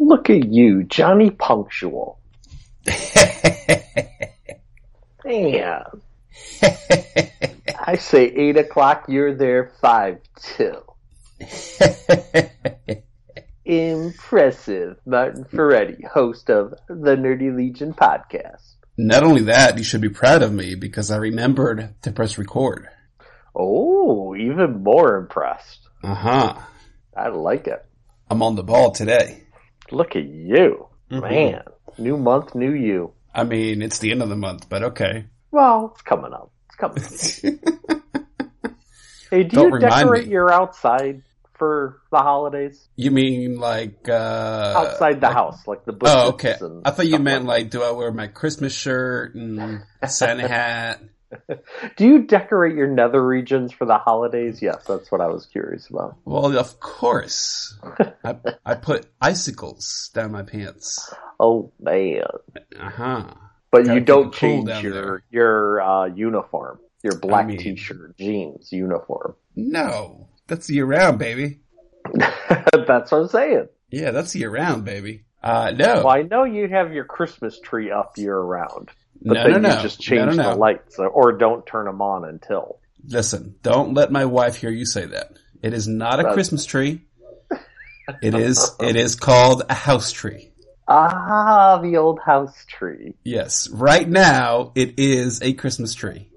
Look at you, Johnny Punctual. Damn. I say eight o'clock, you're there five till. Impressive. Martin Ferretti, host of the Nerdy Legion podcast. Not only that, you should be proud of me because I remembered to press record. Oh, even more impressed. Uh huh. I like it. I'm on the ball today. Look at you. Mhm. Man. New month, new you. I mean, it's the end of the month, but okay. Well, it's coming up. It's coming up. Hey, do Don't you decorate me. your outside for the holidays? You mean like uh Outside the like- house, like the bushes. Oh, okay. I thought you meant like like, do I wear my Christmas shirt and Santa hat? Do you decorate your nether regions for the holidays? Yes, that's what I was curious about. Well, of course. I I put icicles down my pants. Oh man! Uh huh. But Gotta you don't change your there. your uh, uniform, your black mean- t-shirt, jeans uniform. No, that's year round, baby. that's what I'm saying. Yeah, that's year round, baby. Uh, no, Well, I know you have your Christmas tree up year round, but no, then no, you no. just change no, no, the lights or, or don't turn them on until. Listen, don't let my wife hear you say that. It is not a That's- Christmas tree. It is. It is called a house tree. Ah, the old house tree. Yes, right now it is a Christmas tree.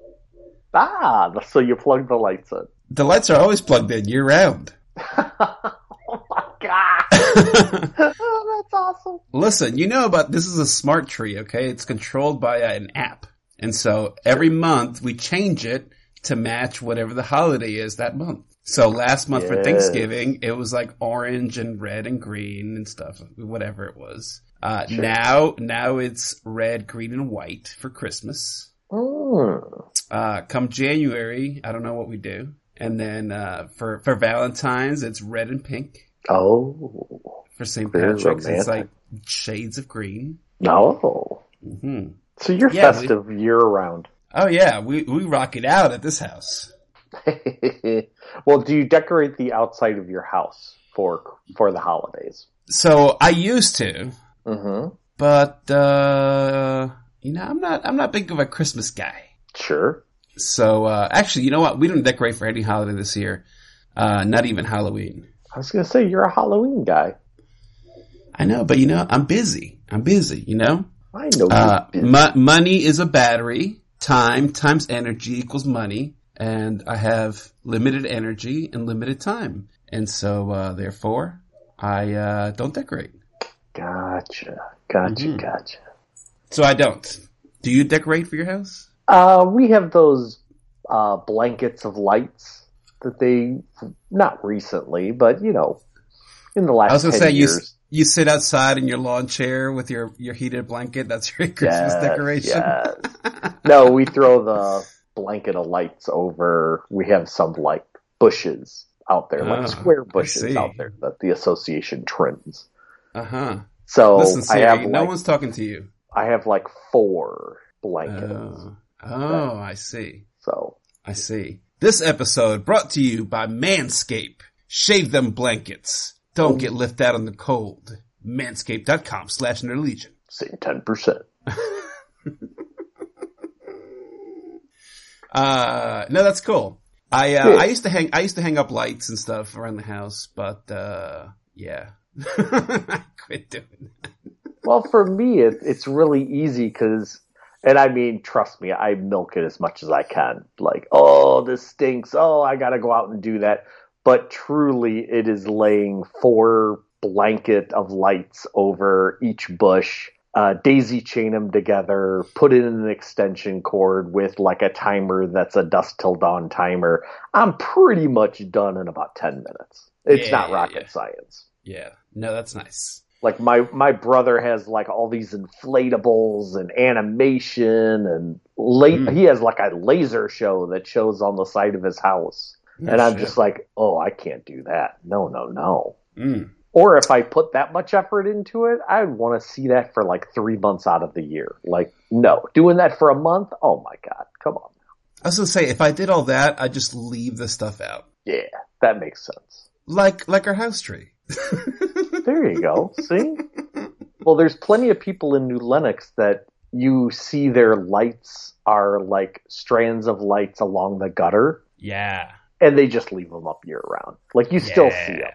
Ah, so you plug the lights in. The lights are always plugged in year round. oh my god! oh, that's awesome. Listen, you know about this is a smart tree, okay? It's controlled by an app. And so every month we change it to match whatever the holiday is that month. So last month for Thanksgiving, it was like orange and red and green and stuff, whatever it was. Uh, Sure. now, now it's red, green, and white for Christmas. Mm. Uh, come January, I don't know what we do. And then, uh, for, for Valentine's, it's red and pink. Oh, For St. Patrick's, it's like shades of green. no. hmm So you're Yeah, we- festive year round. Oh yeah, we we rock it out at this house. well, do you decorate the outside of your house for for the holidays? So I used to, Mm-hmm. but uh, you know, I'm not I'm not big of a Christmas guy. Sure. So uh, actually, you know what? We didn't decorate for any holiday this year. Uh, not even Halloween. I was gonna say you're a Halloween guy. I know, but you know, I'm busy. I'm busy. You know, I know. uh, mo- money is a battery. Time times energy equals money, and I have limited energy and limited time, and so uh, therefore, I uh, don't decorate. Gotcha. Gotcha. Mhm. Gotcha. So I don't. Do you decorate for your house? Uh, we have those uh, blankets of lights that they not recently, but you know, in the last I was gonna say you years. s- you sit outside in your lawn chair with your your heated blanket. That's your Christmas Yes, decoration. yes. no, we throw the blanket of lights over. We have some like bushes out there, like Ah, square bushes out there that the association trims. Uh huh. So Listen, I Siri, have no like, one's talking to you. I have like four blankets. Oh, oh, I see. So I see. This episode brought to you by Manscaped. Shave them blankets. Don't get left out in the cold. Manscaped.com slash Legion. say ten percent. Uh, no, that's cool. I, uh. I used to hang, I used to hang up lights and stuff around the house, but, uh, yeah. I quit doing that. Well, for me, it, it's really easy because, and I mean, trust me, I milk it as much as I can. Like, oh, this stinks. Oh, I got to go out and do that. But truly, it is laying four blanket of lights over each bush, uh, daisy chain them together, put in an extension cord with like a timer that's a dusk till dawn timer. I'm pretty much done in about 10 minutes. It's Yeah, not rocket yeah. science Yeah. No, that's nice. Like my my brother has like all these inflatables and animation and la- Mm. he has like a laser show that shows on the side of his house. And i'm just like oh i can't do that. No no no. Mm. or if i put that much effort into it i'd want to see that for like three months out of the year. Like no. Doing that for a month? Oh my god. Come on. I was gonna say, if I did all that, I'd just leave the stuff out. yeah. That makes sense. Like, like our house tree. there you go see well, there's plenty of people in New Lenox that you see their lights are like strands of lights along the gutter, Yeah. and they just leave them up year round. Like you still see them.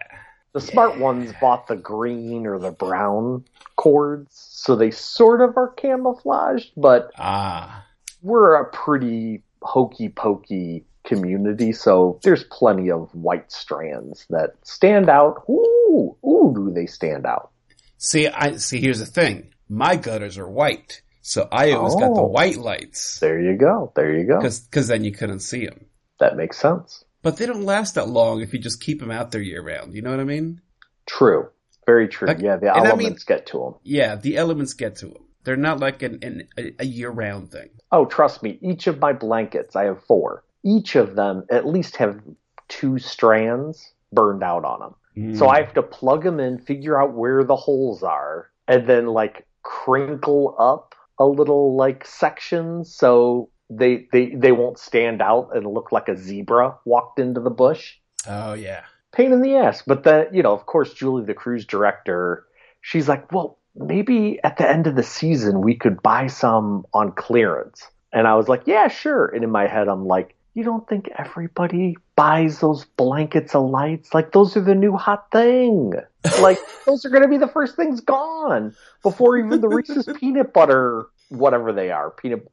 The smart Yeah. ones bought the green or the brown cords, so they sort of are camouflaged, but Ah. we're a pretty hokey pokey community, so there's plenty of white strands that stand out. Ooh, ooh, do they stand out? See, I see. Here's the thing. My gutters are white, so I always got the Oh. white lights There you go. There you go. because then you couldn't see them. That makes sense. But they don't last that long if you just keep them out there year round. You know what I mean? True. Very true. Like- yeah, the and I elements get to them. Yeah, the elements get to them. They're not like an, an a, a year round thing. Oh, trust me. Each of my blankets, I have four. Each of them at least have two strands burned out on them. So Mm. I have to plug them in, figure out where the holes are, and then like crinkle up a little like section so they they they won't stand out and look like a zebra walked into the bush. Oh yeah. Pain in the ass. But then, you know, of course, Julie, the cruise director, she's like, well, maybe at the end of the season we could buy some on clearance. And I was like, yeah, sure. And in my head, I'm like, you don't think everybody buys those blankets of lights? Like, those are the new hot thing. Like, those are going to be the first things gone before even the Reese's peanut butter, whatever they are. Peanut,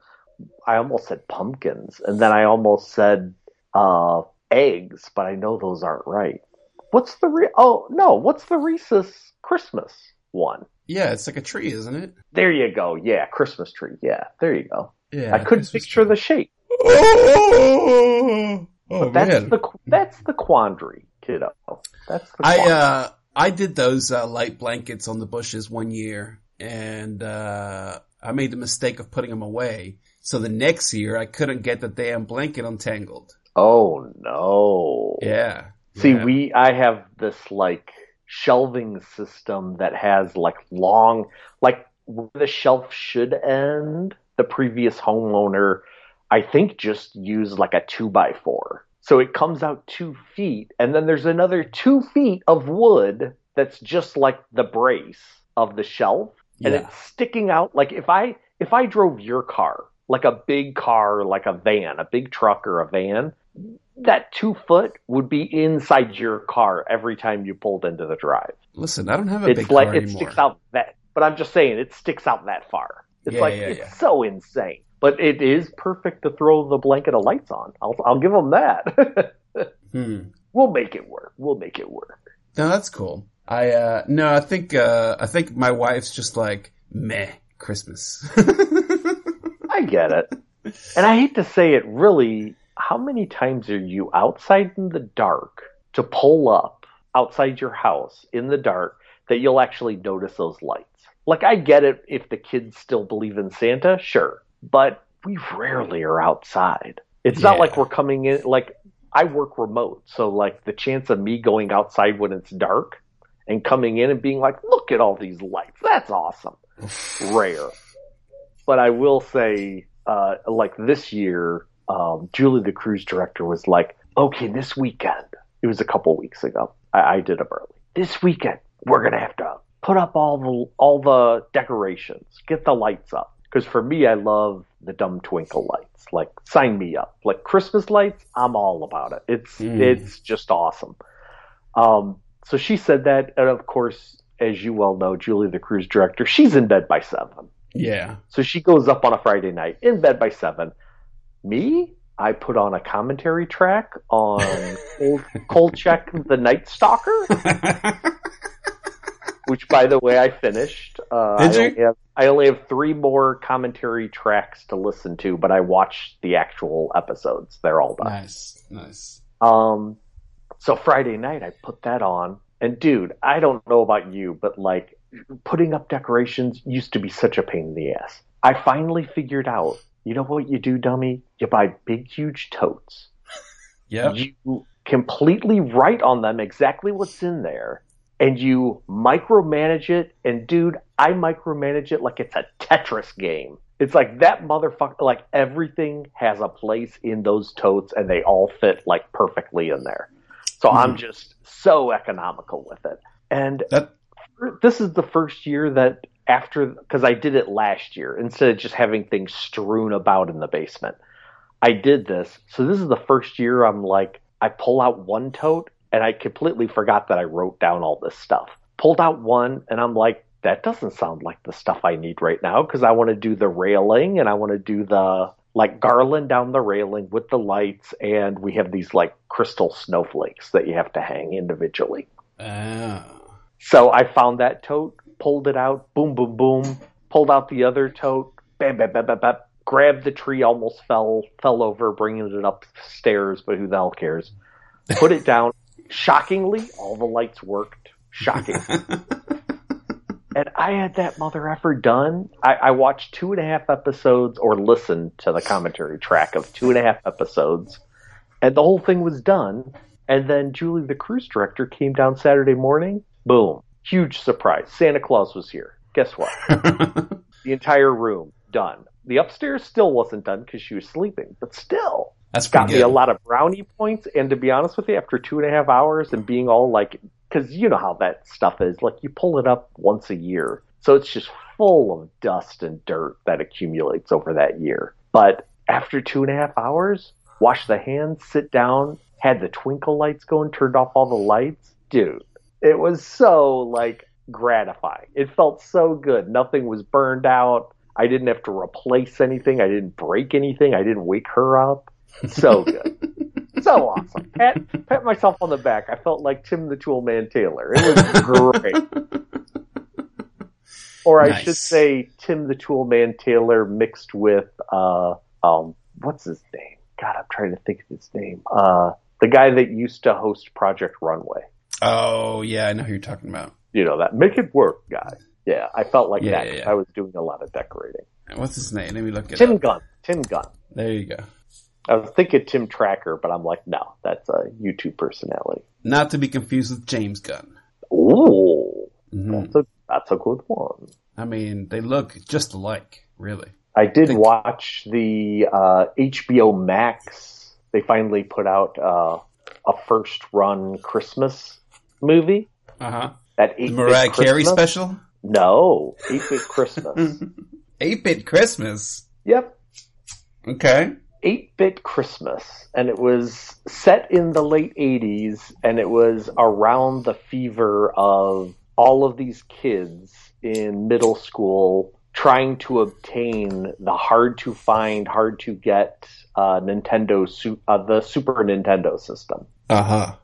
I almost said pumpkins. And then I almost said, uh, eggs, but I know those aren't right. What's the re- oh no? What's the Reese's Christmas one? Yeah, it's like a tree, isn't it? There you go. Yeah, Christmas tree. Yeah, there you go. Yeah. I couldn't Christmas picture tree. the shape. Oh, But that's man. the that's the quandary, kiddo. That's the I uh I did those uh, light blankets on the bushes one year, and uh I made the mistake of putting them away. So the next year I couldn't get the damn blanket untangled. oh no. Yeah. See, Yeah. we I have this like shelving system that has like long like where the shelf should end. The previous homeowner, I think, just used like a two by four. So it comes out two feet, and then there's another two feet of wood that's just like the brace of the shelf, and Yeah. it's sticking out. Like if I if I drove your car, like a big car, like a van, a big truck or a van, that two foot would be inside your car every time you pulled into the drive. Listen, I don't have a It's big like car it anymore. sticks out that, but I'm just saying it sticks out that far. It's Yeah, like yeah, it's so insane, but it is perfect to throw the blanket of lights on. I'll I'll give them that. Hmm. we'll make it work. We'll make it work. No, that's cool. I uh no, I think uh I think my wife's just like meh Christmas. I get it, and I hate to say it. Really, how many times are you outside in the dark to pull up outside your house in the dark that you'll actually notice those lights? Like, I get it if the kids still believe in Santa, sure, but we rarely are outside. It's not like we're coming in, like, I work remote, so, like, the chance of me going outside when it's dark and coming in and being like, look at all these lights, that's awesome, rare. But I will say, uh, like, this year, um, Julie, the cruise director, was like, okay, this weekend, it was a couple weeks ago, I, I did them early. This weekend, we're going to have to put up all the all the decorations, get the lights up. Because for me, I love the dumb twinkle lights. Like, sign me up. Like Christmas lights, I'm all about it. It's Mm. it's just awesome. Um, so she said that, and of course, as you well know, Julie, the cruise director, she's in bed by seven. yeah. So she goes up on a Friday night in bed by seven. Me, I put on a commentary track on Cold, Kolchak the Night Stalker, which, by the way, I finished. Uh, Did I you? Only have, I only have three more commentary tracks to listen to, but I watched the actual episodes. They're all done. nice. Nice. Um, so Friday night I put that on, and dude, I don't know about you, but like putting up decorations used to be such a pain in the ass. I finally figured out. You know what you do, dummy? You buy big, huge totes. Yeah. You completely write on them exactly what's in there, and you micromanage it. And dude, I micromanage it like it's a Tetris game. It's like that motherfucker. Like everything has a place in those totes, and they all fit like perfectly in there. So I'm hmm. just so economical with it. And That this is the first year that after because I did it last year instead of just having things strewn about in the basement. I did this, so this is the first year I'm like I pull out one tote and I completely forgot that I wrote down all this stuff. Pulled out one and I'm like that doesn't sound like the stuff I need right now because I want to do the railing and I want to do the like garland down the railing with the lights and we have these like crystal snowflakes that you have to hang individually. Oh. So I found that tote, pulled it out, boom, boom, boom, pulled out the other tote, bam, bam, bam, bam, bam, grabbed the tree, almost fell, fell over, bringing it upstairs, but who the hell cares? Put it down. Shockingly, all the lights worked. Shocking. and I had that mother effer done. I, I watched two and a half episodes or listened to the commentary track of two and a half episodes, and the whole thing was done. And then Julie, the cruise director, came down Saturday morning. Boom. Huge surprise. Santa Claus was here. Guess what? the entire room done. The upstairs still wasn't done because she was sleeping, but still. That's got pretty me a lot of brownie points. And to be honest with you, after two and a half hours and being all like, because you know how that stuff is, like you pull it up once a year. So it's just full of dust and dirt that accumulates over that year. But after two and a half hours, wash the hands, sit down, had the twinkle lights going, turned off all the lights. Dude, it was so like gratifying. It felt so good. Nothing was burned out. I didn't have to replace anything. I didn't break anything. I didn't wake her up. So good. so awesome. Pat, pat myself on the back. I felt like Tim the Tool Man Taylor. It was great. or I Nice. should say Tim the Tool Man Taylor mixed with uh um what's his name? God, I'm trying to think of his name. Uh the guy that used to host Project Runway. Oh yeah, I know who you're talking about. You know that make it work guy. Yeah, I felt like Yeah, that. yeah, yeah. I was doing a lot of decorating. What's his name? Let me look at it Tim up. Gunn. Tim Gunn. There you go. I was thinking Tim Tracker, but I'm like, no, that's a YouTube personality. Not to be confused with James Gunn. Ooh, Mhm. that's a that's a good one. I mean, they look just alike, really. I did watch the uh, HBO Max. They finally put out uh, a first run Christmas movie. Uh huh. That The eight Mariah Carey special. No, eight bit Christmas. Eight bit Christmas. yep, Okay. 8 bit Christmas, and it was set in the late 80s, and it was around the fever of all of these kids in middle school trying to obtain the hard to find, hard to get uh, Nintendo, uh, the Super Nintendo system. Uh huh.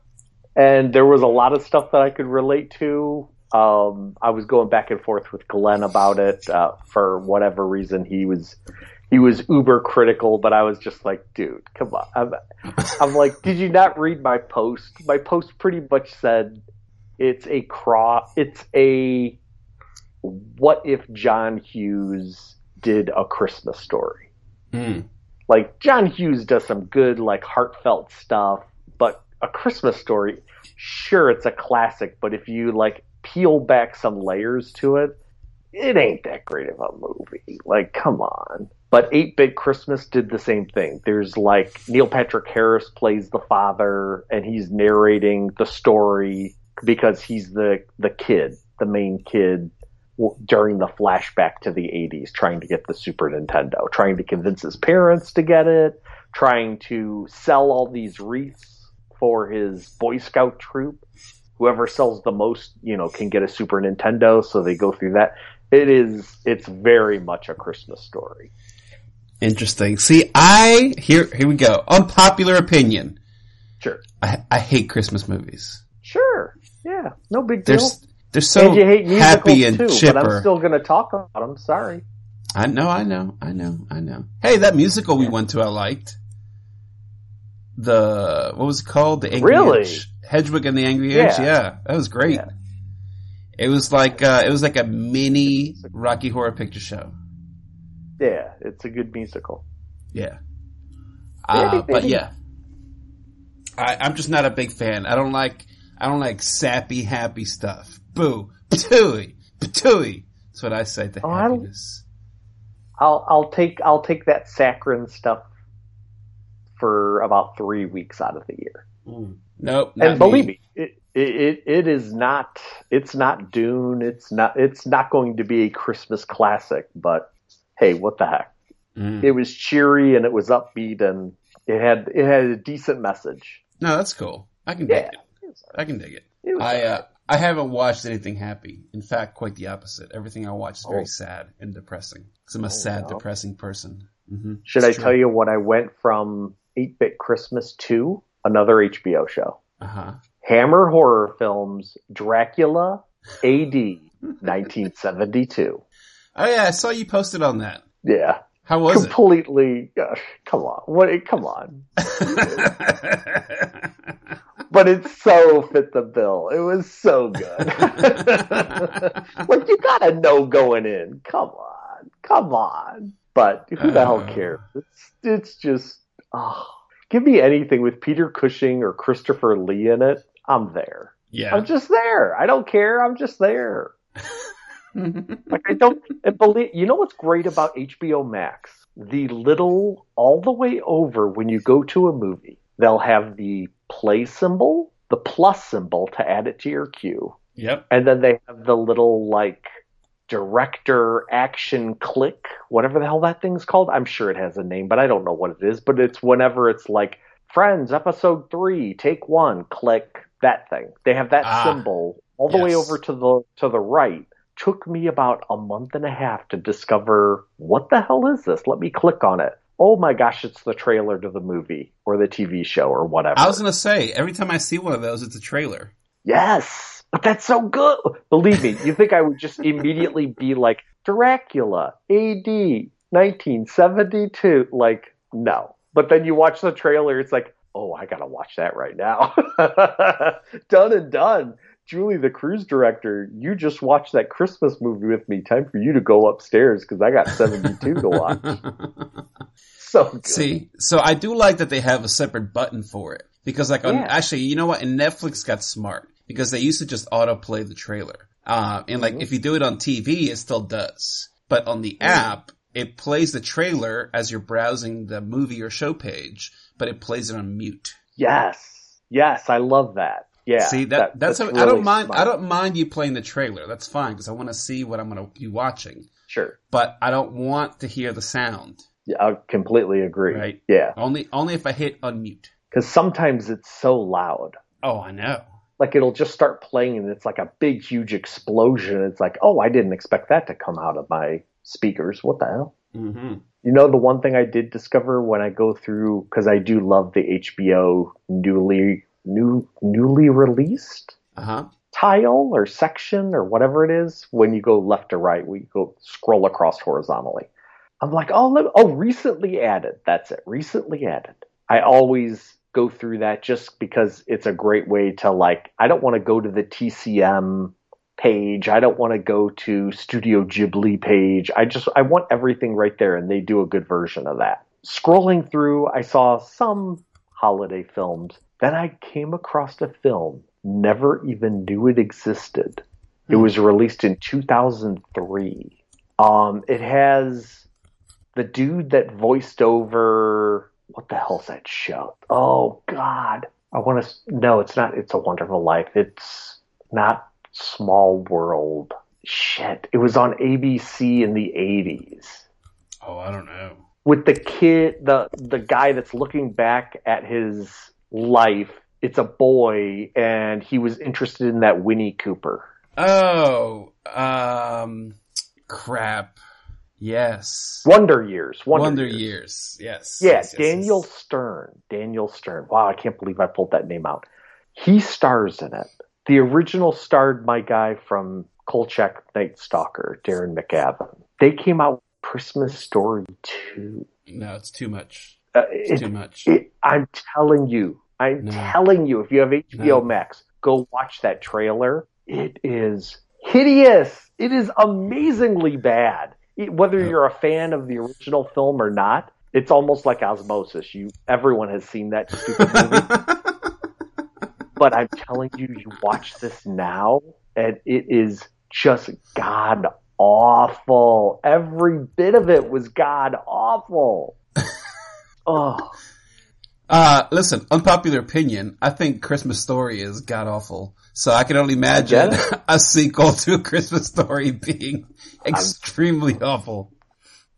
And there was a lot of stuff that I could relate to. Um, I was going back and forth with Glenn about it uh, for whatever reason. He was he was uber critical, but I was just like, dude, come on. I'm, I'm like, did you not read my post? My post pretty much said it's a cross. It's a what if John Hughes did a Christmas story? Mm. like John Hughes does some good like heartfelt stuff, but a Christmas story, sure it's a classic, but if you like peel back some layers to it, it ain't that great of a movie. Like come on. But 8-Bit Christmas did the same thing. There's like Neil Patrick Harris plays the father and he's narrating the story because he's the the kid, the main kid during the flashback to the 80s trying to get the Super Nintendo, trying to convince his parents to get it, trying to sell all these wreaths for his Boy Scout troop. Whoever sells the most, you know, can get a Super Nintendo, so they go through that. It is it's very much a Christmas story. Interesting. See, I here here we go. Unpopular opinion. Sure. I, I hate Christmas movies. Sure. Yeah. No big They're deal. s- they're so and you hate happy and too, chipper. but I'm still going to talk about them. Sorry. I know, I know, I know, I know. Hey, that musical we went to, I liked. The what was it called? The Angry Really? Inch. Hedwig and the Angry Inch. Yeah. Yeah, that was great. Yeah. It was like uh, it was like a mini Rocky Horror Picture Show. Yeah, it's a good musical. Yeah. Uh, but yeah, I, I'm just not a big fan. I don't like I don't like sappy, happy stuff. Boo, patooey, patooey. That's what I say to Oh, happiness. I'll I'll take I'll take that saccharine stuff for about three weeks out of the year. Mm, Nope. and believe me. me, it, it it is not. It's not Dune. It's not. It's not going to be a Christmas classic. But hey, what the heck? Mm. It was cheery and it was upbeat and it had it had a decent message. No, that's cool. I can dig Yeah, it. it was, I can dig it. it I alright. uh, I haven't watched anything happy. In fact, quite the opposite. Everything I watch is very Oh. sad and depressing. Because I'm a Oh, sad, depressing person. hmm Should I tell you what I went from 8 Bit Christmas to another HBO show? Uh huh. Hammer Horror Films Dracula AD 1972. Oh yeah, I saw you posted on that. Yeah. How was it? Completely. gosh, come on. What? Come on. But it so fit the bill. It was so good. like you gotta know going in. Come on. Come on. But who the hell Uh. cares? It's it's just oh, give me anything with Peter Cushing or Christopher Lee in it. I'm there. yeah. I'm just there. I don't care. I'm just there. Like I don't and believe you know what's great about HBO Max? The little all the way over when you go to a movie, they'll have the play symbol, the plus symbol to add it to your queue. yep. And then they have the little like director action click, whatever the hell that thing's called. I'm sure it has a name, but I don't know what it is. But it's whenever it's like Friends episode three, take one, click that thing. They have that Ah, symbol all the way over to the to the right. Took me about a month and a half to discover what the hell is this? Let me click on it. Oh my gosh, it's the trailer to the movie or the TV show or whatever. I was gonna say every time I see one of those, it's a trailer. Yes, but that's so good. Believe me, you think I would just immediately be like Dracula, AD, 1972? Like, no. But then you watch the trailer, it's like, oh, I gotta watch that right now. done and done. Julie, the cruise director, you just watched that Christmas movie with me. Time for you to go upstairs because I got 72 to watch. So good. See, so I do like that they have a separate button for it because, like, on, actually, you know what? And Netflix got smart because they used to just autoplay the trailer. Uh, and like, Mhm. if you do it on TV, it still does, but on the app, it plays the trailer as you're browsing the movie or show page, but it plays it on mute. Yes, yes, I love that. Yeah, See that, that's, how, I really don't mind. smart. I don't mind you playing the trailer. That's fine because I want to see what I'm going to be watching. Sure. But I don't want to hear the sound. Yeah, I completely agree. Right. Yeah, Only only if I hit unmute. because sometimes it's so loud. Oh, I know. Like it'll just start playing and it's like a big, huge explosion. It's like, oh, I didn't expect that to come out of my speakers. What the hell? hmm You know, the one thing I did discover when I go through, because I do love the HBO newly new newly released Uh huh. tile or section or whatever it is. When you go left to right, we go scroll across horizontally. I'm like, oh, look, oh, recently added. That's it. Recently added. I always go through that just because it's a great way to like. I don't want to go to the TCM page. I don't want to go to Studio Ghibli page. I just I want everything right there, and they do a good version of that. Scrolling through, I saw some holiday films. Then I came across a film never even knew it existed. It Hmm. was released in 2003. Um, it has the dude that voiced over what the hell's that show? Oh God, I want to. No, it's not. It's a Wonderful Life. It's not Small World. Shit, it was on ABC in the 80s Oh, I don't know. with the kid, the the guy that's looking back at his life. It's a boy, and he was interested in that Winnie Cooper. Oh, um, crap. Yes. Wonder Years. Wonder, Wonder Years. Years. Yes. Yeah, Yes, Daniel yes. Stern. Daniel Stern. Wow, I can't believe I pulled that name out. He stars in it. The original starred my guy from Kolchak Night Stalker, Darren McGavin. They came out with Christmas Story 2. No, it's too much. Uh, It's it- too much. it, I'm telling you, I'm No. telling you, if you have HBO No. Max, go watch that trailer. It is hideous. It is amazingly bad. Whether Yep. you're a fan of the original film or not, it's almost like osmosis. You, everyone has seen that stupid movie. but I'm telling you, you watch this now, and it is just god awful. Every bit of it was god awful. Oh. Uh, listen, unpopular opinion. I think Christmas Story is god awful. So I can only imagine a sequel to a Christmas Story being extremely awful.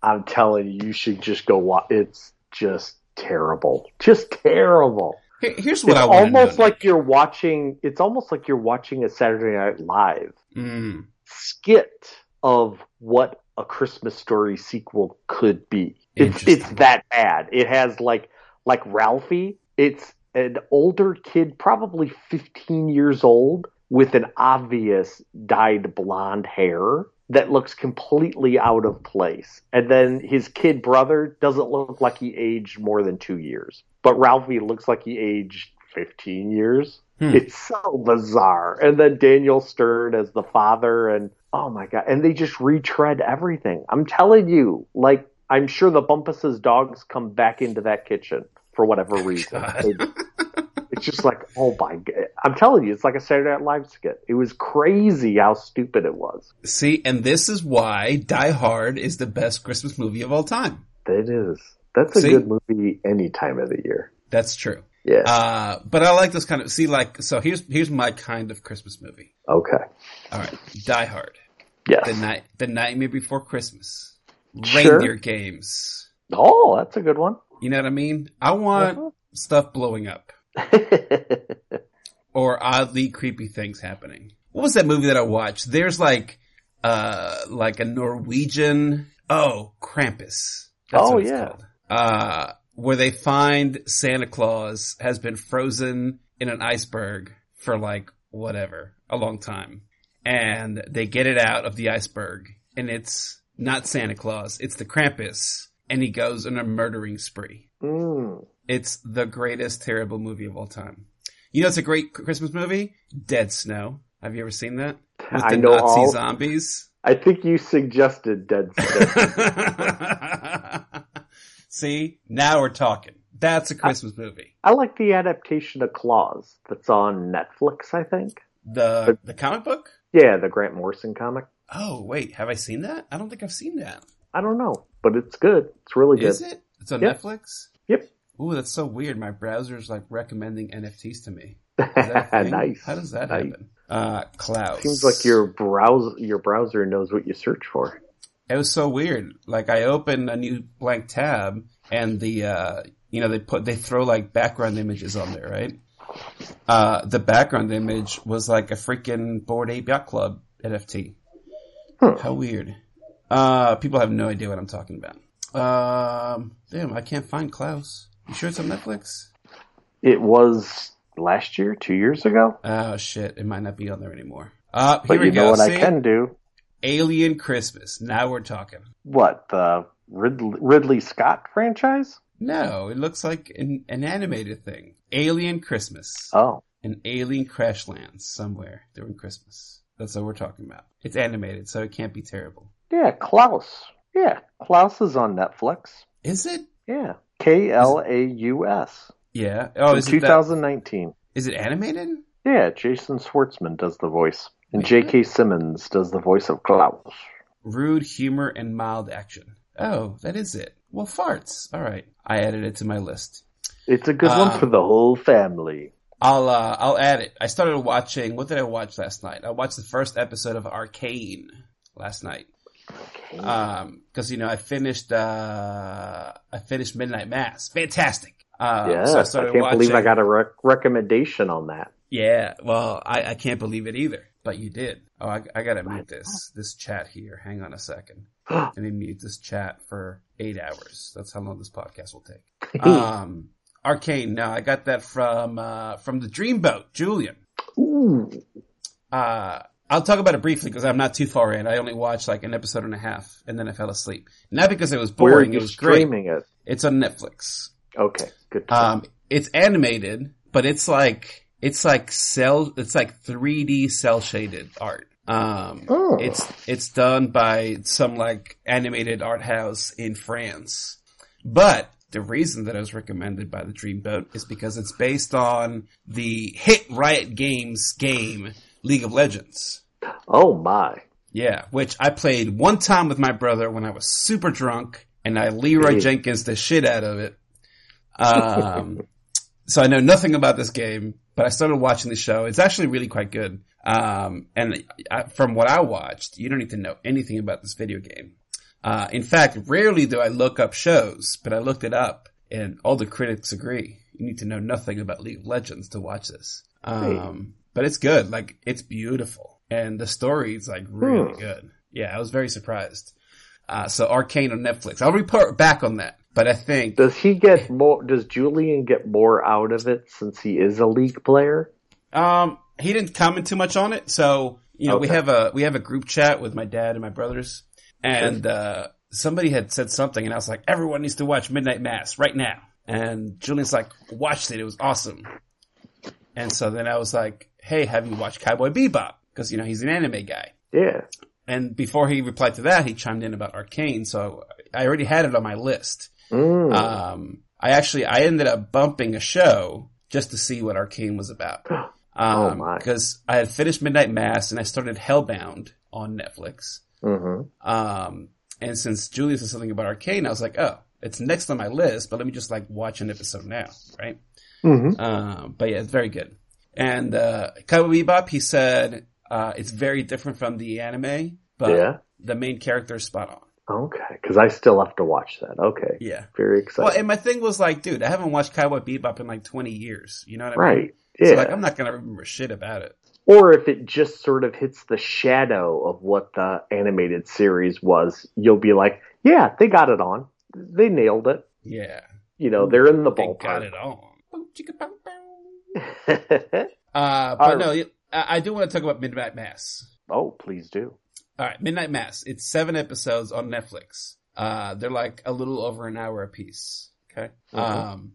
I'm telling you, you should just go watch. It's just terrible. Just terrible. Here- Here's what It's I almost like you're watching. It's almost like you're watching a Saturday Night Live Mm, skit of what a Christmas Story sequel could be. It's it's that bad. It has like like Ralphie. It's an older kid, probably 15 years old, with an obvious dyed blonde hair that looks completely out of place. And then his kid brother doesn't look like he aged more than two years. But Ralphie looks like he aged 15 years. Hmm. It's so bizarre. And then Daniel Stern as the father, and oh my god! And they just retread everything. I'm telling you, like I'm sure the Bumpus's dogs come back into that kitchen for whatever reason. It- it's just like, oh my god! I'm telling you, it's like a Saturday Night Live skit. It was crazy how stupid it was. See, and this is why Die Hard is the best Christmas movie of all time. It is. That's a See? good movie any time of the year. That's true. Yeah. Uh, but I like this kind of, see, like, so here's, here's my kind of Christmas movie. okay. All right. Die Hard. Yes. The night, the nightmare before Christmas. Sure. Reindeer games. Oh, that's a good one. You know what I mean? I want Uh-huh. stuff blowing up or oddly creepy things happening. What was that movie that I watched? There's like, uh, like a Norwegian, oh, Krampus. Oh, what it's yeah. called. Uh, where they find Santa Claus has been frozen in an iceberg for like whatever, a long time. And they get it out of the iceberg and it's not Santa Claus, it's the Krampus. And he goes on a murdering spree. Mm. It's the greatest terrible movie of all time. You know, it's a great Christmas movie. Dead Snow. Have you ever seen that? With I the know Nazi all. zombies. I think you suggested Dead Snow. See, now we're talking. That's a Christmas movie. I like the adaptation of Klaus that's on Netflix, I think. The the comic book. Yeah, the Grant Morrison comic. Oh wait, have I seen that? I don't think I've seen that. I don't know, but it's good. It's really good. Is it? It's on Yep. Netflix. Yep. Ooh, that's so weird. My browser's like recommending NFTs to me. Is that a thing? nice. How does that Nice. happen? Uh, Klaus. Seems like your browse your browser knows what you search for. It was so weird. Like I opened a new blank tab and the, uh, you know, they put, they throw like background images on there, right? Uh, the background image was like a freaking Bored Ape Yacht Club NFT. Hmm. How weird. Uh, people have no idea what I'm talking about. Um, damn, I can't find Klaus. You sure it's on Netflix? It was last year, two years ago. Oh shit, it might not be on there anymore. Uh, here But we you go. know what See? I can do? Alien Christmas. Now we're talking. What the Ridley, Ridley Scott franchise? No, it looks like an, an animated thing. Alien Christmas. Oh, An alien crash lands somewhere during Christmas. That's what we're talking about. It's animated, so it can't be terrible. Yeah, Klaus. Yeah, Klaus is on Netflix. Is it? Yeah, K L A U S. Yeah. Oh, is 2019. is it animated? Yeah, Jason Schwartzman does the voice, and J.K. Simmons does the voice of Klaus. Rude humor and mild action. Oh, that is it. Well, farts. All right. I added it to my list. It's a good Um, one for the whole family. I'll uh, I'll add it. I started watching. What did I watch last night? I watched the first episode of Arcane last night. Okay. Um, because you know I finished uh I finished Midnight Mass. Fantastic. Uh, yes, so I I, can't watching. believe I got a rec- recommendation on that. Yeah, well, I, I can't believe it either, but you did. Oh, I, I gotta mute this this chat here. Hang on a second. Let me mute this chat for eight hours. That's how long this podcast will take. Um, Arcane. No, I got that from uh from the Dreamboat, Julian. Ooh, Uh, I'll talk about it briefly because I'm not too far in. I only watched like an episode and a half, and then I fell asleep. Not because it was boring; it was great. it? It's on Netflix. Okay, good. Um, it's animated, but it's like it's like cell. It's like 3D cell shaded art. Um, Oh. it's it's done by some like animated art house in France. But the reason that it was recommended by the Dreamboat is because it's based on the hit Riot Games game League of Legends. oh my! Yeah, which I played one time with my brother when I was super drunk, and I Leeroy. Jenkins the shit out of it. Um, so I know nothing about this game, but I started watching the show. It's actually really quite good. Um, and I, from what I watched, you don't need to know anything about this video game. Uh, in fact, rarely do I look up shows, but I looked it up and all the critics agree. You need to know nothing about League of Legends to watch this. Um, but it's good. Like, it's beautiful. And the story is like really Hmm. good. Yeah, I was very surprised. Uh, so Arcane on Netflix. I'll report back on that. But I think Does he get more? Does Julian get more out of it since he is a league player? Um, he didn't comment too much on it. So, you know, we have a, we have a group chat with my dad and my brothers and, uh, somebody had said something and I was like, everyone needs to watch Midnight Mass right now. And Julian's like, watched it. It was awesome. And so then I was like, Hey, have you watched Cowboy Bebop? Cause, you know, he's an anime guy. Yeah. And before he replied to that, he chimed in about Arcane. So I already had it on my list. Mm. Um, I actually, I ended up bumping a show just to see what Arcane was about. Oh, Um, my. cause I had finished Midnight Mass and I started Hellbound on Netflix. Mm-hmm. Um, and since Julia said something about Arcane, I was like, oh, it's next on my list, but let me just like watch an episode now, right? Mm-hmm. Um, but yeah, it's very good. And, uh, Cowboy Bebop, he said, uh, it's very different from the anime, but Yeah. the main character is spot on. Okay. Because I still have to watch that. Okay. Yeah. Very excited. Well, and my thing was like, dude, I haven't watched Cowboy Bebop in like 20 years. You know what I mean? right. Yeah. So like, I'm not gonna remember shit about it. or if it just sort of hits the shadow of what the animated series was, you'll be like, yeah, they got it on. They nailed it. Yeah. You know, they're in the They got ballpark. it on. Uh, but no, I, I do want to talk about Midnight Mass. oh, please do. All right, Midnight Mass. It's seven episodes on Netflix. Uh, they're like a little over an hour apiece. Okay. Mhm. Um,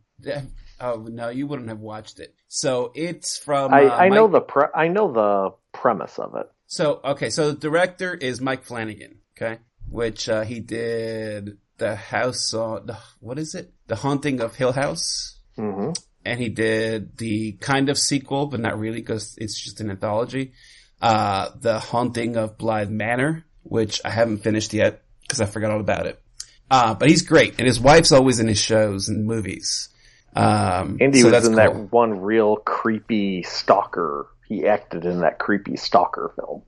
oh no, you wouldn't have watched it. So it's from. I, uh, I know Mike- the pre- I know the premise of it. So okay, so the director is Mike Flanagan. Okay, which uh, he did the House on the what is it? The Haunting of Hill House. hmm and he did the kind of sequel, but not really because it's just an anthology. Uh, The Haunting of Bly Manor, which I haven't finished yet because I forgot all about it. Uh, but he's great, and his wife's always in his shows and movies. Um, And so was that's in cool. that one real creepy stalker. He acted in that creepy stalker film.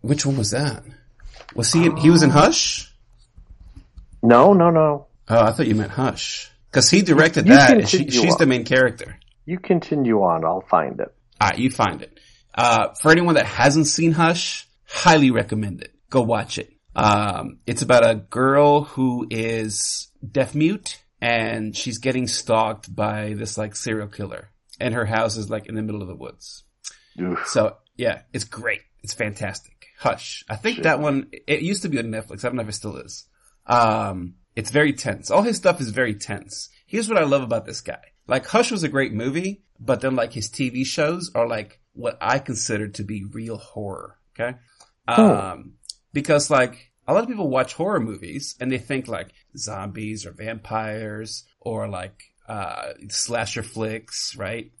Which one was that? Was he? In, he was in Hush. No, no, no. Oh, I thought you meant Hush because he directed You that, and she, she's on. the main character. You continue on. I'll find it. Alright, you find it. Uh, for anyone that hasn't seen Hush, highly recommend it. Go watch it. Um, it's about a girl who is deaf mute and she's getting stalked by this like serial killer and her house is like in the middle of the woods. Oof. So yeah, it's great. It's fantastic. Hush. I think Shit. that one, it used to be on Netflix. I don't know if it still is. Um, it's very tense. All his stuff is very tense. Here's what I love about this guy. Like Hush was a great movie, but then like his TV shows are like what I consider to be real horror. Okay. Um, because like a lot of people watch horror movies and they think like zombies or vampires or like, uh, slasher flicks, right?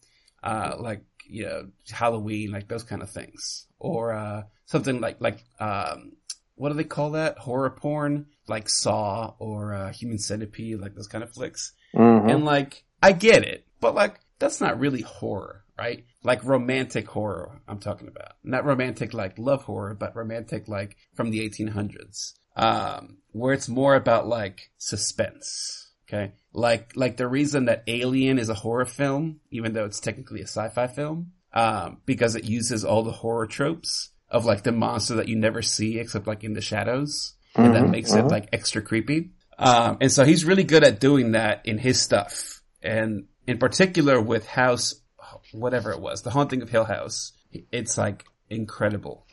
Uh, like, you know, Halloween, like those kind of things. Or, uh, something like, like, um, what do they call that? Horror porn? Like Saw or, uh, Human Centipede, like those kind of flicks. Mhm. And like, I get it, but like, that's not really horror, right? Like romantic horror, I'm talking about. Not romantic like love horror, but romantic like from the 1800s. Um, where it's more about like suspense. Okay. Like, like the reason that Alien is a horror film, even though it's technically a sci-fi film, um, because it uses all the horror tropes of like the monster that you never see except like in the shadows. And that Mhm, makes it mhm. like extra creepy. Um, and so he's really good at doing that in his stuff. And in particular with House, whatever it was, The Haunting of Hill House, it's like incredible.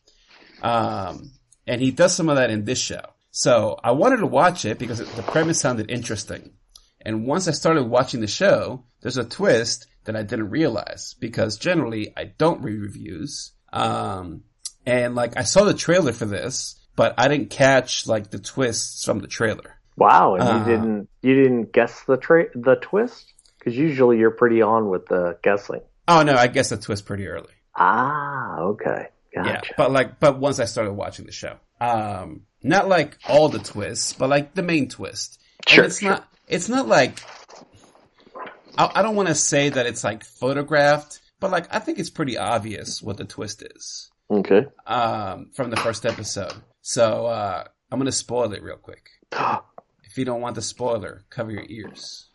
Um, and he does some of that in this show. So I wanted to watch it because the premise sounded interesting. And once I started watching the show, there's a twist that I didn't realize because generally I don't read reviews. Um, and like I saw the trailer for this, but I didn't catch like the twists from the trailer. Wow, and Uh, you didn't you didn't guess the tra- the twist because usually you're pretty on with the guessing. Oh no, I guess the twist pretty early. Ah, okay, gotcha. Yeah, but like, but once I started watching the show, um, not like all the twists, but like the main twist. And Sure, it's sure. not. It's not like. I, I don't want to say that it's like photographed, but like I think it's pretty obvious what the twist is Okay. um, from the first episode. So uh, I'm gonna spoil it real quick. If you don't want the spoiler, cover your ears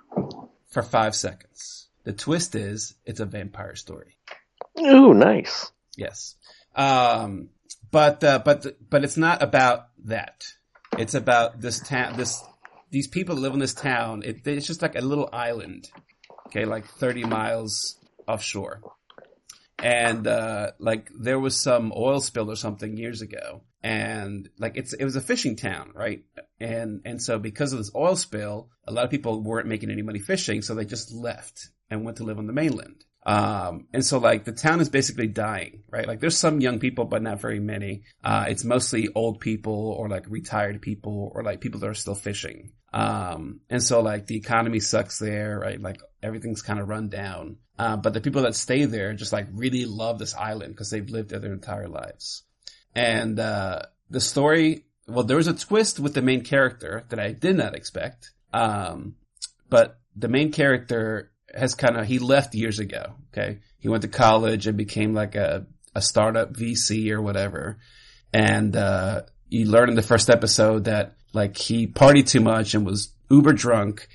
for five seconds. The twist is it's a vampire story. Ooh, nice. Yes. Um, but, uh, but, but it's not about that. It's about this town, this, these people live in this town. It, it's just like a little island. Okay. Like 30 miles offshore. And, uh, like there was some oil spill or something years ago. And like it's, it was a fishing town, right? And, and so because of this oil spill, a lot of people weren't making any money fishing. So they just left and went to live on the mainland. Um, and so like the town is basically dying, right? Like there's some young people, but not very many. Uh, it's mostly old people or like retired people or like people that are still fishing. Um, and so like the economy sucks there, right? Like everything's kind of run down. Uh, but the people that stay there just like really love this island because they've lived there their entire lives. And, uh, the story, well, there was a twist with the main character that I did not expect. Um, but the main character has kind of, he left years ago. Okay. He went to college and became like a, a startup VC or whatever. And, uh, you learn in the first episode that like he partied too much and was uber drunk,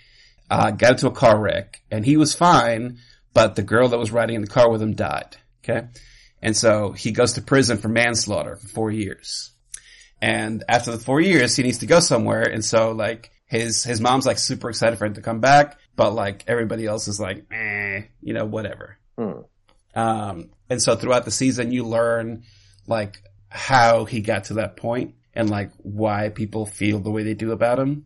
uh, got into a car wreck and he was fine, but the girl that was riding in the car with him died. Okay. And so he goes to prison for manslaughter for four years. And after the four years, he needs to go somewhere. And so like his, his mom's like super excited for him to come back, but like everybody else is like, eh, you know, whatever. Hmm. Um, and so throughout the season, you learn like how he got to that point and like why people feel the way they do about him.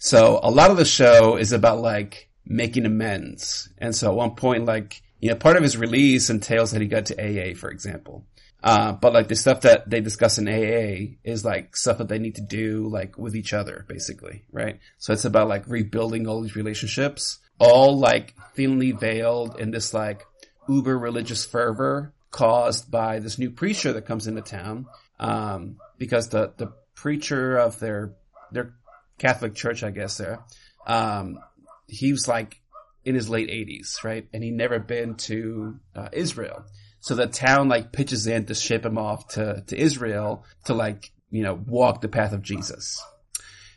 So a lot of the show is about like making amends. And so at one point, like, you know, part of his release entails that he got to AA, for example. Uh, but like the stuff that they discuss in AA is like stuff that they need to do like with each other, basically, right? So it's about like rebuilding all these relationships, all like thinly veiled in this like uber religious fervor caused by this new preacher that comes into town. Um, because the, the preacher of their, their Catholic church, I guess there, um, he was like in his late eighties, right? And he never been to uh, Israel. So the town like pitches in to ship him off to, to Israel to like, you know, walk the path of Jesus.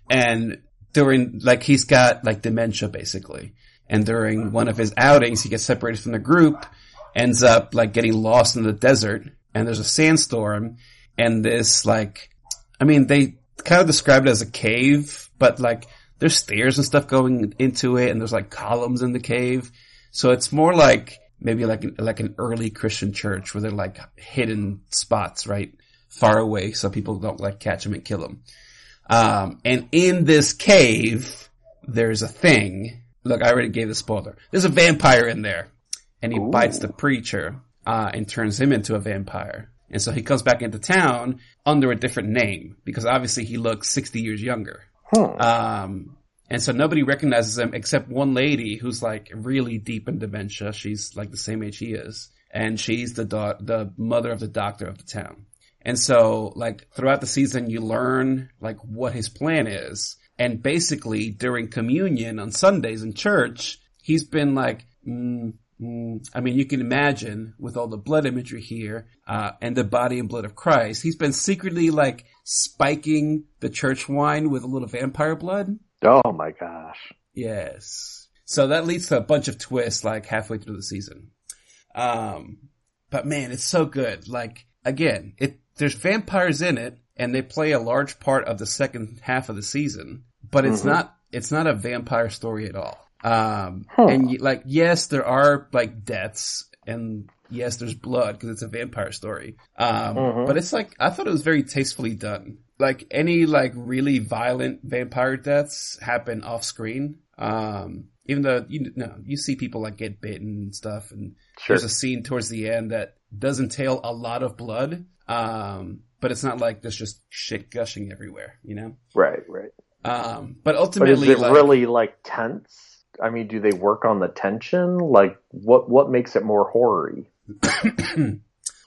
And during, like he's got like dementia basically. And during one of his outings, he gets separated from the group, ends up like getting lost in the desert and there's a sandstorm and this like, I mean, they kind of described it as a cave, but like there's stairs and stuff going into it and there's like columns in the cave. So it's more like, maybe like an, like an early Christian church where they're like hidden spots, right? Far away so people don't like catch them and kill them. Um, and in this cave, there's a thing. Look, I already gave the spoiler. There's a vampire in there and he Ooh. bites the preacher, uh, and turns him into a vampire. And so he comes back into town under a different name because obviously he looks 60 years younger. Hmm. Um, and so nobody recognizes him except one lady who's like really deep in dementia. She's like the same age he is. And she's the do- the mother of the doctor of the town. And so like throughout the season, you learn like what his plan is. And basically during communion on Sundays in church, he's been like, mm, I mean, you can imagine with all the blood imagery here, uh, and the body and blood of Christ, he's been secretly like spiking the church wine with a little vampire blood. Oh my gosh. Yes. So that leads to a bunch of twists like halfway through the season. Um, but man, it's so good. Like again, it, there's vampires in it and they play a large part of the second half of the season, but it's Mhm. not, it's not a vampire story at all. Um, Huh. and like, yes, there are like deaths and yes, there's blood because it's a vampire story. Um, Mhm. but it's like, I thought it was very tastefully done. Like any like really violent vampire deaths happen off screen. Um, even though you know, you see people like get bitten and stuff and Sure. there's a scene towards the end that does entail a lot of blood. Um, but it's not like there's just shit gushing everywhere, you know? Right, right. Um, but But is ultimately, it like, really like tense? I mean, do they work on the tension? Like, what what makes it more horror-y?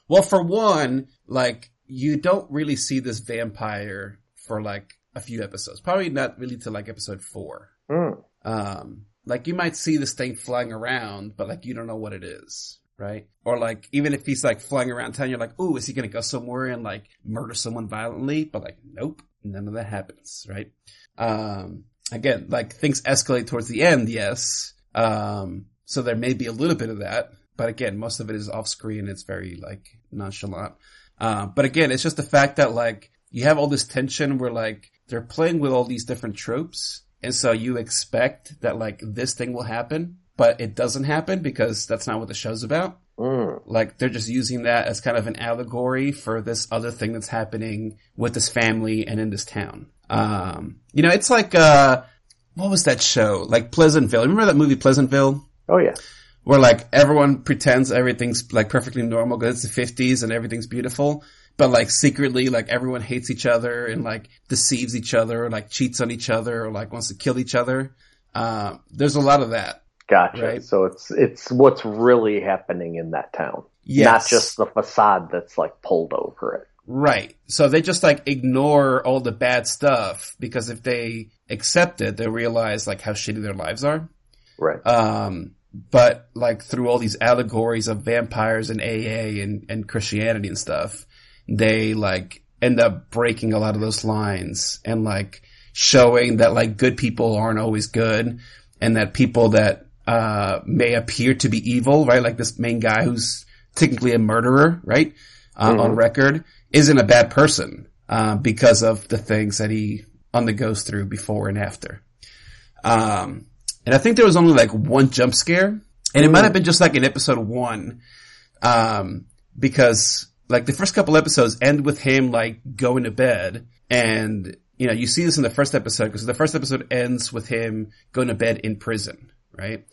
well, for one, like, you don't really see this vampire for like a few episodes. Probably not really till like episode four. Hmm. Um, like you might see this thing flying around, but like you don't know what it is, right? Or like even if he's like flying around town, you're like, "Ooh, is he gonna go somewhere and like murder someone violently?" But like, nope, none of that happens, right? Um, again, like things escalate towards the end, yes. Um, so there may be a little bit of that, but again, most of it is off screen. It's very like nonchalant. Uh, but again, it's just the fact that like you have all this tension where like they're playing with all these different tropes. And so you expect that like this thing will happen, but it doesn't happen because that's not what the show's about. Mm. Like they're just using that as kind of an allegory for this other thing that's happening with this family and in this town. Um, you know, it's like, uh, what was that show? Like Pleasantville. Remember that movie Pleasantville? Oh yeah. Where like everyone pretends everything's like perfectly normal because it's the 50s and everything's beautiful. But like secretly, like everyone hates each other and like deceives each other or like cheats on each other or like wants to kill each other. Uh, there's a lot of that. Gotcha. Right. So it's it's what's really happening in that town, Yes. not just the facade that's like pulled over it. Right. So they just like ignore all the bad stuff because if they accept it, they realize like how shitty their lives are. Right. Um, but like through all these allegories of vampires and AA and, and Christianity and stuff, they like end up breaking a lot of those lines and like showing that like good people aren't always good and that people that, uh, may appear to be evil, right? Like this main guy who's technically a murderer, right? Uh, on record isn't a bad person, uh, because of the things that he undergoes through before and after. Um, and I think there was only like one jump scare, and it might have been just like in episode one, um, because like the first couple episodes end with him like going to bed, and you know you see this in the first episode because the first episode ends with him going to bed in prison, right?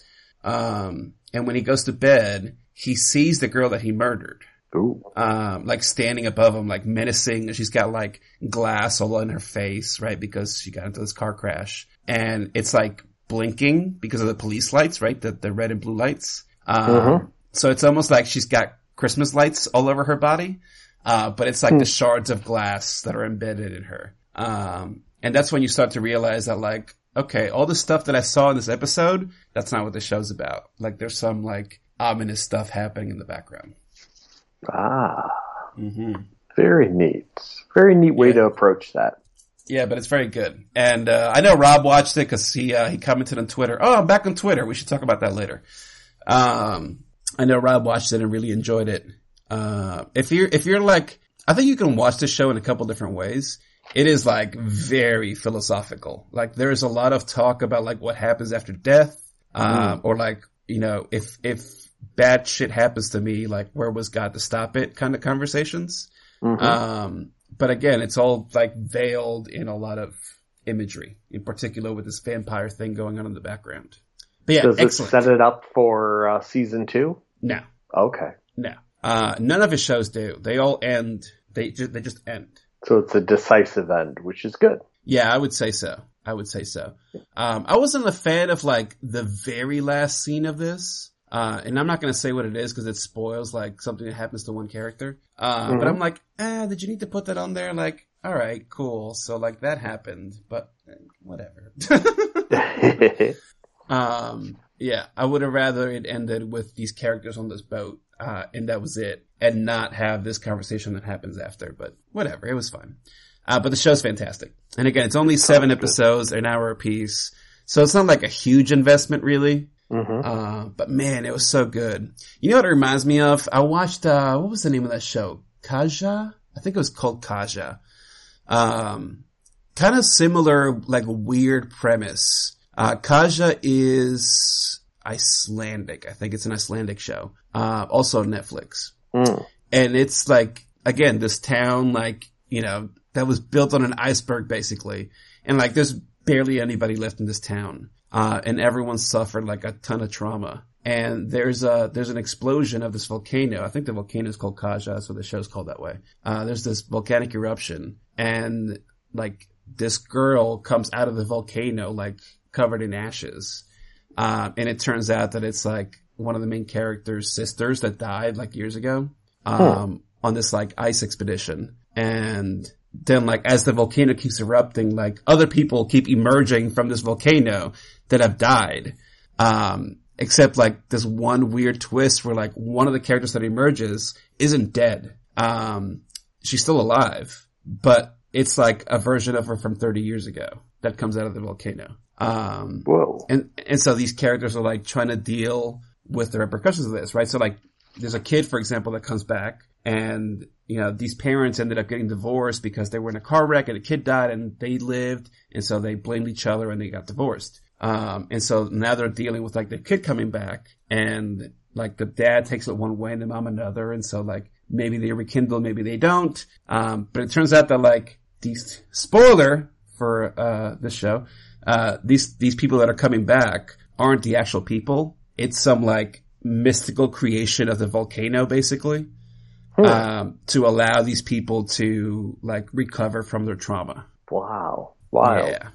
Um, and when he goes to bed, he sees the girl that he murdered, Ooh. um, like standing above him, like menacing. She's got like glass all in her face, right? Because she got into this car crash and it's like blinking because of the police lights, right? The, the red and blue lights. Um, Mhm. so it's almost like she's got Christmas lights all over her body. Uh, but it's like the shards of glass that are embedded in her. Um, and that's when you start to realize that like, okay, all the stuff that I saw in this episode, that's not what the show's about. Like there's some like ominous stuff happening in the background. Ah, Mm-hmm. very neat. Very neat way Yeah. to approach that. Yeah, but it's very good. And, uh, I know Rob watched it because he, uh, he commented on Twitter. Oh, I'm back on Twitter. We should talk about that later. Um, I know Rob watched it and really enjoyed it. Uh, if you're, if you're like, I think you can watch this show in a couple different ways. It is like very philosophical. Like there's a lot of talk about like what happens after death. Um, or like, you know, if, if bad shit happens to me, like where was God to stop it kind of conversations. Mhm. Um, but again, it's all like veiled in a lot of imagery, in particular with this vampire thing going on in the background. But yeah, Does excellent. set it up for uh, season two? no, Okay. no. Uh, none of his shows do. They all end. They just, they just end. So it's a decisive end, which is good. Yeah, I would say so. I would say so. Um, I wasn't a fan of like the very last scene of this. Uh, and I'm not going to say what it is because it spoils like something that happens to one character. Uh, but I'm like, eh, did you need to put that on there? Like, all right, cool. So like that happened, but eh, whatever. um, yeah, I would have rather it ended with these characters on this boat, uh, and that was it, and not have this conversation that happens after. But whatever, it was fun. Uh, but the show's fantastic. And again, it's only seven episodes, an hour apiece. So it's not like a huge investment really. hmm Uh, but man, it was so good. You know what it reminds me of? I watched, uh, what was the name of that show? Kaja? I think it was called Kaja. Um, kind of similar, like weird premise. Uh, Kaja is Icelandic. I think it's an Icelandic show. Uh, also on Netflix. Mm. and it's like again this town like you know that was built on an iceberg basically. And like there's barely anybody left in this town. Uh and everyone suffered like a ton of trauma. And there's a there's an explosion of this volcano. I think the volcano is called kaja so the show's called that way. Uh there's this volcanic eruption. And like this girl comes out of the volcano like covered in ashes um, and it turns out that it's like one of the main character's sisters that died like years ago, um, on this like ice expedition. And then like as the volcano keeps erupting, like other people keep emerging from this volcano that have died. Um, except like this one weird twist where like one of the characters that emerges isn't dead. Um, she's still alive, but it's like a version of her from 30 years ago that comes out of the volcano. Um, Whoa. and, and so these characters are like trying to deal with the repercussions of this, right? So like, there's a kid, for example, that comes back and, you know, these parents ended up getting divorced because they were in a car wreck and a kid died and they lived. And so they blamed each other and they got divorced. Um, and so now they're dealing with like the kid coming back and like the dad takes it one way and the mom another. And so like maybe they rekindle, maybe they don't. Um, but it turns out that like these spoiler for, uh, this show, uh, these, these people that are coming back aren't the actual people. It's some like mystical creation of the volcano basically. Hmm. Um, to allow these people to like recover from their trauma. wow. Wow. Yeah.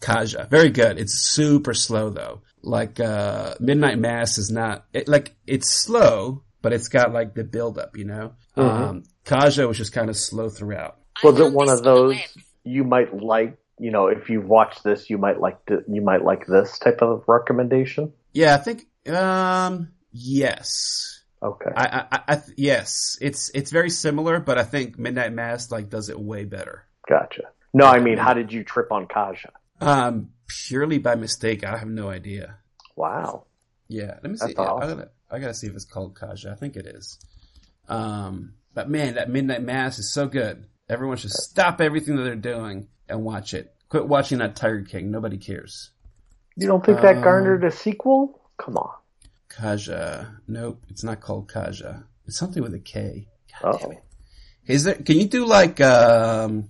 Kaja. Very good. It's super slow though. Like, uh, Midnight Mass is not, it, like, it's slow, but it's got like the build up, you know? Um, Kaja was just kind of slow throughout. I Was it one of those you might like? You know, if you've watched this, you might like to, you might like this type of recommendation. Yeah, I think, um, yes. Okay. I, I, I, yes, it's, it's very similar, but I think Midnight Mass like does it way better. Gotcha. No, I mean, how did you trip on Kaja? Um, purely by mistake. I have no idea. Wow. Yeah, let me see. Yeah, I gotta, I gotta see if it's called Kaja. I think it is. Um, but man, that Midnight Mass is so good. Everyone should stop everything that they're doing and watch it. Quit watching that Tiger King. Nobody cares. You don't think that Um, garnered a sequel? Come on. Kaja. Nope, it's not called Kaja. It's something with a K. Oh. God damn it. Is there, can you do like, um,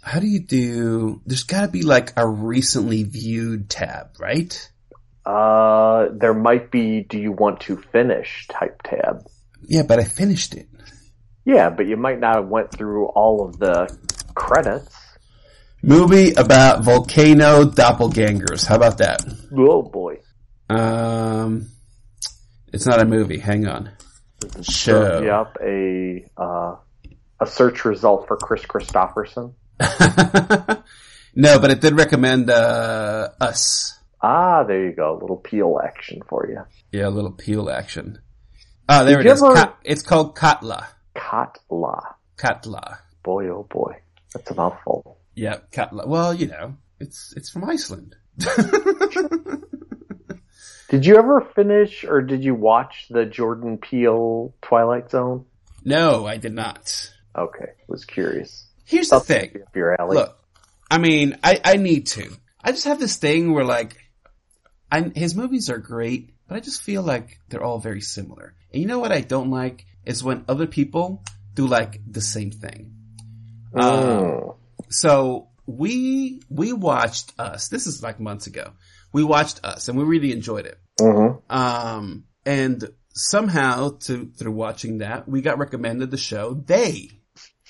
how do you do, there's gotta be like a recently viewed tab, right? Uh, there might be do you want to finish type tab. Yeah, but I finished it. Yeah, but you might not have went through all of the credits. Movie about volcano doppelgangers. How about that? Oh boy. Um, it's not a movie. Hang on. Show. Up a uh, a search result for Kris Kristofferson. no, but it did recommend uh, Us. Ah, there you go. A little Peele action for you. Yeah, a little Peele action. Ah, there Did it is. ever- Ka- it's called Katla. Katla. Katla. Boy, oh boy. That's a mouthful. Yeah, Katla. Well, you know, it's it's from Iceland. Did you ever finish or did you watch the Jordan Peele Twilight Zone? no, I did not. Okay, was curious. Here's the thing. your alley. Look, I mean, I, I need to. I just have this thing where like, I, his movies are great, but I just feel like they're all very similar. And you know what I don't like is when other people do like the same thing. Um, Mm. so we, we watched Us. This is like months ago. We watched Us and we really enjoyed it. Mhm. Um, and somehow to, through watching that, we got recommended the show They,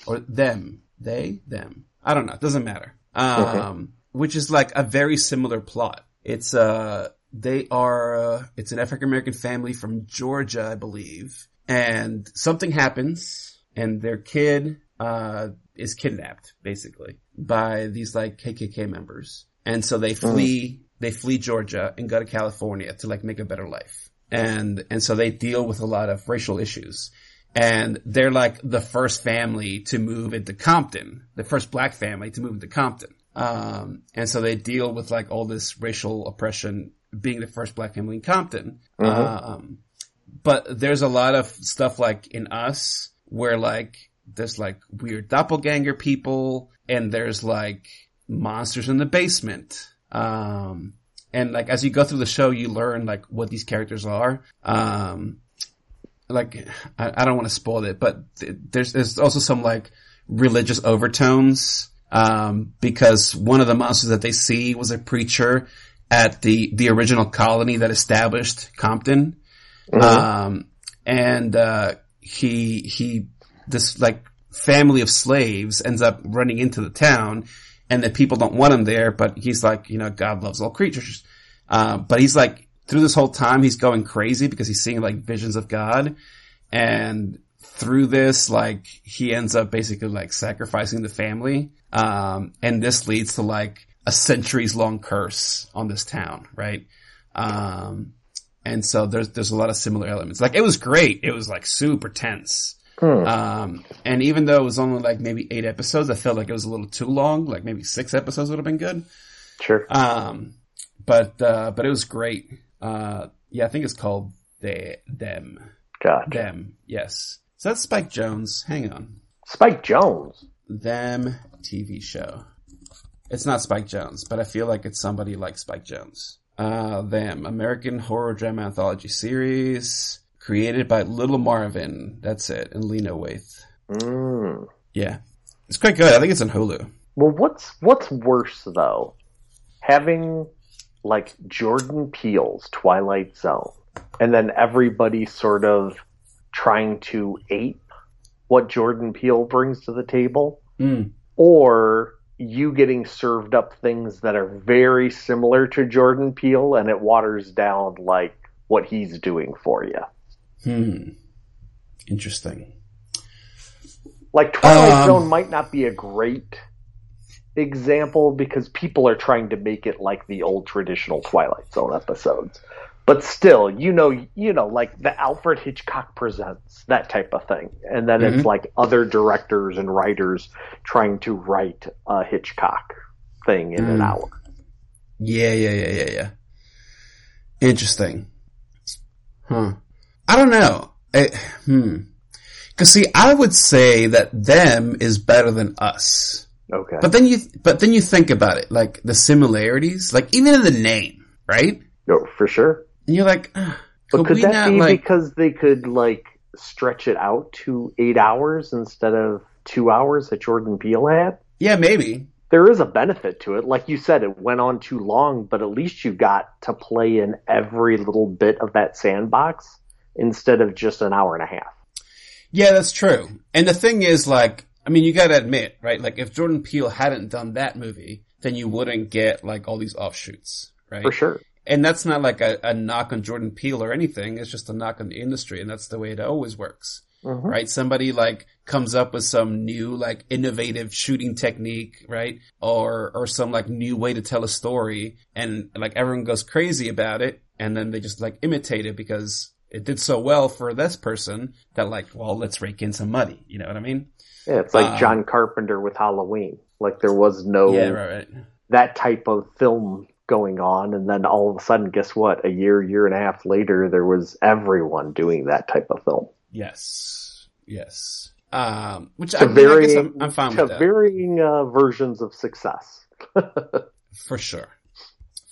or Them. They, Them. I don't know. It doesn't matter. Um, which is like a very similar plot. It's, uh, they are, uh, it's an African American family from Georgia, I believe. And something happens and their kid, uh, is kidnapped basically by these like KKK members. And so they flee, they flee Georgia and go to California to like make a better life. And, and so they deal with a lot of racial issues. And they're like the first family to move into Compton, the first black family to move into Compton. Um, and so they deal with like all this racial oppression being the first black family in Compton. Um, but there's a lot of stuff like in us where like there's like weird doppelganger people and there's like monsters in the basement. Um, and like as you go through the show, you learn like what these characters are. Um, like I, I don't want to spoil it, but th- there's there's also some like religious overtones. Um, because one of the monsters that they see was a preacher at the the original colony that established Compton. Um, and, uh, he, he, this like family of slaves ends up running into the town and the people don't want him there, but he's like, you know, God loves all creatures. Um, but he's like, through this whole time, he's going crazy because he's seeing like visions of God. And through this, like, he ends up basically like sacrificing the family. Um, and this leads to like a centuries long curse on this town, right? Um, and so there's there's a lot of similar elements. Like it was great. It was like super tense. Hmm. Um, and even though it was only like maybe eight episodes, I felt like it was a little too long. Like maybe six episodes would have been good. Sure. Um, but uh, but it was great. Uh, yeah, I think it's called they them Gotcha. them. Yes, so that's Spike Jonze. Hang on, Spike Jonze. them TV show. It's not Spike Jonze, but I feel like it's somebody like Spike Jonze. Uh, them American horror drama anthology series created by Little Marvin. That's it, and Lena Waithe. Mm. Yeah, it's quite good. I think it's on Hulu. Well, what's what's worse though, having like Jordan Peele's Twilight Zone, and then everybody sort of trying to ape what Jordan Peele brings to the table, Mm. or you getting served up things that are very similar to Jordan Peele, and it waters down like what he's doing for you. Hmm. Interesting. Like Twilight Um, Zone might not be a great example because people are trying to make it like the old traditional Twilight Zone episodes. But still, you know, you know, like the Alfred Hitchcock presents that type of thing, and then Mhm. it's like other directors and writers trying to write a Hitchcock thing in an Mm. hour. Yeah, yeah, yeah, yeah, yeah. Interesting. Huh. I don't know. I, hmm. Cause see, I would say that them is better than us. Okay, But then you, but then you think about it, like the similarities, like even in the name, right? no, for sure. And you're like, "Ugh, But could that not be like, because they could like stretch it out to eight hours instead of two hours that Jordan Peele had? yeah, maybe. there is a benefit to it. Like you said, it went on too long, but at least you got to play in every little bit of that sandbox instead of just an hour and a half. Yeah, that's true. And the thing is, like, I mean, you gotta admit, right? Like, if Jordan Peele hadn't done that movie, then you wouldn't get, like, all these offshoots, right? For sure. And that's not like a, a knock on Jordan Peele or anything. It's just a knock on the industry. And that's the way it always works, Mhm. right? Somebody, like, comes up with some new, like, innovative shooting technique, right? Or, or some, like, new way to tell a story. And, like, everyone goes crazy about it. And then they just, like, imitate it because it did so well for this person that, like, well, let's rake in some money. You know what I mean? Yeah, it's like Um, John Carpenter with Halloween. Like there was no Yeah, right, right. that type of film going on, and then all of a sudden, guess what? A year, year and a half later, there was everyone doing that type of film. Yes. Yes. Um, which I, To I varying, I'm, I'm fine to with that. varying uh, versions of success. For sure.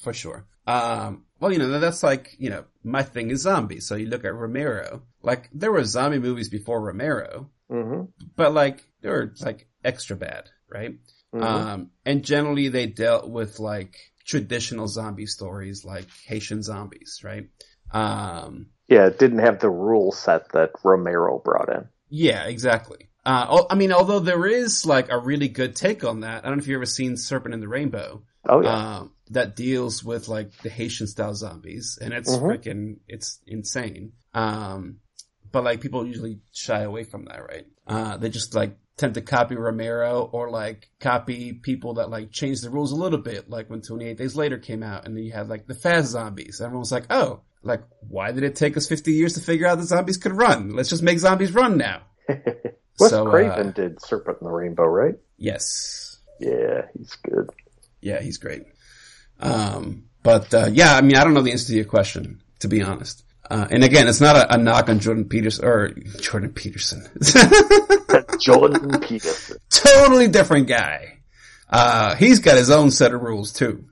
For sure. Um, well, you know, that's like, you know, my thing is zombies. So you look at Romero. Like, there were zombie movies before Romero, hmm but like, they were like extra bad, right? hmm Um, and generally they dealt with like traditional zombie stories like Haitian zombies, right? Um, yeah, it didn't have the rule set that Romero brought in. yeah, exactly. Uh, I mean, although there is like a really good take on that. I don't know if you've ever seen Serpent in the Rainbow. Oh yeah. um, that deals with like the Haitian style zombies, and it's Mhm. freaking, it's insane. Um, but like people usually shy away from that, right? Uh, they just like tend to copy Romero or like copy people that like change the rules a little bit, like when 28 Days Later came out, and then you had like the fast zombies. Everyone was like, oh, like why did it take us 50 years to figure out that zombies could run? Let's just make zombies run now. Wes so, uh, Craven did Serpent in the Rainbow, right? Yes, Yeah, he's good. Yeah, he's great. Um, but uh, yeah, I mean, I don't know the answer to your question, to be honest. Uh, and again, it's not a, a knock on Jordan Peterson or Jordan Peterson. Jordan Peterson. totally different guy. Uh, he's got his own set of rules too.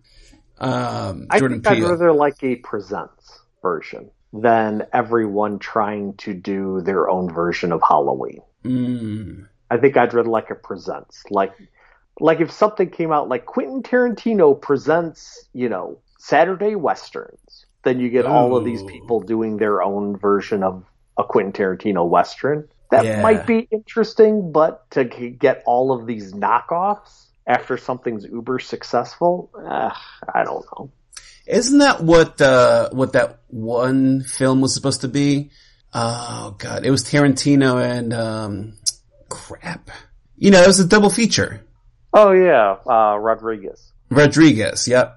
Um, I Jordan think I'd rather like a presents version than everyone trying to do their own version of Halloween. Mm, I think I'd rather like a presents. Like like if something came out like Quentin Tarantino presents, you know, Saturday Westerns, then you get all of these people doing their own version of a Quentin Tarantino Western. That Yeah. might be interesting, but to get all of these knockoffs after something's uber successful, uh, I don't know. Isn't that what uh, what that one film was supposed to be? Oh god, it was Tarantino and um, crap. You know, it was a double feature. Oh yeah, uh, Rodriguez. Rodriguez, yep.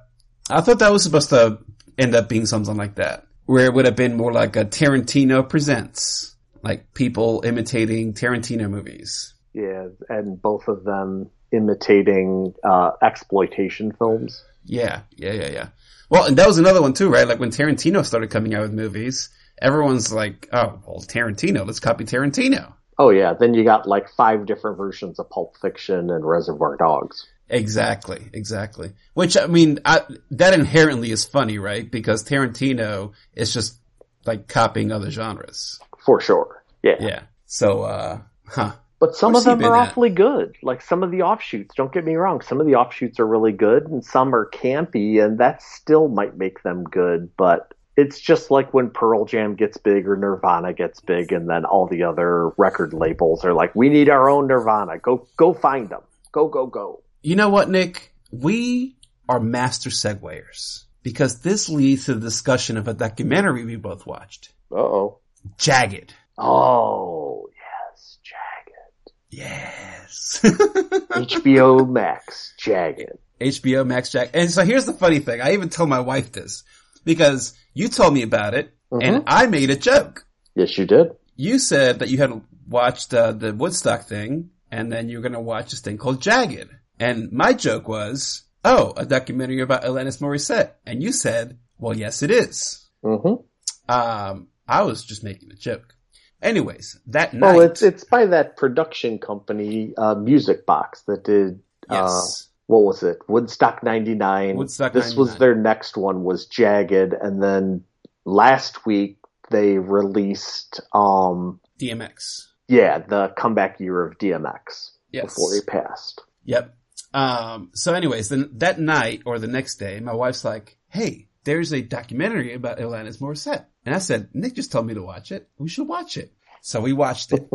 I thought that was supposed to end up being something like that, where it would have been more like a Tarantino presents, like people imitating Tarantino movies. Yeah, and both of them imitating uh, exploitation films. Yeah, yeah, yeah, yeah. Well, and that was another one too, right? Like when Tarantino started coming out with movies, everyone's like, "Oh, well, Tarantino, let's copy Tarantino." Oh yeah, then you got like five different versions of Pulp Fiction and Reservoir Dogs. Exactly, exactly. Which I mean, I, that inherently is funny, right? Because Tarantino is just like copying other genres. For sure. Yeah. Yeah. So, uh, huh. But some Where's of them are at? awfully good. Like some of the offshoots, don't get me wrong, some of the offshoots are really good and some are campy and that still might make them good, but it's just like when Pearl Jam gets big or Nirvana gets big and then all the other record labels are like, we need our own Nirvana. Go, go find them. Go, go, go. You know what, Nick? We are master seguers because this leads to the discussion of a documentary we both watched. Uh oh. Jagged. Oh, yes, Jagged. Yes. HBO Max, Jagged. HBO Max Jack. And so here's the funny thing. I even told my wife this because you told me about it and I made a joke. Yes, you did. You said that you had watched uh, the Woodstock thing and then you were going to watch this thing called Jagged. And my joke was, oh, a documentary about Alanis Morissette. And you said, well, yes, it is. Mm-hmm. Um, I was just making a joke. Anyways, that night. Well, it's it's by that production company, uh, Music Box, that did. Uh, yes. what was it? Woodstock '99. Woodstock This was their next one. Was Jagged, and then last week they released, um, DMX. yeah, the comeback year of DMX Yes. before he passed. Yep. Um, so anyways, then that night or the next day, my wife's like, Hey, there's a documentary about Alanis Morissette. And I said, Nick just told me to watch it. We should watch it. So we watched it.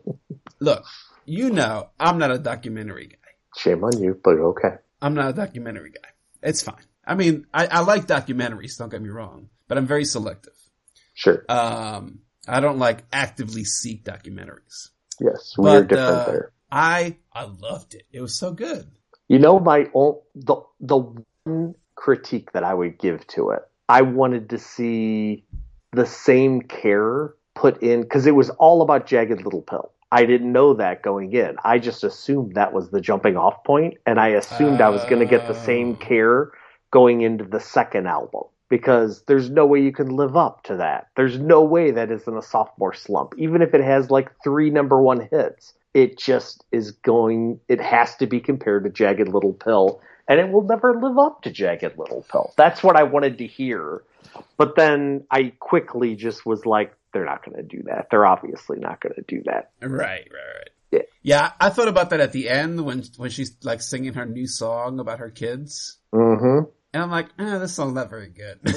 Look, you know, I'm not a documentary guy. Shame on you, but okay. I'm not a documentary guy. It's fine. I mean, I, I like documentaries, don't get me wrong, but I'm very selective. Sure. Um, I don't like actively seek documentaries. yes, we are But, different uh, there. I, I loved it. It was so good. You know, my own, the the one critique that I would give to it, I wanted to see the same care put in because it was all about Jagged Little Pill. I didn't know that going in. I just assumed that was the jumping off point, and I assumed I was going to get the same Oh. care going into the second album because there's no way you can live up to that. There's no way that isn't a sophomore slump, even if it has like three number one hits. It just is going. It has to be compared to Jagged Little Pill, and it will never live up to Jagged Little Pill. That's what I wanted to hear. But then I quickly just was like, they're not going to do that. They're obviously not going to do that. Right, right, right. Yeah. Yeah, I thought about that at the end when when she's like singing her new song about her kids, Mm-hmm. and I'm like, eh, this song's not very good.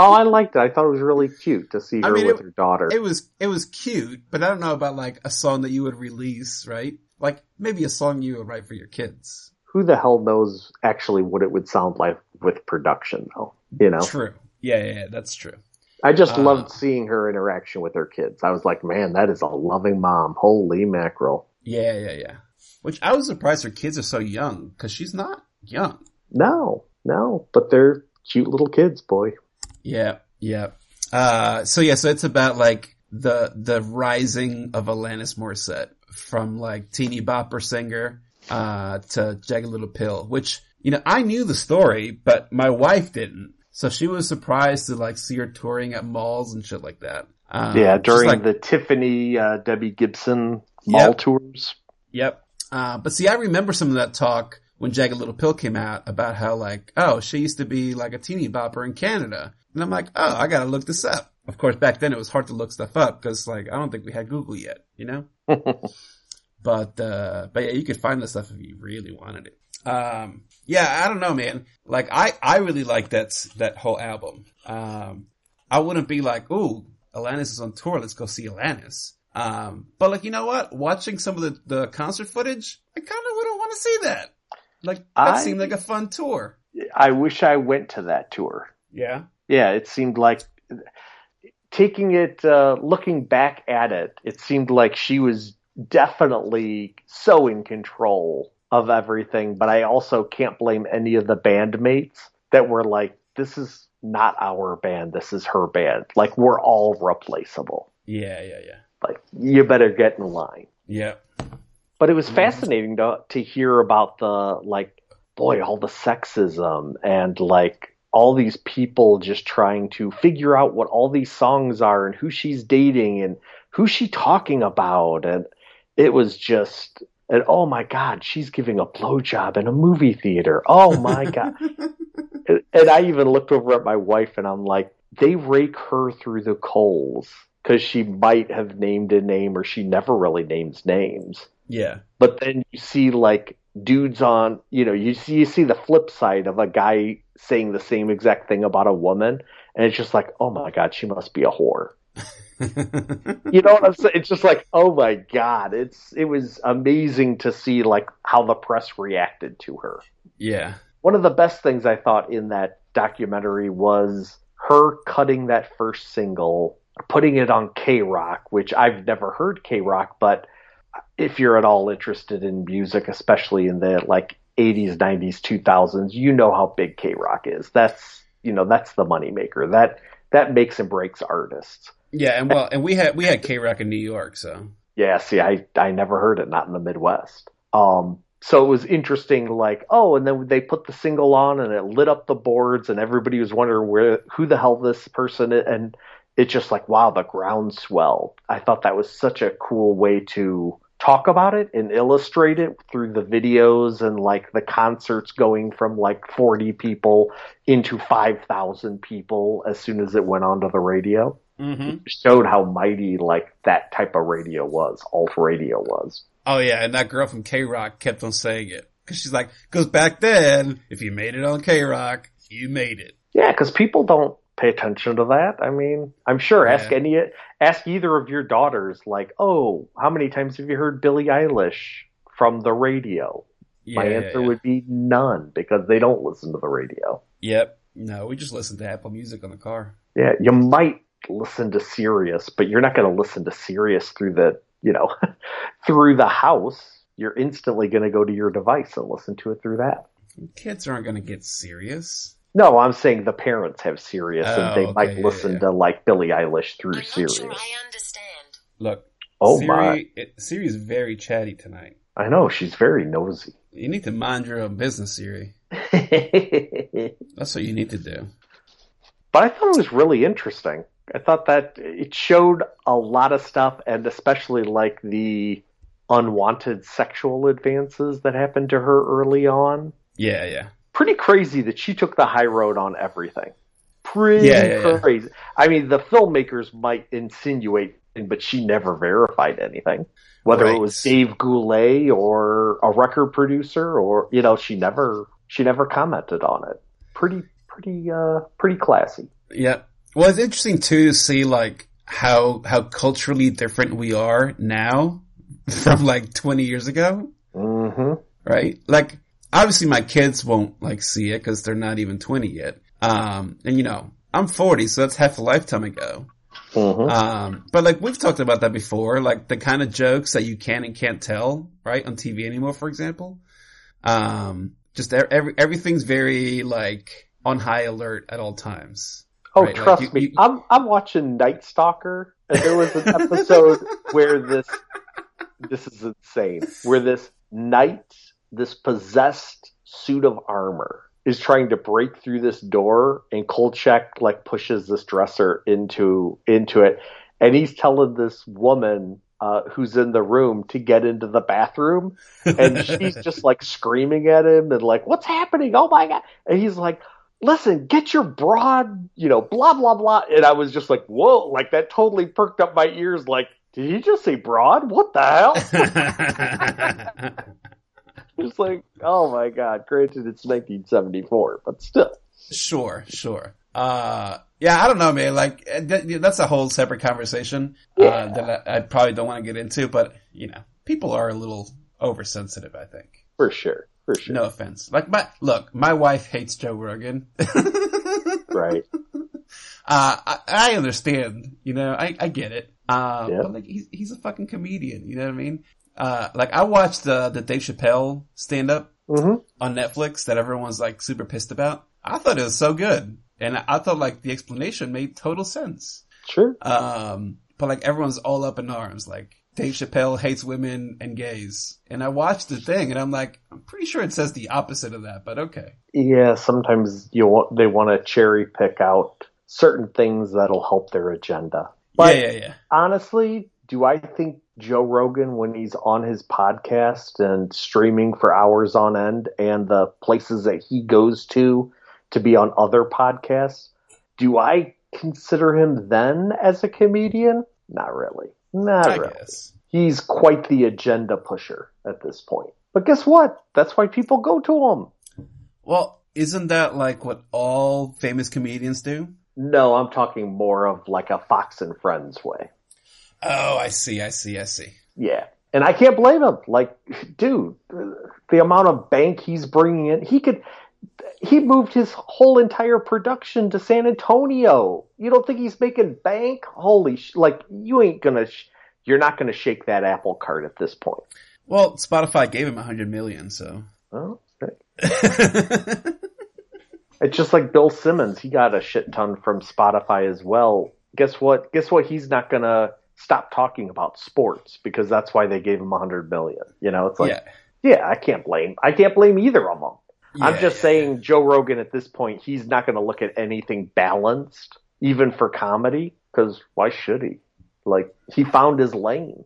Oh, I liked it. I thought it was really cute to see I her mean, with it- her daughter. it was it was cute, but I don't know about like a song that you would release, right? Like maybe a song you would write for your kids. Who the hell knows actually what it would sound like with production, though? You know, True. Yeah, yeah, yeah, that's true. I just Uh, loved seeing her interaction with her kids. I was like, man, that is a loving mom. Holy mackerel! Yeah, yeah, yeah. Which I was surprised her kids are so young because she's not young. No, no, but they're cute little kids, boy. Yeah, yeah. Uh, so yeah, so it's about like the the rising of Alanis Morissette from like teeny bopper singer uh, to Jagged Little Pill, which you know I knew the story, but my wife didn't. So she was surprised to like see her touring at malls and shit like that. Um, yeah, during like, the Tiffany uh, Debbie Gibson mall Yep. tours. Yep. Uh, but see, I remember some of that talk when Jagged Little Pill came out about how like, oh, she used to be like a teeny bopper in Canada. And I'm like, oh, I gotta look this up. Of course, back then it was hard to look stuff up because like, I don't think we had Google yet, you know? But, uh, but yeah, you could find this stuff if you really wanted it. Um, yeah, I don't know, man. Like, I, I really like that, that whole album. Um, I wouldn't be like, ooh, Alanis is on tour. Let's go see Alanis. Um, but like, you know what? Watching some of the, the concert footage, I kind of wouldn't want to see that. Like, that I- seemed like a fun tour. I wish I went to that tour. Yeah. Yeah, it seemed like taking it, uh, looking back at it, it seemed like she was definitely so in control of everything. But I also can't blame any of the bandmates that were like this is not our band. This is her band. Like we're all replaceable. Yeah, yeah, yeah. Like you better get in line. Yeah. But it was fascinating to to hear about the like boy, all the sexism and like all these people just trying to figure out what all these songs are and who she's dating and who's she talking about and it was just and oh my god, she's giving a blowjob in a movie theater. Oh my god. and, and I even looked over at my wife and I'm like, they rake her through the coals because she might have named a name or she never really names names. Yeah. But then you see like dudes on, you know, you see you see the flip side of a guy saying the same exact thing about a woman, and it's just like, oh my god, she must be a whore. you know what I'm saying? It's just like, oh my god, it's it was amazing to see like how the press reacted to her. yeah. One of the best things I thought in that documentary was her cutting that first single, putting it on K Rock, which I've never heard K Rock, but if you're at all interested in music, especially in the like 80s, 90s, 2000s, you know how big K Rock is. That's you know that's the moneymaker. That that makes and breaks artists. Yeah, and well, and we had we had K Rock in New York, so Yeah, see, I I never heard it, not in the Midwest. Um, so it was interesting, like, oh, and then they put the single on, and it lit up the boards, and everybody was wondering where who the hell this person is, and it's just like, wow, the groundswell. I thought that was such a cool way to talk about it and illustrate it through the videos and like the concerts going from like 40 people into 5,000 people as soon as it went onto the radio mm-hmm. showed how mighty like that type of radio was, alt radio was. Oh yeah, and that girl from K Rock kept on saying it because she's like, because back then, if you made it on K Rock, you made it. Yeah, because people don't pay attention to that. I mean, I'm sure. Ask any, ask either of your daughters, like, oh, how many times have you heard Billie Eilish from the radio? Yeah, My yeah, answer yeah. would be none because they don't listen to the radio. Yep. No, we just listen to Apple Music on the car. Yeah, you might listen to Sirius, but you're not going to listen to Sirius through the, you know, through the house. You're instantly going to go to your device and listen to it through that. Kids aren't going to get Sirius. No, I'm saying the parents have Sirius Oh, and they oh, okay, might yeah, listen yeah. to like Billie Eilish through I'm Sirius. sure I understand. Look, Oh Siri, my! It, Siri is very chatty tonight. I know she's very nosy. You need to mind your own business, Siri. That's what you need to do. But I thought it was really interesting. I thought that it showed a lot of stuff, and especially like the unwanted sexual advances that happened to her early on. Yeah, yeah. Pretty crazy that she took the high road on everything. Pretty Yeah, yeah, yeah. crazy. I mean, the filmmakers might insinuate, but she never verified anything. Whether it was Dave Coulier or a record producer, or you know, she never she never commented on it. Pretty pretty uh pretty classy. Yeah. Well, it's interesting too to see like how how culturally different we are now from like 20 years ago, hmm right? Like obviously my kids won't like see it because they're not even 20 yet. Um, and you know, I'm 40, so that's half a lifetime ago. hmm Um, but like we've talked about that before, like the kind of jokes that you can and can't tell, right, on TV anymore, for example. Um, just every, everything's very like on high alert at all times. Oh, Right, like, trust you- me, you- I'm I'm watching Night Stalker, and there was an episode where this this is insane, where this knight, this possessed suit of armor, is trying to break through this door, and Kolchak like pushes this dresser into into it, and he's telling this woman. Uh, who's in the room to get into the bathroom and she's just like screaming at him and like, "What's happening? Oh my god!" And he's like, "Listen, get your broad, you know, blah blah blah." And I was just like, "Whoa!" Like that totally perked up my ears. Like, did he just say broad? What the hell? It's like, oh my god. Granted, it's 1974, but still. Sure, sure. Uh, yeah, I don't know, man. Like uh, that's a whole separate conversation uh, that I, I probably don't want to get into. But you know, people are a little oversensitive. I think. For sure, for sure. No offense. Like my look, my wife hates Joe Rogan. Right. Uh, I, I understand, you know, I, I get it. Uh, Yeah. but like, he's, he's a fucking comedian, you know what I mean? Uh, like I watched the, the Dave Chappelle stand up hmm on Netflix that everyone's like super pissed about. I thought it was so good. and I, I thought like the explanation made total sense. Sure. Um, but like everyone's all up in arms, like Dave Chappelle hates women and gays. And I watched the thing and I'm like, I'm pretty sure it says the opposite of that, but okay. Yeah, sometimes you want, they want to cherry pick out certain things that'll help their agenda. But yeah, yeah, yeah. honestly, do I think Joe Rogan, when he's on his podcast and streaming for hours on end, and the places that he goes to to be on other podcasts, do I consider him then as a comedian? Not really. Not I really. guess. He's quite the agenda pusher at this point. But guess what? That's why people go to him. Well, isn't that like what all famous comedians do? No, I'm talking more of like a Fox and Friends way. Oh, I see, I see, I see. Yeah. And I can't blame him. Like, dude, the amount of bank he's bringing in, he could, he moved his whole entire production to San Antonio. You don't think he's making bank? Holy, sh- like, you ain't gonna, sh- you're not gonna shake that apple cart at this point. Well, Spotify gave him a hundred million, so. Oh, okay. It's just like Bill Simmons. He got a shit ton from Spotify as well. Guess what? Guess what? He's not gonna stop talking about sports because that's why they gave him a hundred million. You know, it's like, yeah. yeah. I can't blame. I can't blame either of them. I'm just yeah, saying, Joe Rogan at this point, he's not going to look at anything balanced, even for comedy, because why should he? Like he found his lane.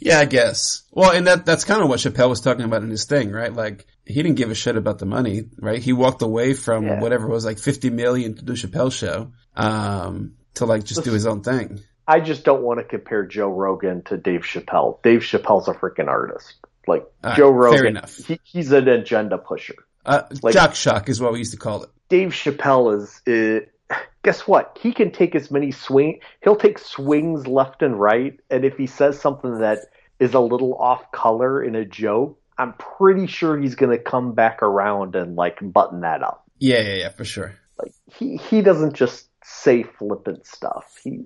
Yeah, I guess. Well, and that that's kind of what Chappelle was talking about in his thing, right? Like he didn't give a shit about the money, right? He walked away from Yeah. whatever was like 50 million to do Chappelle's show, um, to like just do his own thing. I just don't want to compare Joe Rogan to Dave Chappelle. Dave Chappelle's a freaking artist. Like right, Joe Rogan, he, he's an agenda pusher. Uh, Like- jock shock is what we used to call it. Dave Chappelle is, uh, guess what? He can take as many swing. He'll take swings left and right, and if he says something that is a little off color in a joke, I'm pretty sure he's going to come back around and like button that up. Yeah, yeah, yeah, for sure. Like he he doesn't just say flippant stuff. He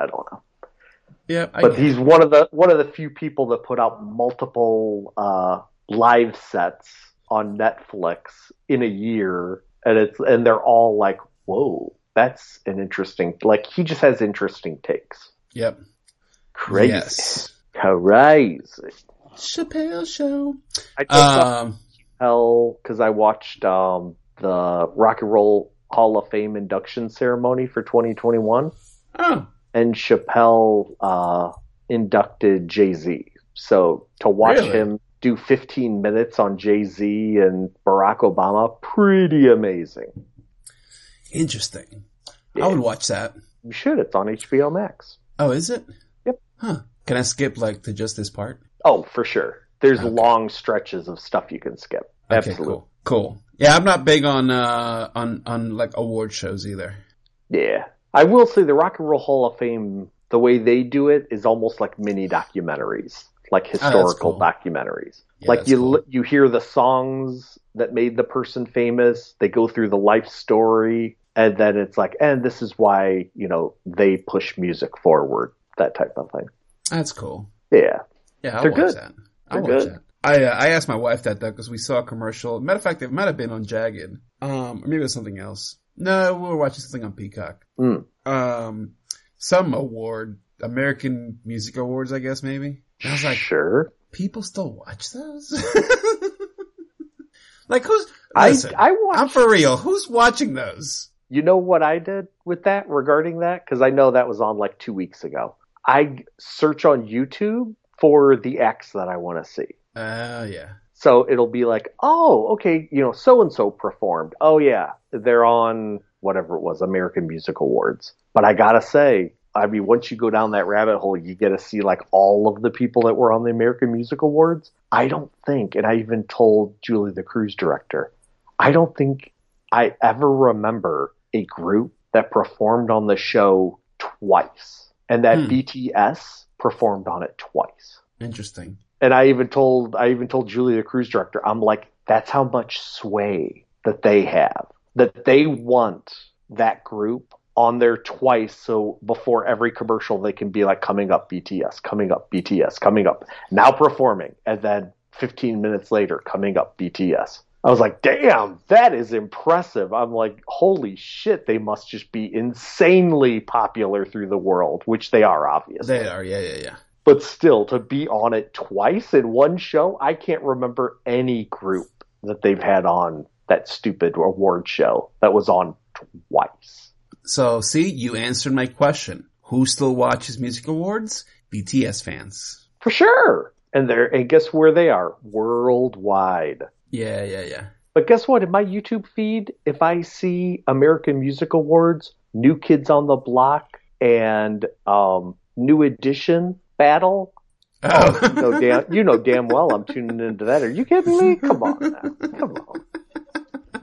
I don't know, Yeah, I but it. he's one of the one of the few people that put out multiple uh, live sets on Netflix in a year, and it's and they're all like, whoa, that's an interesting. Like he just has interesting takes. Yep. Crazy, Yes. crazy. Chappelle show. I Um, tell because I watched um, the Rock and Roll Hall of Fame induction ceremony for 2021. oh, and Chappelle uh, inducted Jay Z. So to watch Really? him do 15 minutes on Jay Z and Barack Obama, pretty amazing. interesting. Yeah. I would watch that. You should. It's on HBO Max. Oh, is it? Yep. Huh. Can I skip like to just this part? Oh, for sure. There's Okay. long stretches of stuff you can skip. Okay, Absolutely. cool. Cool. Yeah, I'm not big on uh on on like award shows either. Yeah. I will say the Rock and Roll Hall of Fame, the way they do it is almost like mini documentaries, like historical cool. documentaries. Yeah, like you cool. you hear the songs that made the person famous, they go through the life story, and then it's like, and this is why, you know, they push music forward, that type of thing. That's cool. Yeah. Yeah, I'll They're watch good. that. I'll They're watch good. that. I uh, I asked my wife that though because we saw a commercial. Matter of fact, it might have been on Jagged. Um, or maybe it was something else. No, we were watching something on Peacock. Mm. Um, some award, American Music Awards, I guess maybe. And I was like, sure. people still watch those? like who's? I Listen, I watched I'm for real. Who's watching those? You know what I did with that regarding that? Because I know that was on like two weeks ago. I search on YouTube for the acts that I want to see. Uh, yeah. So it'll be like, oh, okay, you know, so and so performed. Oh, yeah, they're on whatever it was, American Music Awards. But I gotta say, I mean, once you go down that rabbit hole, you get to see like all of the people that were on the American Music Awards. I don't think, and I even told Julie, the cruise director, I don't think I ever remember a group that performed on the show twice, and that Hmm. BTS performed on it twice. Interesting. And I even told I even told Julie, the cruise director, I'm like, that's how much sway that they have. That they want that group on there twice so before every commercial they can be like coming up BTS, coming up BTS, coming up, now performing, and then 15 minutes later coming up BTS. I was like, damn, that is impressive. I'm like, holy shit, they must just be insanely popular through the world, which they are, obviously. They are, yeah, yeah, yeah. But still, to be on it twice in one show, I can't remember any group that they've had on that stupid award show that was on twice. So, see, you answered my question. Who still watches music awards? BTS fans. For sure. And they're, and guess where they are? Worldwide. Yeah, yeah, yeah. But guess what? In my YouTube feed, if I see American Music Awards, New Kids on the Block, and um, New Edition battle, oh. oh, you know, damn, you know damn well I'm tuning into that. Are you kidding me? Come on now. Come on.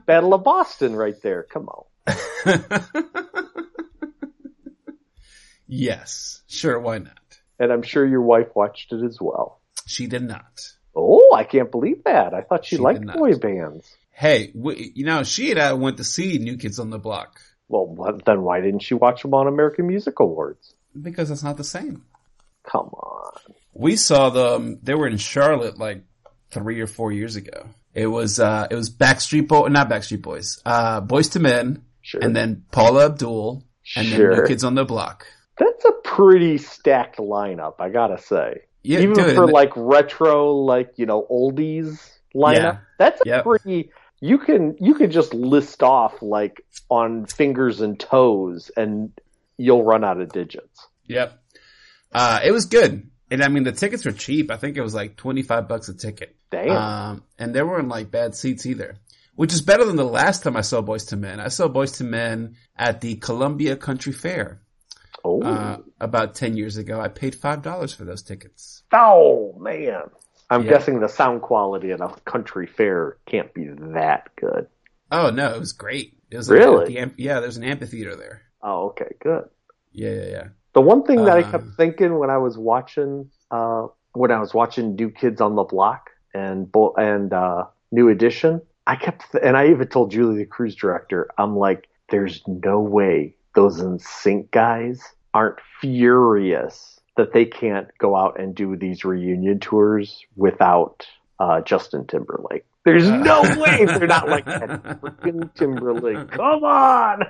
Battle of Boston right there. Come on. yes, sure, why not? And I'm sure your wife watched it as well. She did not. Oh, I can't believe that. I thought she, She liked boy bands. Hey, we, you know, she and I went to see New Kids on the Block Well, then why didn't she watch them on American Music Awards? because it's not the same. Come on. We saw them. They were in Charlotte like three or four years ago. It was uh, it was Backstreet Boy, not Backstreet Boys, uh, Boyz II Men, Sure. and then Paula Abdul, and then sure. New Kids on the Block. That's a pretty stacked lineup, I gotta say. Yeah, Even dude, for and the- like retro, like you know, oldies lineup, Yeah. that's a Yep. pretty. You can you can just list off like on fingers and toes, and you'll run out of digits. Yep. Uh, it was good. And I mean, the tickets were cheap. I think it was like 25 bucks a ticket. Damn. Um, and they weren't like bad seats either, which is better than the last time I saw Boyz II Men. I saw Boyz II Men at the Columbia Country Fair, oh, uh, about 10 years ago. I paid $5 for those tickets. oh man. I'm Yeah. guessing the sound quality at a country fair can't be that good. Oh no, it was great. It was Really? Like, the amp- yeah, there's an amphitheater there. Oh, okay, good. Yeah, yeah, yeah. The one thing that I Uh, kept thinking when I was watching, uh, when I was watching New Kids on the Block and and uh, New Edition, I kept, th- and I even told Julie, the cruise director, I'm like, there's no way those NSYNC guys aren't furious that they can't go out and do these reunion tours without uh, Justin Timberlake. There's no way they're not like that freaking Timberlake. Come on,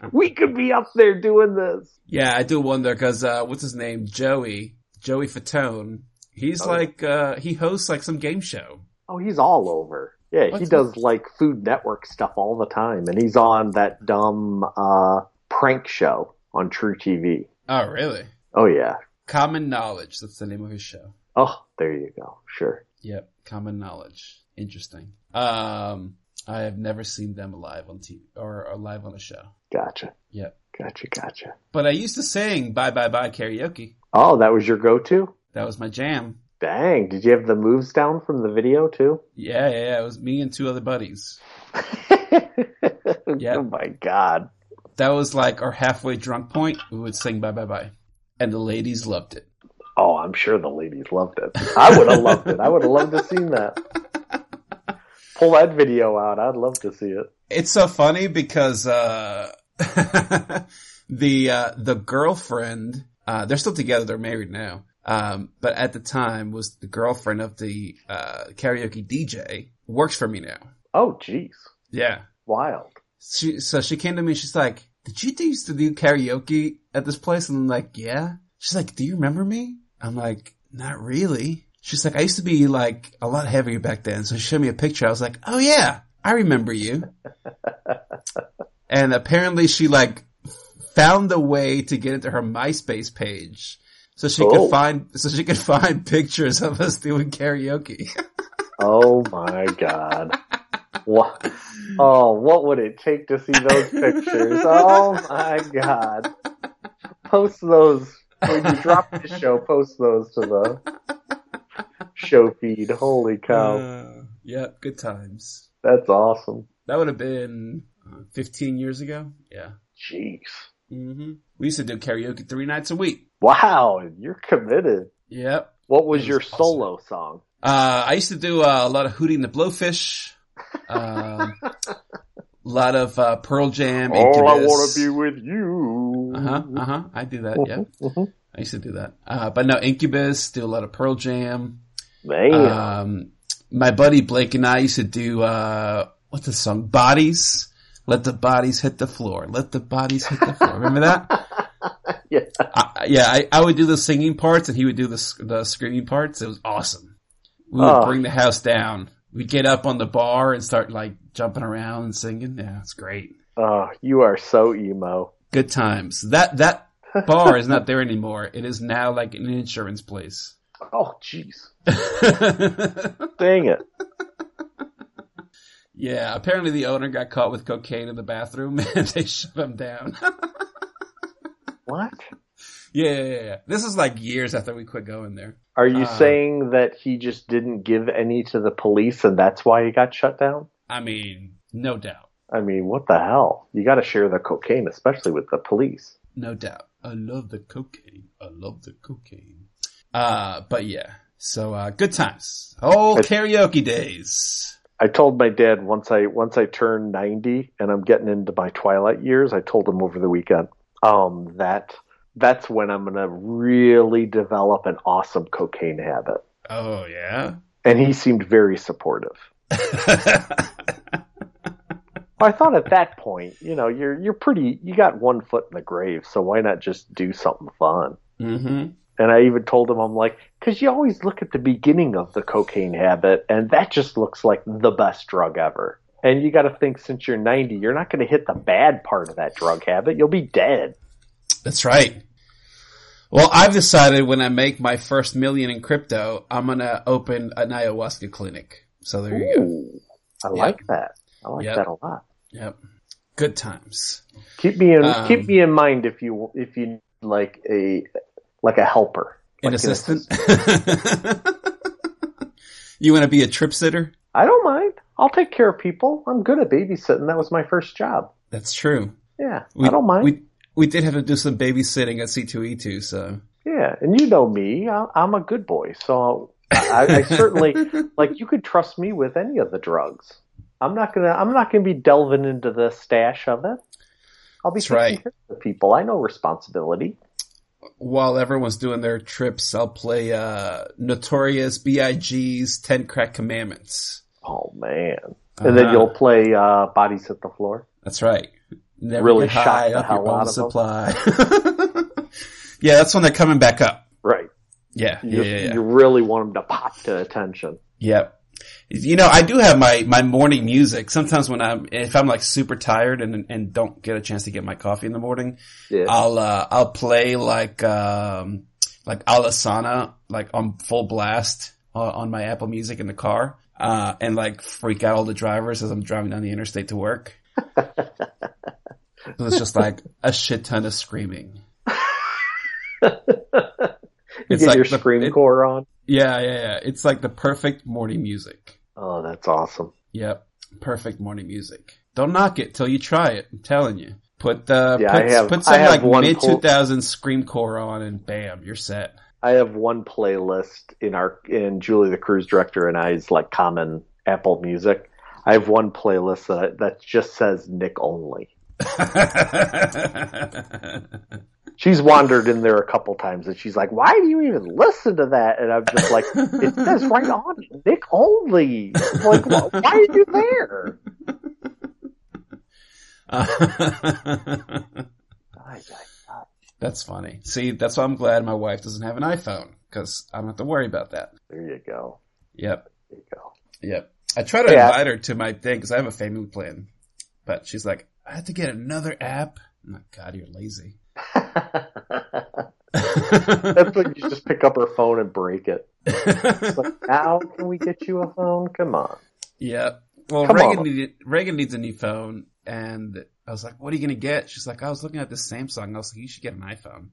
we could be up there doing this. yeah, I do wonder because uh, what's his name? Joey, Joey Fatone. He's Oh. like uh, he hosts like some game show. Oh, he's all over. Yeah, he What's- does like Food Network stuff all the time, and he's on that dumb uh, prank show on truTV. Oh, really? Oh yeah. Common Knowledge. That's the name of his show. Oh, there you go. Sure. Yep, Common Knowledge. Interesting. Um, I have never seen them live on TV or, or live on a show. Gotcha. Yep. Gotcha. Gotcha. But I used to sing "Bye Bye Bye" karaoke. Oh, that was your go-to. That was my jam. Dang! Did you have the moves down from the video too? Yeah, yeah, yeah. It was me and two other buddies. Yeah. Oh my god. That was like our halfway drunk point. We would sing "Bye Bye Bye," and the ladies loved it. Oh, I'm sure the ladies loved it. I would have loved it. I would have loved to seen that. Pull that video out. I'd love to see it. It's so funny because uh, the uh, the girlfriend uh, they're still together. They're married now. Um, but at the time was the girlfriend of the uh, karaoke DJ. Works for me now. Oh, jeez. Yeah. Wild. She so she came to me. She's like, "Did you used to do karaoke at this place?" And I'm like, "Yeah." She's like, "Do you remember me?" I'm like, "Not really." She's like, "I used to be like a lot heavier back then." So she showed me a picture. I was like, "Oh yeah, I remember you." and apparently, she like found a way to get into her MySpace page. So she Oh. could find, so she could find pictures of us doing karaoke. Oh my god. What? Oh, what would it take to see those pictures? Oh my god. Post those when you drop the show. Post those to the show feed. Holy cow, Uh, yep, good times. that's awesome. That would have been uh, 15 years ago. Yeah. Jeez. hmm We used to do karaoke three nights a week. Wow, you're committed. Yep. What was It your awesome. solo song? Uh, I used to do uh, a lot of Hootie & the Blowfish. Um, a lot of uh, Pearl Jam. All I want to be with you. Uh huh. Uh huh. I do that. Yeah. Mhm. I used to do that. Uh, but no, Incubus. Do a lot of Pearl Jam. Man, Um, my buddy Blake and I used to do uh, what's the song? Bodies. Let the bodies hit the floor. Let the bodies hit the floor. Remember that? yeah. I, yeah, I, I would do the singing parts and he would do the the screaming parts. It was awesome. We would Oh. bring the house down. We'd get up on the bar and start like jumping around and singing. Yeah, it's great. Oh, you are so emo. Good times. That that bar is not there anymore. It is now like an insurance place. Oh, jeez. Dang it. yeah, apparently the owner got caught with cocaine in the bathroom and they shut him down. What? Yeah, yeah, yeah. This is like years after we quit going there. Are you Uh, saying that he just didn't give any to the police and that's why he got shut down? I mean, no doubt. I mean, what the hell? You got to share the cocaine, especially with the police. No doubt. I love the cocaine. I love the cocaine. Uh, but yeah. So, uh, good times. Oh, karaoke days. I told my dad once I once I turn 90 and I'm getting into my twilight years, I told him over the weekend um that that's when I'm going to really develop an awesome cocaine habit. Oh, yeah? And he seemed very supportive. I thought at that point, you know, you're you're pretty you got one foot in the grave, so why not just do something fun? hmm And I even told him, I'm like, because you always look at the beginning of the cocaine habit, and that just looks like the best drug ever. And you got to think, since you're 90, you're not going to hit the bad part of that drug habit. You'll be dead. That's right. Well, I've decided when I make my first million in crypto, I'm gonna open an ayahuasca clinic. So there you go. I like that. I like Yep. that a lot. Yep. Good times. Keep me in Um, keep me in mind if you if you like a like a helper, An Like assistant. you want to be a trip sitter? I don't mind. I'll take care of people. I'm good at babysitting. That was my first job. That's true. Yeah, We, I don't mind. We we did have to do some babysitting at C2E2, so Yeah, and you know me. I- I'm a good boy, so I, I certainly like you could trust me with any of the drugs. I'm not gonna. I'm not gonna be delving into the stash of it. I'll be That's taking right. care of the people. I know responsibility. while everyone's doing their trips, I'll play uh Notorious B.I.G.'s Ten Crack Commandments. Oh man! And then Uh-huh. you'll play uh, "Bodies Hit the Floor." That's right. Never Really high off your own supply. yeah, that's when they're coming back up. Right. Yeah, You, yeah, yeah, yeah. you really want them to pop to attention. Yep. You know, I do have my, my morning music. Sometimes when I'm, if I'm like super tired and, and don't get a chance to get my coffee in the morning, Yeah. I'll, uh, I'll play like, um, like Alesana, like on full blast uh, on my Apple Music in the car, uh, and like freak out all the drivers as I'm driving down the interstate to work. So it's just like a shit ton of screaming. you It's get like your the- scream it- core on. Yeah, yeah, yeah. It's like the perfect morning music. Oh, that's awesome. Yep. Perfect morning music. Don't knock it till you try it. I'm telling you. Put the Yeah, put, have- put some like mid pull- 2000s screamcore on and bam, you're set. I have one playlist in our in Julie the cruise director and I's like common Apple Music. I have one playlist that that just says Nick only. She's wandered in there a couple times and she's like, "Why do you even listen to that?" And I'm just like, "It says right on it, Nick only." Like, "Wh- why are you there? That's funny. See, that's why I'm glad my wife doesn't have an iPhone because I don't have to worry about that. There you go. Yep. There you go. Yep. I try to Yeah. invite her to my thing because I have a family plan, but she's like, I have to get another app. I'm God, you're lazy. That's when you just pick up her phone and break it. It's like, now can we get you a phone? Come on. Yeah. Well, Come Reagan on. needed, Reagan needs a new phone, and I was like, "What are you gonna get?" She's like, "I was looking at this Samsung. I was like, you should get an iPhone."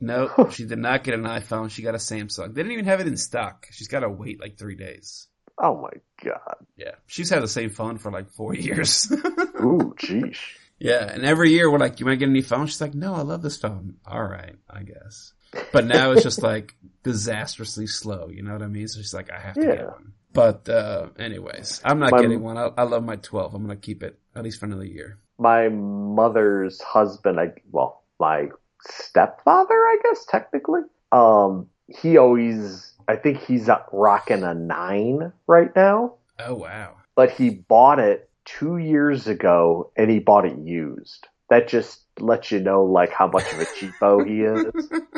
No, she did not get an iPhone. She got a Samsung. They didn't even have it in stock. She's got to wait like three days. Oh my god. Yeah, she's had the same phone for like four years. Ooh, jeez. yeah, and every year we're like, "You want to get a new phone?" She's like, "No, I love this phone." All right, I guess. But now it's just like disastrously slow. You know what I mean? So she's like, "I have to Yeah. get one." But uh anyways, I'm not My- getting one. I, I love my 12. I'm gonna keep it at least for another year. My mother's husband, I well, my stepfather, I guess technically. Um, he always I think he's rocking a nine right now. Oh wow. But he bought it two years ago, and he bought it used. That just lets you know like how much of a cheapo he is.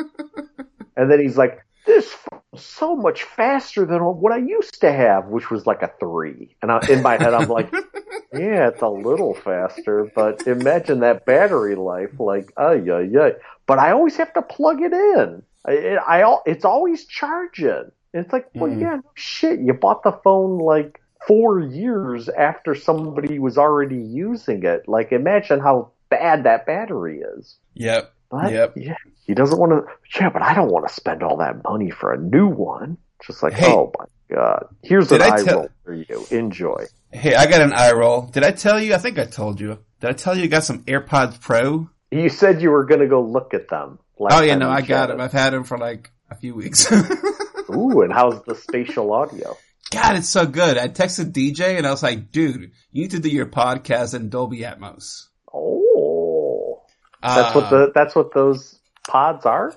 And then he's like, "This so much faster than what I used to have," which was like a three. And I, in my head, I'm like, "Yeah, it's a little faster, but imagine that battery life, like, oh yeah, yeah." But I always have to plug it in. I, I it's always charging. It's like, well, Mhm. yeah, no shit. You bought the phone like four years after somebody was already using it. Like, imagine how bad that battery is. Yep. But Yep. yeah, he doesn't want to. Yeah, but I don't want to spend all that money for a new one. Just like, Hey. oh my god, here's an I eye tell- roll for you. Enjoy. Hey, I got an eye roll. Did I tell you? I think I told you. Did I tell you I got some AirPods Pro? You said you were going to go look at them. Last Oh yeah, no, I got him. I've had him for like a few weeks. Ooh, and how's the spatial audio? God, it's so good. I texted DJ and I was like, dude, you need to do your podcast in Dolby Atmos. Oh, that's what Uh, the that's what those pods are.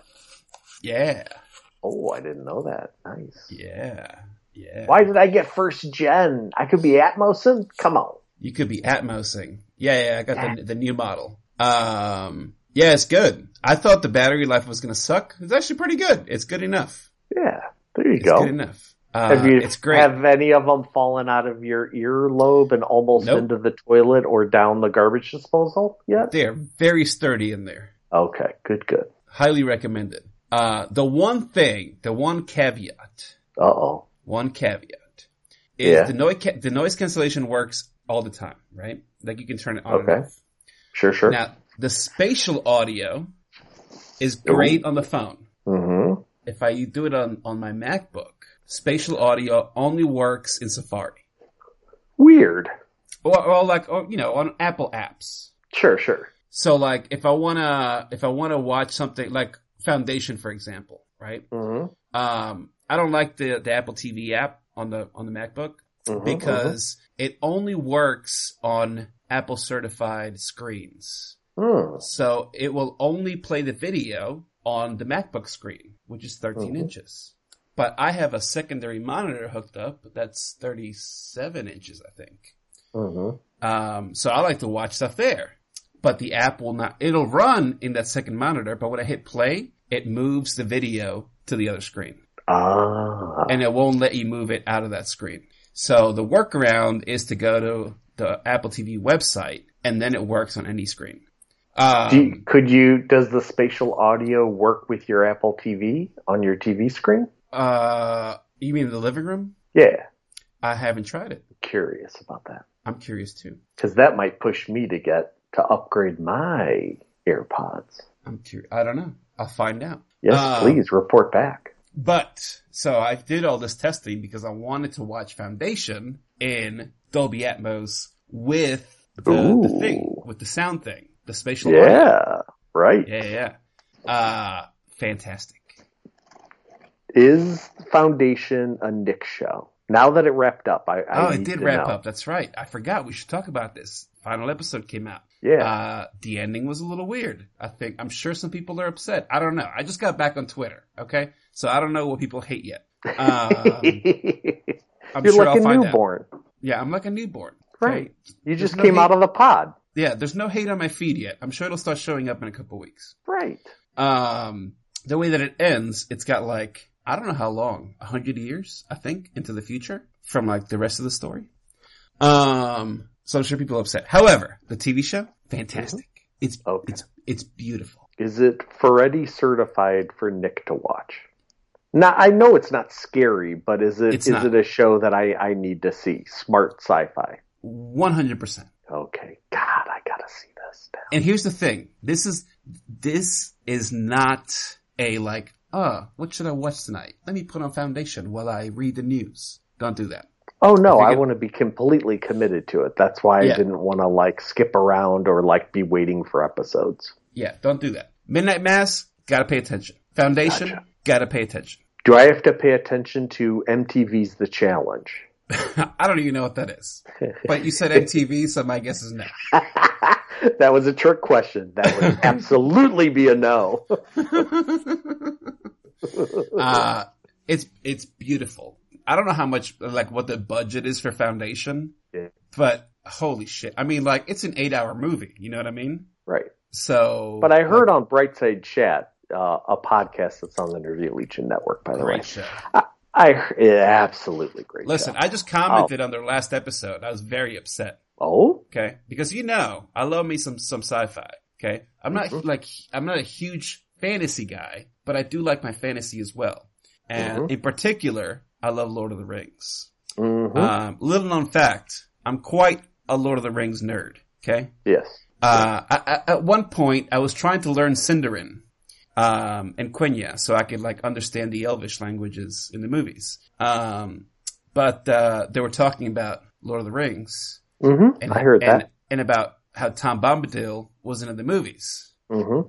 Yeah, Oh, I didn't know that. Nice. yeah, yeah. Why did I get first gen? I could be Atmosin. Come on. You could be Atmosing. Yeah, yeah, I got the, the new model. Um, yeah, it's good. I thought the battery life was going to suck. It's actually pretty good. It's good enough. Yeah, there you It's go. good enough. Uh, Have you it's great. have any of them fallen out of your earlobe and almost Nope. into the toilet or down the garbage disposal yet? They're very sturdy in there. Okay, good, good. Highly recommended. Uh, the one thing, the one caveat, Uh oh. one caveat is Yeah. the noise, ca- the noise cancellation works all the time, right? Like you can turn it on Okay. and off. Sure, sure. Now, the spatial audio is great on the phone. mm-hmm. If I do it on, on my MacBook, spatial audio only works in Safari. Weird. Or, or like, or, you know, on Apple apps. Sure, sure. So like, if I wanna, if I wanna watch something like Foundation, for example, right? Mm-hmm. Um, I don't like the, the Apple TV app on the, on the MacBook Mhm, because it only works on Apple certified screens. Mhm. So it will only play the video on the MacBook screen, which is 13 Mhm. inches. But I have a secondary monitor hooked up that's 37 inches, I think. Mhm. Um, so I like to watch stuff there. But the app will not, it'll run in that second monitor, but when I hit play, it moves the video to the other screen. Ah. And it won't let you move it out of that screen. So the workaround is to go to the Apple TV website and then it works on any screen. Um, you, could you? Does the spatial audio work with your Apple TV on your TV screen? uh, you mean the living room? Yeah. I haven't tried it. Curious about that I'm curious too. because that might push me to get to upgrade my AirPods. I'm curious. I don't know. I'll find out. Yes, Um, please report back. But so I did all this testing because I wanted to watch Foundation in Dolby Atmos with the, the thing, with the sound thing, the spatial. Yeah. Right. Yeah, yeah. Uh, fantastic. Is Foundation a Nick show? Now that it wrapped up, I, I oh, it did wrap know. up. That's right. I forgot. We should talk about this. Final episode came out. Yeah. Uh, the ending was a little weird. I think, I'm sure some people are upset. I don't know. I just got back on Twitter. Okay. So I don't know what people hate yet. Um, I'm You're sure like I'll a find out. newborn. Yeah, I'm like a newborn. okay? Right. You just no came hate. out of the pod. Yeah, there's no hate on my feed yet. I'm sure it'll start showing up in a couple weeks. Right. Um, the way that it ends, it's got like, I don't know how long, a hundred years, I think, into the future from like the rest of the story. Um, so I'm sure people are upset. However, the TV show, fantastic. It's, Okay. it's, it's beautiful. Is it Ferretti certified for Nick to watch? Now I know it's not scary, but is it It's is not. it a show that I, I need to see? Smart sci-fi. 100%. Okay. God, gotta see this now. And here's the thing. This is, this is not a like, uh, what should I watch tonight? Let me put on foundation while I read the news. Don't do that. Oh no, I I want to be completely committed to it. That's why Yeah. I didn't want to like skip around or like be waiting for episodes. Yeah, don't do that. Midnight Mass, gotta pay attention. Foundation, Gotcha. gotta pay attention. Do I have to pay attention to MTV's The Challenge? I don't even know what that is. But you said MTV, so my guess is no. that was a trick question. That would absolutely be a no. uh, it's it's beautiful. I don't know how much like what the budget is for Foundation, Yeah. but holy shit! I mean, like it's an eight hour movie. You know what I mean? Right. So, But I heard like, on Brightside Chat, uh, a podcast that's on the Interview Legion Network, by the way. show. I yeah, absolutely great. Listen. I just commented on their last episode. I was very upset. Oh, Okay, because you know I love me some some sci-fi. Okay, I'm not Mhm. like I'm not a huge fantasy guy, but I do like my fantasy as well. And Mhm. in particular, I love Lord of the Rings. mhm. Um, little known fact: I'm quite a Lord of the Rings nerd. Okay, yes. uh, I, I, at one point I was trying to learn Sindarin um, and Quenya so I could like understand the Elvish languages in the movies. Um, but uh, they were talking about Lord of the Rings. Hmm And, I heard and, that. And about how Tom Bombadil wasn't in the movies. hmm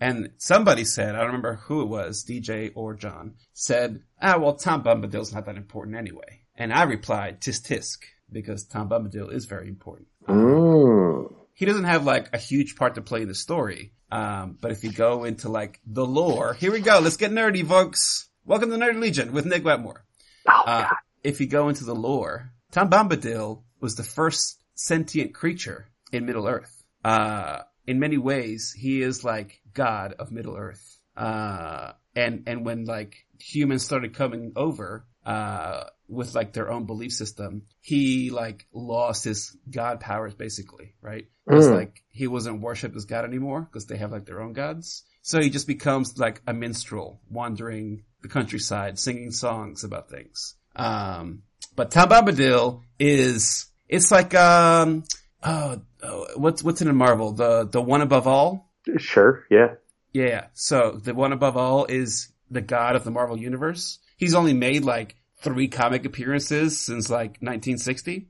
And somebody said, I don't remember who it was, DJ or John, said, ah, well, Tom Bombadil's not that important anyway. And I replied, tisk tisk, because Tom Bombadil is very important. Mm. He doesn't have like a huge part to play in the story. Um, but if you go into like the lore, here we go. Let's get nerdy, folks. Welcome to Nerd Legion with Nick Wetmore. Oh, Uh, if you go into the lore, Tom Bombadil was the first sentient creature in Middle Earth. Uh, in many ways, he is like God of Middle Earth. Uh, and, and when like humans started coming over, uh, with like their own belief system, he like lost his God powers basically, right? It's Mm. like he wasn't worshipped as God anymore because they have like their own gods. So he just becomes like a minstrel wandering the countryside, singing songs about things. Um, but Tom Bombadil is, it's like, um, oh, oh, what's, what's in a Marvel? The, the one above all? Sure. Yeah. Yeah. So the one above all is the god of the Marvel universe. He's only made like three comic appearances since like 1960.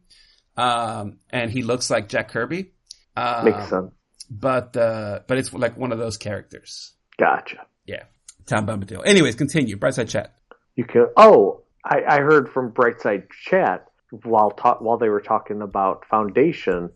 Um, and he looks like Jack Kirby. Um, Makes sense. But, uh, but it's like one of those characters. Gotcha. Yeah. Tom Bombadil. Anyways, continue. Brightside chat. You can. Oh, I, I heard from Brightside Chat while ta- while they were talking about Foundation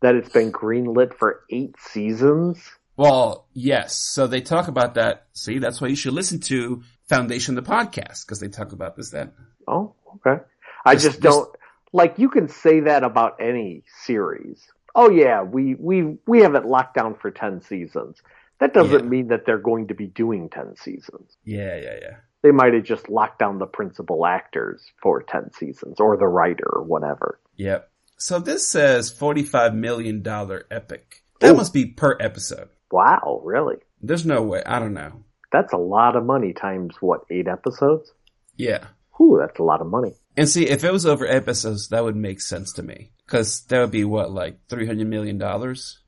that it's been greenlit for eight seasons. Well, yes. So they talk about that. See, that's why you should listen to Foundation the podcast because they talk about this then. Oh, okay. I Just- just, don't like. You can say that about any series. Oh yeah, we we we have it locked down for ten seasons. That doesn't Yeah. mean that they're going to be doing ten seasons. Yeah, yeah, yeah. They might have just locked down the principal actors for ten seasons, or the writer, or whatever. Yep. So this says $45 million epic. That Ooh. must be per episode. Wow, really? There's no way. I don't know. That's a lot of money times what eight episodes? Yeah. Whew, that's a lot of money. And see, if it was over episodes, that would make sense to me. Cause that would be what, like $300 million?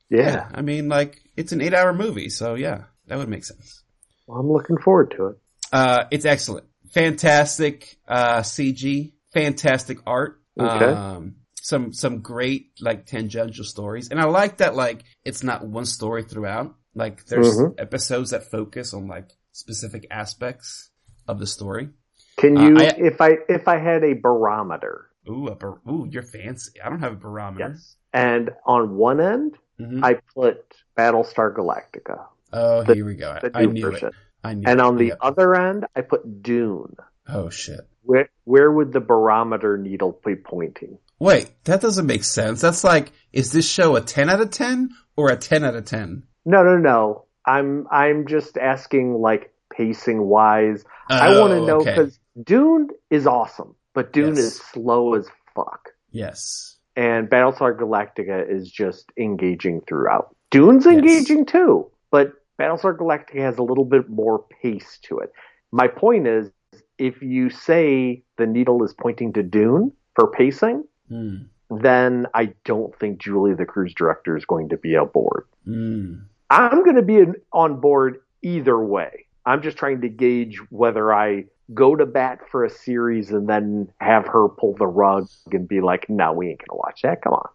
Yeah, I mean, like, it's an eight hour movie. So yeah, that would make sense. Well, I'm looking forward to it. Uh, it's excellent. Fantastic, uh, CG. Fantastic art. Okay. Um, some, some great, like, tangential stories. And I like that, like, it's not one story throughout. Like, there's Mhm. episodes that focus on, like, specific aspects of the story. Can Uh, you, I- if I if I had a barometer, Ooh, a bar- ooh, you're fancy. I don't have a barometer. yes, and on one end Mhm. I put Battlestar Galactica, oh, the- here we go. I, I new knew version, it. And on the other end I put Dune. Oh shit. Where where would the barometer needle be pointing? Wait, that doesn't make sense. That's like, is this show a 10 out of 10 or a 10 out of 10? No, no, no. I'm I'm just asking like pacing wise. I want to Oh, know okay. because Dune is awesome, but Dune Yes. is slow as fuck. Yes. and Battlestar Galactica is just engaging throughout. Dune's Yes. engaging too, but Battlestar Galactica has a little bit more pace to it. My point is, if you say the needle is pointing to Dune for pacing, Hmm. then I don't think Julie, the cruise director, is going to be aboard. Hmm. I'm going to be in, on board either way. I'm just trying to gauge whether I go to bat for a series and then have her pull the rug and be like, no, we ain't going to watch that. Come on.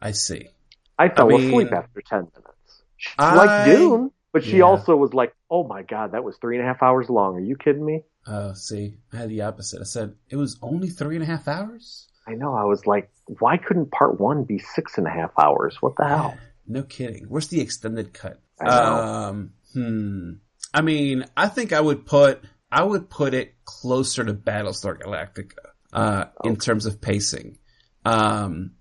I see. I fell mean, asleep after 10 minutes. She I- liked Dune, but she Yeah. also was like, oh my God, that was three and a half hours long. Are you kidding me? Oh, see, I had the opposite. I said, it was only three and a half hours? I know. I was like, why couldn't part one be six and a half hours? What the hell? No kidding. Where's the extended cut? I. Um, hmm. I mean, I think I would put, I would put it closer to Battlestar Galactica, uh, okay. in terms of pacing. Um,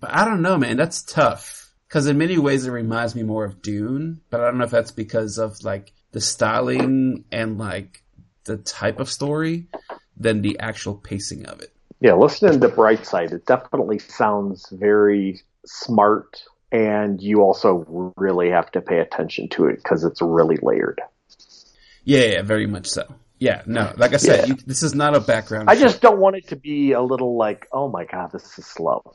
but I don't know, man. That's tough. Cause in many ways it reminds me more of Dune, but I don't know if that's because of like the styling and like the type of story than the actual pacing of it. Yeah, listening to Brightside, it definitely sounds very smart, and you also really have to pay attention to it because it's really layered. Yeah, yeah, very much so. Yeah, no, like I said, yeah. you, this is not a background. I show. just don't want it to be a little like, oh my god, this is slow.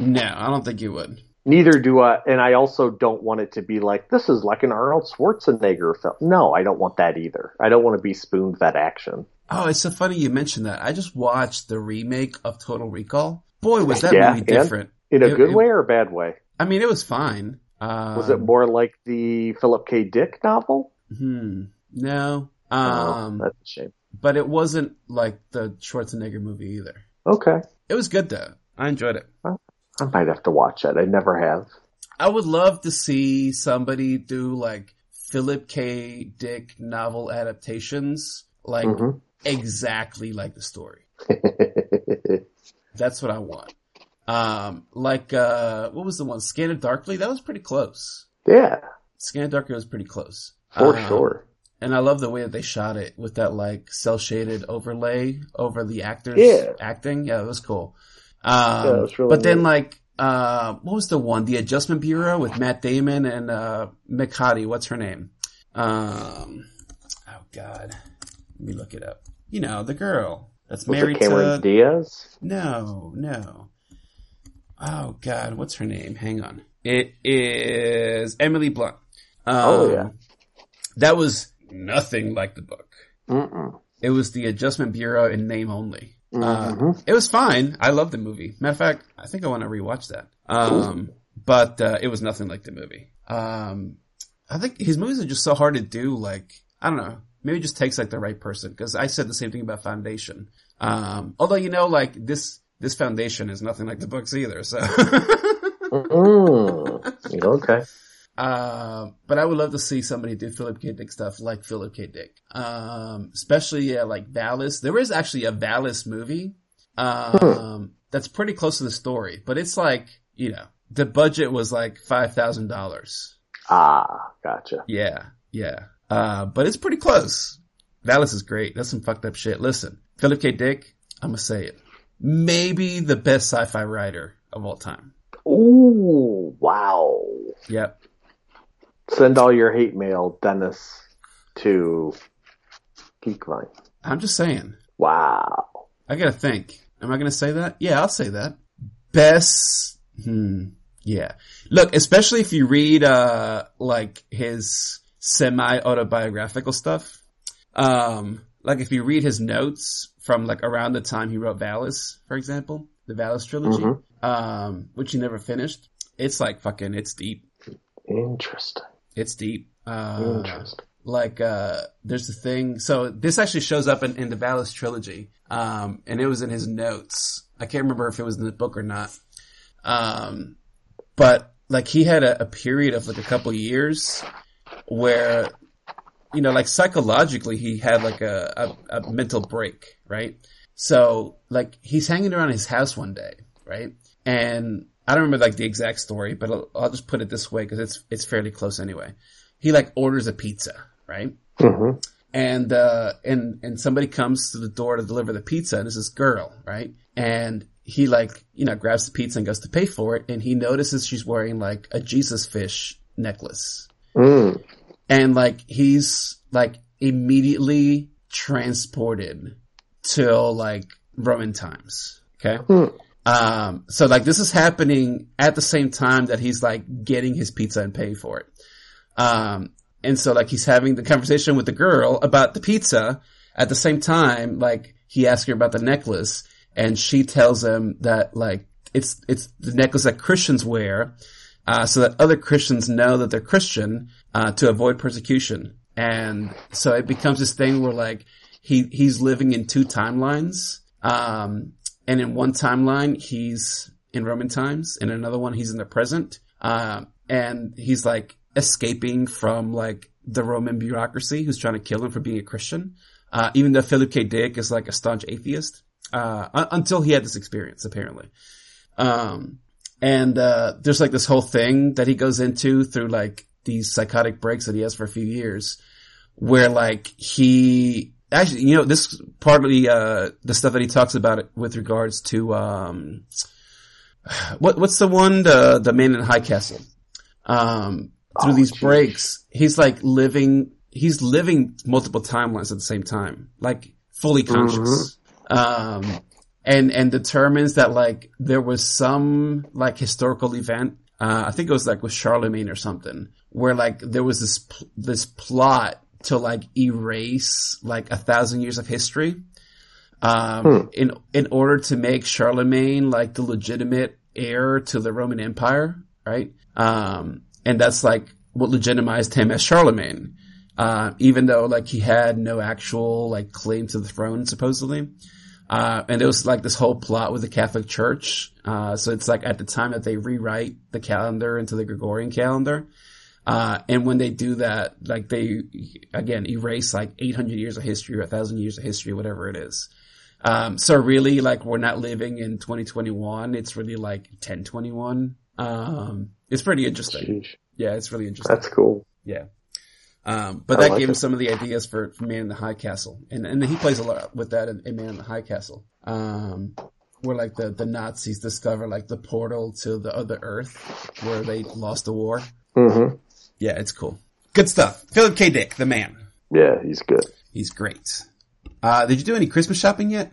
No, I don't think you would. Neither do I, and I also don't want it to be like this is like an Arnold Schwarzenegger film. No, I don't want that either. I don't want to be spoon fed action. Oh, it's so funny you mentioned that. I just watched the remake of Total Recall. Boy, was that yeah, movie different. In a it, good it, way or a bad way? I mean, it was fine. Um, was it more like the Philip K. Dick novel? Hmm. No. Oh, um, oh, that's a shame. But it wasn't like the Schwarzenegger movie either. Okay. It was good though. I enjoyed it. I might have to watch it. I never have. I would love to see somebody do like Philip K. Dick novel adaptations, like mm-hmm. exactly like the story. That's what I want. Um, like, uh, what was the one? Scanner Darkly? That was pretty close. Yeah. Scanner Darkly was pretty close. For um, sure. And I love the way that they shot it with that like cell shaded overlay over the actors yeah. acting. Yeah, it was cool. Um, yeah, really but then like, uh, what was the one? The Adjustment Bureau with Matt Damon and, uh, Mikati. What's her name? Um, oh God. Let me look it up. You know, the girl that's was married Cameron to Diaz. No, no. Oh God, what's her name? Hang on. It is Emily Blunt. Um, oh yeah. That was nothing like the book. Mm-mm. It was the Adjustment Bureau in name only. Mm-hmm. Uh, it was fine. I love the movie. Matter of fact, I think I want to rewatch that. Um, but uh, it was nothing like the movie. Um, I think his movies are just so hard to do. Like I don't know. Maybe it just takes like the right person. Because I said the same thing about Foundation. Um, although you know, like this this Foundation is nothing like the books either. So. mm, okay. Uh, but I would love to see somebody do Philip K. Dick stuff like Philip K. Dick. Um, especially, yeah, like Valis. There is actually a Valis movie, um, that's pretty close to the story, but it's like, you know, the budget was like $5,000. Ah, gotcha. Yeah, yeah. Uh, but it's pretty close. Valis is great. That's some fucked up shit. Listen, Philip K. Dick, I'm gonna say it. Maybe the best sci-fi writer of all time. Ooh, wow. Yep. Send all your hate mail, Dennis, to Geekvine. I'm just saying. Wow. I gotta think. Am I gonna say that? Yeah, I'll say that. Best, hmm, yeah. Look, especially if you read, uh, like his semi-autobiographical stuff. Um, like if you read his notes from like around the time he wrote Valis, for example, the Valis trilogy, mm-hmm. um, which he never finished, it's like fucking, it's deep. Interesting. It's deep. Uh, Interesting. Like, uh, there's a thing. So this actually shows up in, in the Valis trilogy. Um, and it was in his notes. I can't remember if it was in the book or not. Um, but like he had a, a period of like a couple years where, you know, like psychologically he had like a, a, a mental break, right? So like he's hanging around his house one day, right? And I don't remember like the exact story, but I'll, I'll just put it this way because it's it's fairly close anyway. He like orders a pizza, right? Mm-hmm. And uh, and and somebody comes to the door to deliver the pizza, and it's this girl, right? And he like you know grabs the pizza and goes to pay for it, and he notices she's wearing like a Jesus fish necklace, mm. and like he's like immediately transported to like Roman times. Okay. Mm. Um, so like this is happening at the same time that he's like getting his pizza and paying for it. Um, and so like he's having the conversation with the girl about the pizza at the same time, like he asks her about the necklace and she tells him that like it's, it's the necklace that Christians wear, uh, so that other Christians know that they're Christian, uh, to avoid persecution. And so it becomes this thing where like he, he's living in two timelines. Um, and in one timeline, he's in Roman times. And in another one, he's in the present. Uh, and he's like escaping from like the Roman bureaucracy who's trying to kill him for being a Christian. Uh, even though Philip K. Dick is like a staunch atheist, uh, un- until he had this experience, apparently. Um, and, uh, there's like this whole thing that he goes into through like these psychotic breaks that he has for a few years where like he, actually, you know, this partly, uh, the stuff that he talks about it with regards to, um, what, what's the one, the, the man in the high castle? Um, through Oh, these geez. breaks, he's like living, he's living multiple timelines at the same time, like fully conscious. Um, and, and determines that like there was some like historical event, uh, I think it was like with Charlemagne or something, where like there was this, pl- this plot to like erase like a thousand years of history. Um, Hmm. in, in order to make Charlemagne like the legitimate heir to the Roman Empire, right? Um, and that's like what legitimized him as Charlemagne. Uh, even though like he had no actual like claim to the throne supposedly. Uh, and there was like this whole plot with the Catholic Church. Uh, so it's like at the time that they rewrite the calendar into the Gregorian calendar. Uh, and when they do that, like they, again, erase like 800 years of history or 1000 years of history, whatever it is. Um, so really like we're not living in 2021. It's really like 1021. Um, it's pretty interesting. Yeah, it's really interesting. That's cool. Yeah. Um, but I that like gave him it. some of the ideas for, for Man in the High Castle. And, and he plays a lot with that in, in Man in the High Castle. Um, where like the, the Nazis discover like the portal to the other Earth where they lost the war. hmm Yeah, it's cool. Good stuff. Philip K. Dick, the man. Yeah, he's good. He's great. Uh, did you do any Christmas shopping yet?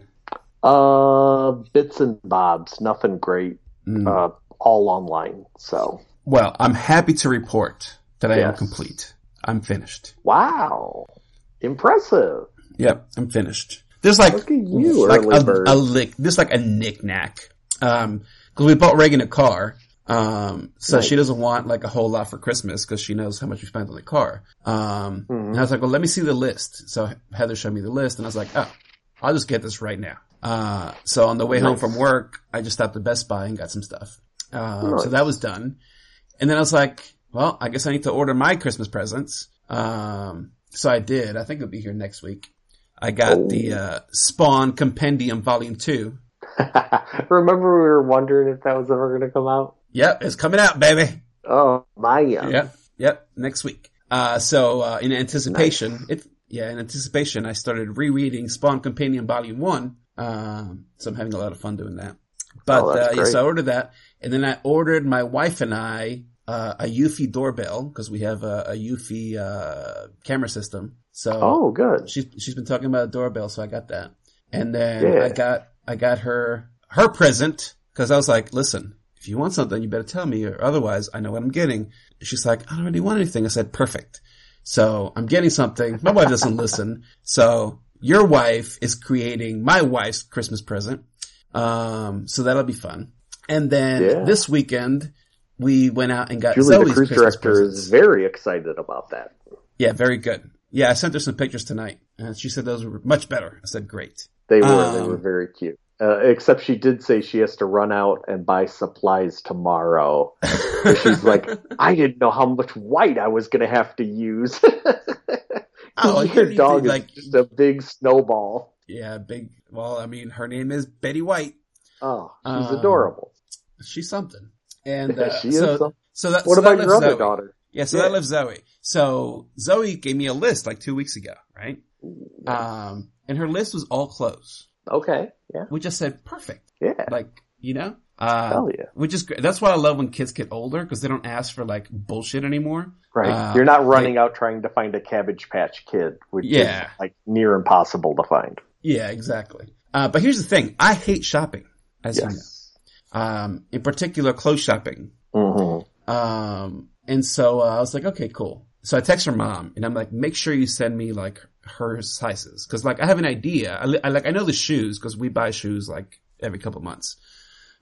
Uh, bits and bobs, nothing great. Mm. Uh, all online. So, Well, I'm happy to report that I am complete. I'm finished. wow, impressive. Yep, I'm finished. There's like Look at you, like early a, bird. a lick. There's like a knick-knack. Um, cause we bought Reagan a car. Um, so Nice. she doesn't want like a whole lot for Christmas because she knows how much we spent on the car. Um, Mhm. and I was like, well, let me see the list. So Heather showed me the list and I was like, oh, I'll just get this right now. Uh, so on the way home from work, I just stopped at Best Buy and got some stuff. Um, so that was done. And then I was like, well, I guess I need to order my Christmas presents. Um, so I did. I think it'll be here next week. I got Oh. the, uh, Spawn Compendium Volume 2. Remember, we were wondering if that was ever going to come out. Yep, it's coming out, baby. Oh my! Yeah. Yep, yep, next week. Uh, so, uh, in anticipation, it, yeah, in anticipation, I started rereading Spawn Compendium Volume 1. Um, so I'm having a lot of fun doing that. But, Oh, uh, yeah, so. I ordered that. And then I ordered my wife and I, uh, a Eufy doorbell, because we have a, a Eufy, uh, camera system. So, Oh, good. she's she's been talking about a doorbell, so I got that. And then Yeah. I got I got her her present because I was like, listen, if you want something, you better tell me, or otherwise, I know what I'm getting. She's like, I don't really want anything. I said, perfect. So I'm getting something. My wife doesn't listen. So your wife is creating my wife's Christmas present. Um, so that'll be fun. And then Yeah. this weekend we went out and got Julie, Zoe's the cruise Christmas director, presents. is very excited about that. Yeah, very good. Yeah, I sent her some pictures tonight, and she said those were much better. I said, great. They were. they Um, were very cute. Uh, except she did say she has to run out and buy supplies tomorrow. She's like, I didn't know how much white I was going to have to use. Oh, you Your dog like- is just a big snowball. yeah, big. Well, I mean, her name is Betty White. Oh, she's Um, adorable. She's something. And uh, she is. so, some- so that, what so that about your other Zoe. daughter? Yeah, so Yeah. that left Zoe. So Zoe gave me a list like two weeks ago, right? Um, and her list was all clothes. Okay, yeah, We just said perfect, yeah, like you know. Uh, hell yeah. which is great. That's why I love when kids get older because they don't ask for like bullshit anymore. Right. Uh, You're not running out trying to find a Cabbage Patch Kid, which Yeah. is like near impossible to find. Yeah, exactly. Uh, but here's the thing: I hate shopping, as you know. Yes. Um, in particular, clothes shopping. Mm-hmm. Um, and so uh, I was like, okay, cool. So I text her mom, and I'm like, make sure you send me like her sizes, because like I have an idea. I, I like I know the shoes because we buy shoes like every couple months.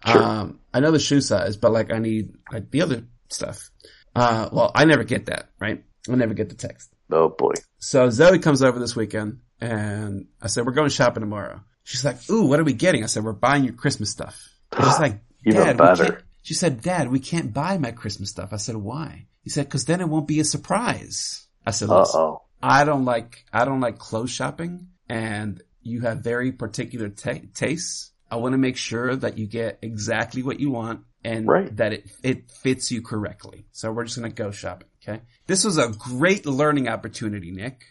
Sure. Um, I know the shoe size, but like I need like the other stuff. Uh, well, I never get that, right? I never get the text. Oh boy. So Zoe comes over this weekend, and I said, we're going shopping tomorrow. She's like, ooh, what are we getting? I said, we're buying your Christmas stuff. And she's like, Dad, we better. She said, Dad, we can't buy my Christmas stuff. I said, why? He said, cause then it won't be a surprise. I said, Uh oh. I don't like, I don't like clothes shopping and you have very particular ta tastes, I want to make sure that you get exactly what you want and Right. that it, it fits you correctly. So we're just going to go shopping. Okay. This was a great learning opportunity, Nick.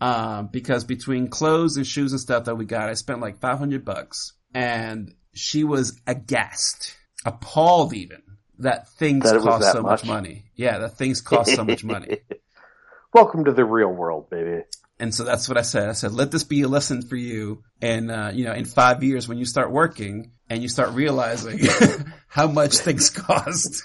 Um, because between clothes and shoes and stuff that we got, I spent like 500 bucks and she was aghast, appalled even that things That cost that so much much? money. Yeah. That things cost so much money. Welcome to the real world, baby. And so that's what I said. I said, let this be a lesson for you. And, uh, you know, in five years when you start working and you start realizing how much things cost.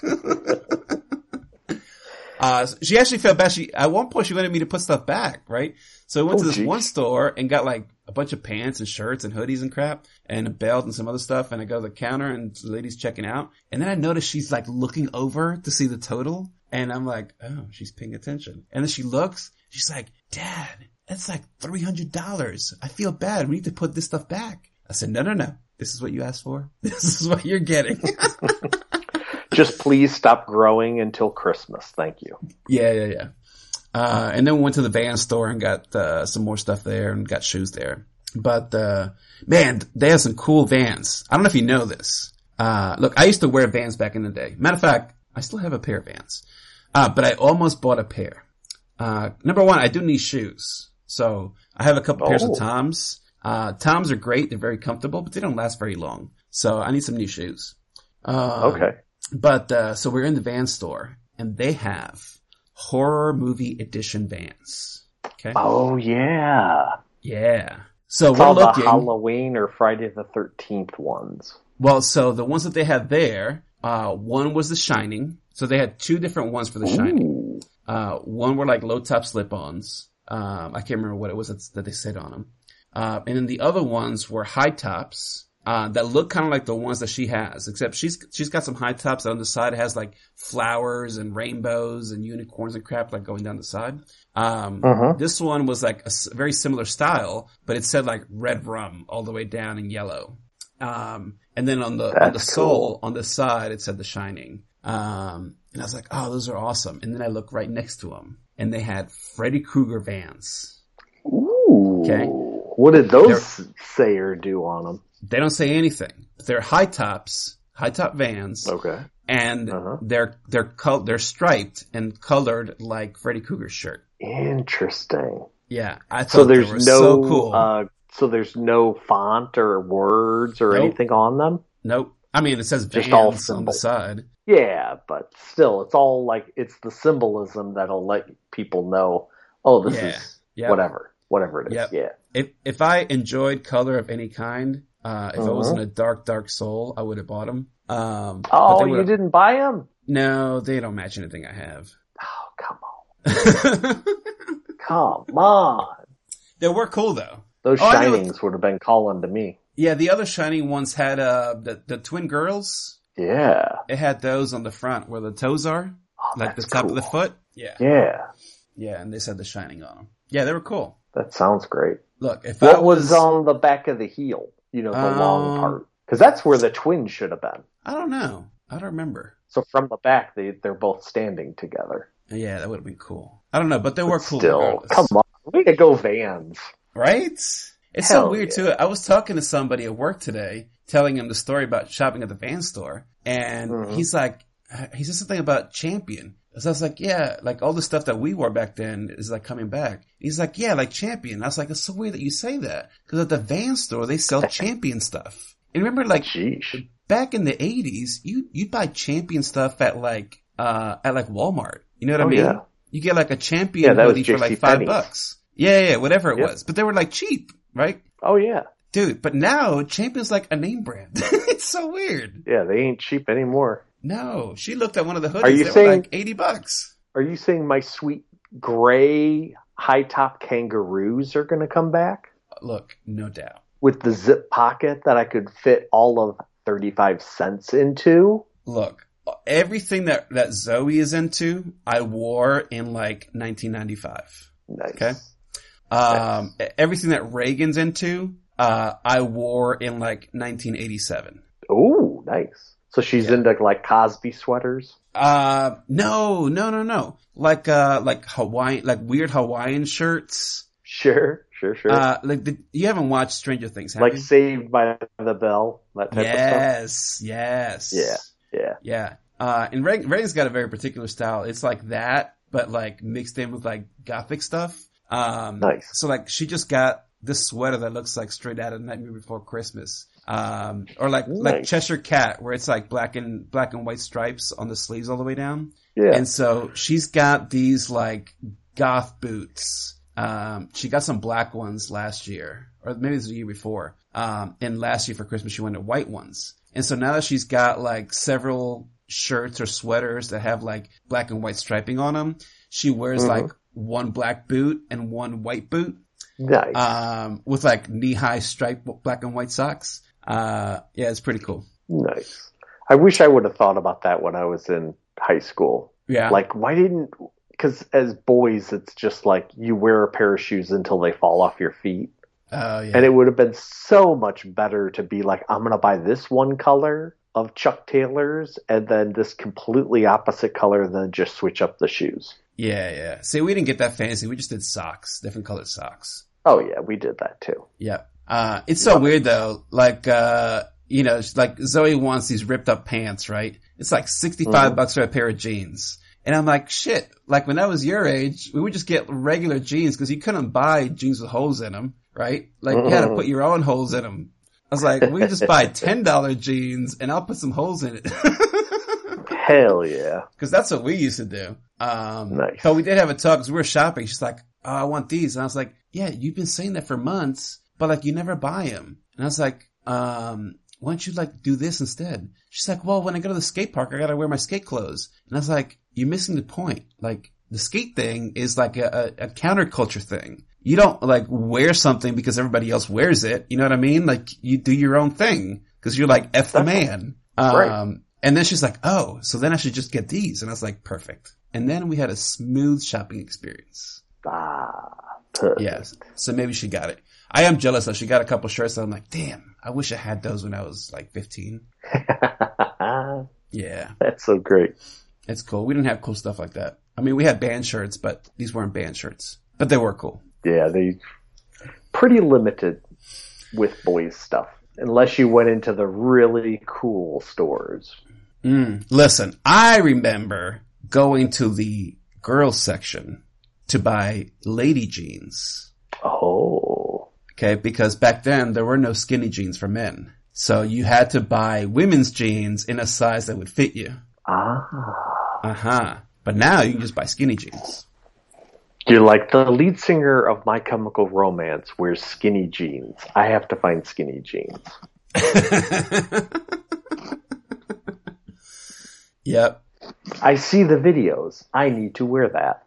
uh, she actually felt bad. She, at one point she wanted me to put stuff back, right? So I went Oh, to this geez. one store and got like a bunch of pants and shirts and hoodies and crap and a belt and some other stuff. And I go to the counter and the lady's checking out. And then I notice she's like looking over to see the total. And I'm like, oh, she's paying attention. And then she looks, she's like, dad, that's like $300. I feel bad. We need to put this stuff back. I said, no, no, no. This is what you asked for. This is what you're getting. Just please stop growing until Christmas. Thank you. yeah, yeah, yeah. Uh, and then we went to the van store and got, uh, some more stuff there and got shoes there. But, uh, man, they have some cool vans. I don't know if you know this. Uh, look, I used to wear vans back in the day. Matter of fact, I still have a pair of vans. Uh, but I almost bought a pair. Uh, number one, I do need shoes. So I have a couple pairs Oh. of Toms. Uh, Toms are great. They're very comfortable, but they don't last very long. So I need some new shoes. Um, Okay. But, uh, so we're in the van store and they have horror movie edition vans. Okay. Oh yeah. Yeah. So It's we're all the. Halloween or Friday the Thirteenth ones. Well, so the ones that they had there, uh, one was The Shining. So they had two different ones for The Shining. Uh, one were like low top slip-ons. Um, I can't remember what it was that they said on them. Uh, and then the other ones were high tops, uh, that look kind of like the ones that she has, except she's, she's got some high tops on the side has like flowers and rainbows and unicorns and crap like going down the side. Um, Mhm. this one was like a very similar style, but it said like red rum all the way down in yellow. Um, and then on the, on the sole, cool. on the side, it said The Shining. Um, and I was like, oh, those are awesome. And then I look right next to them and they had Freddy Krueger vans. Ooh. Okay. What did those say or do on them? They don't say anything. They're high tops, high top vans, Okay. and Uh-huh. they're, they're col- they're striped and colored like Freddy Krueger's shirt. Interesting. Yeah. I thought So they there's were no so cool. uh, so there's no font or words or Nope. anything on them. nope. I mean, it says Just all vans on the side. Yeah, but still, it's all like it's the symbolism that'll let people know. Oh, this Yeah. is Yep. whatever, whatever it is. Yep. Yeah. If, if I enjoyed color of any kind, uh, if I was Mhm. in a dark, dark soul, I would have bought them. Um, but Oh, you didn't buy them? No, they don't match anything I have. Oh, come on, come on. they were cool though. Those Oh, shinings would have been calling to me. Yeah, the other shining ones had uh the, the twin girls. Yeah. It had those on the front where the toes are, Oh, like the top cool. of the foot. Yeah, Yeah, yeah, and they said the shining on them. Yeah, they were cool. that sounds great. Look, if I What was, was on the back of the heel? You know, the long Um, part. Because that's where the twins should have been. I don't know. I don't remember. So from the back, they they're both standing together. Yeah, that would have been cool. I don't know, but they were cool. Still, regardless. come on, way to go, Vans. Right? It's so weird yeah. too. I was talking to somebody at work today, telling him the story about shopping at the van store, and Mhm. he's like, he said something about Champion. So I was like, yeah, like all the stuff that we wore back then is like coming back. He's like, yeah, like Champion. I was like, it's so weird that you say that because at the van store they sell Champion stuff. And remember, like back in the '80s, you you'd buy Champion stuff at like uh at like Walmart. You know what I Oh, mean? yeah. You get like a Champion Yeah, hoodie for like five bucks. Yeah, yeah, whatever it Yep. was. But they were like cheap, right? Oh yeah, Dude, but now Champion's like a name brand. it's so weird. yeah. They ain't cheap anymore. No, she looked at one of the hoodies. Are you saying- were like eighty bucks. Are you saying my sweet gray high top kangaroos are going to come back Look, no doubt. with the zip pocket that I could fit all of thirty five cents into? Look, everything that that Zoe is into, I wore in like 1995. Nice. Okay. Um, everything that Reagan's into, uh, I wore in like 1987. Oh, nice. So she's Yeah. into like Cosby sweaters. Uh, no, no, no, no. Like, uh, like Hawaiian, like weird Hawaiian shirts. Sure, sure, sure. Uh, like the, you haven't watched Stranger Things, have like you? Saved by the Bell, that type Yes, yes, Yeah. of stuff. Yeah. yeah. Uh, and Reg, Reagan's got a very particular style. It's like that, but like mixed in with like gothic stuff. Um, Nice. So like she just got this sweater that looks like straight out of Nightmare Before Christmas. Um, or like, like Cheshire Cat where it's like black and, black and white stripes on the sleeves all the way down. Yeah. And so she's got these like goth boots. Um, she got some black ones last year, or maybe it was the year before. Um, and last year for Christmas she wanted white ones. And so now that she's got like several shirts or sweaters that have like black and white striping on them, she wears Mhm. like one black boot and one white boot, nice. um, with like knee high striped black and white socks. Uh, yeah, it's pretty cool. nice. I wish I would have thought about that when I was in high school. Yeah. Like, why didn't? Because as boys, it's just like you wear a pair of shoes until they fall off your feet. Oh yeah. And it would have been so much better to be like, I'm going to buy this one color of Chuck Taylor's and then this completely opposite color and then just switch up the shoes. Yeah, yeah. See, we didn't get that fancy. We just did socks, different colored socks. Oh, yeah, we did that too. Yeah. Uh, it's so weird though. Like, uh, you know, like Zoe wants these ripped up pants, right? It's like 65 Mhm. bucks for a pair of jeans. And I'm like, shit, like when I was your age, we would just get regular jeans because you couldn't buy jeans with holes in them, right? Like you had to put your own holes in them. I was like, we could just buy $10 jeans and I'll put some holes in it. Hell yeah. Cause that's what we used to do. Um, Nice. but we did have a talk cause we were shopping. She's like, oh, I want these. And I was like, yeah, you've been saying that for months, but like you never buy them. And I was like, um, why don't you like do this instead? She's like, well, when I go to the skate park, I gotta wear my skate clothes. And I was like, you're missing the point. Like the skate thing is like a, a, a counterculture thing. You don't like wear something because everybody else wears it. You know what I mean? Like you do your own thing because you're like F the man. Um, Right. and then she's like, oh, so then I should just get these. And I was like, perfect. And then we had a smooth shopping experience. Ah, perfect. Yes. So maybe she got it. I am jealous though. She got a couple shirts and I'm like, damn, I wish I had those when I was like 15. Yeah. That's so great. It's cool. We didn't have cool stuff like that. I mean, we had band shirts, but these weren't band shirts, but they were cool. Yeah, they pretty limited with boys stuff unless you went into the really cool stores. Mm. Listen, I remember going to the girls section to buy lady jeans. Oh, Okay. Because back then there were no skinny jeans for men. So you had to buy women's jeans in a size that would fit you. ah. Uh huh. But now you can just buy skinny jeans. You're like the lead singer of My Chemical Romance wears skinny jeans. I have to find skinny jeans. yep. I see the videos. I need to wear that.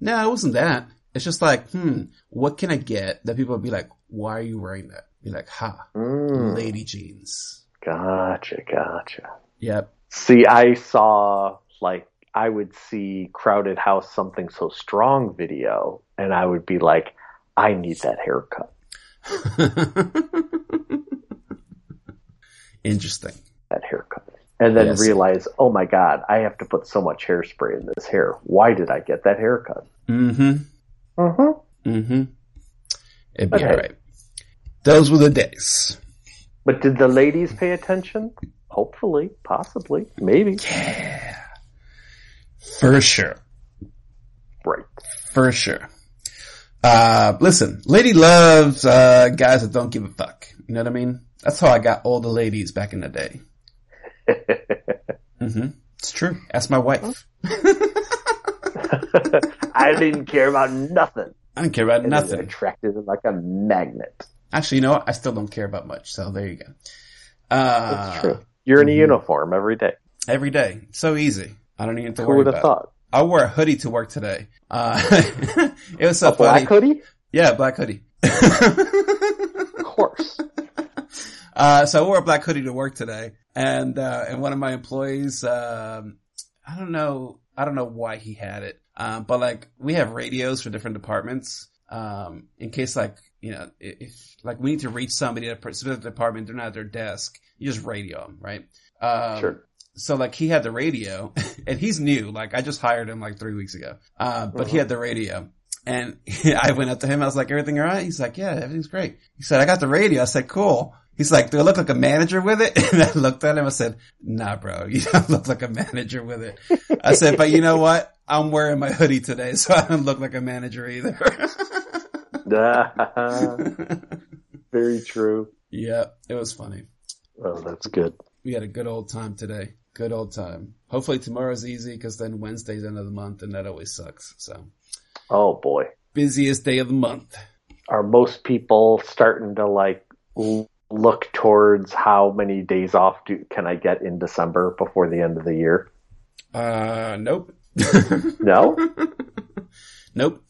No, it wasn't that. It's just like, hmm, what can I get that people would be like, why are you wearing that? Be like, ha, Mm, lady jeans. gotcha, gotcha. Yep. See, I saw like I would see Crowded House Something So Strong video, and I would be like, I need that haircut. Interesting. That haircut. And then Yes. realize, oh my god, I have to put so much hairspray in this hair. Why did I get that haircut? Mm-hmm. Mm-hmm. Mm-hmm. It'd be Okay. alright. Those were the days. But did the ladies pay attention? Hopefully, possibly, maybe. Yeah. For sure. Right. For sure. Uh, listen, lady loves, uh, guys that don't give a fuck. You know what I mean? That's how I got all the ladies back in the day. mm-hmm. It's true. Ask my wife. I didn't care about nothing. I don't care about And nothing. Attracted them like a magnet. Actually, you know what? I still don't care about much. So there you go. Uh, That's true. You're in a mhm. uniform every day. Every day. So easy. I don't even have to Who worry would have thought? it. I wore a hoodie to work today. Uh, it was so A black funny. hoodie? Yeah, black hoodie. Of course. uh, so I wore a black hoodie to work today, and uh, and one of my employees, um, I don't know, I don't know why he had it, um, but like we have radios for different departments, um, in case like you know if, like we need to reach somebody at a specific department, they're not at their desk, you just radio them, right? Um, Sure. so like he had the radio and he's new. Like I just hired him like three weeks ago. Uh, but he Mhm. had the radio. And I went up to him. I was like, everything all right? He's like, yeah, everything's great. He said, I got the radio. I said, cool. He's like, do I look like a manager with it? And I looked at him. I said, nah, bro, you don't look like a manager with it. I said, but you know what? I'm wearing my hoodie today, so I don't look like a manager either. Very true. yeah, it was funny. Oh, that's good. We had a good old time today. Good old time. Hopefully tomorrow's easy because then Wednesday's end of the month and that always sucks. So Oh boy. busiest day of the month. Are most people starting to like look towards how many days off do, can I get in December before the end of the year? Uh, nope. No? nope.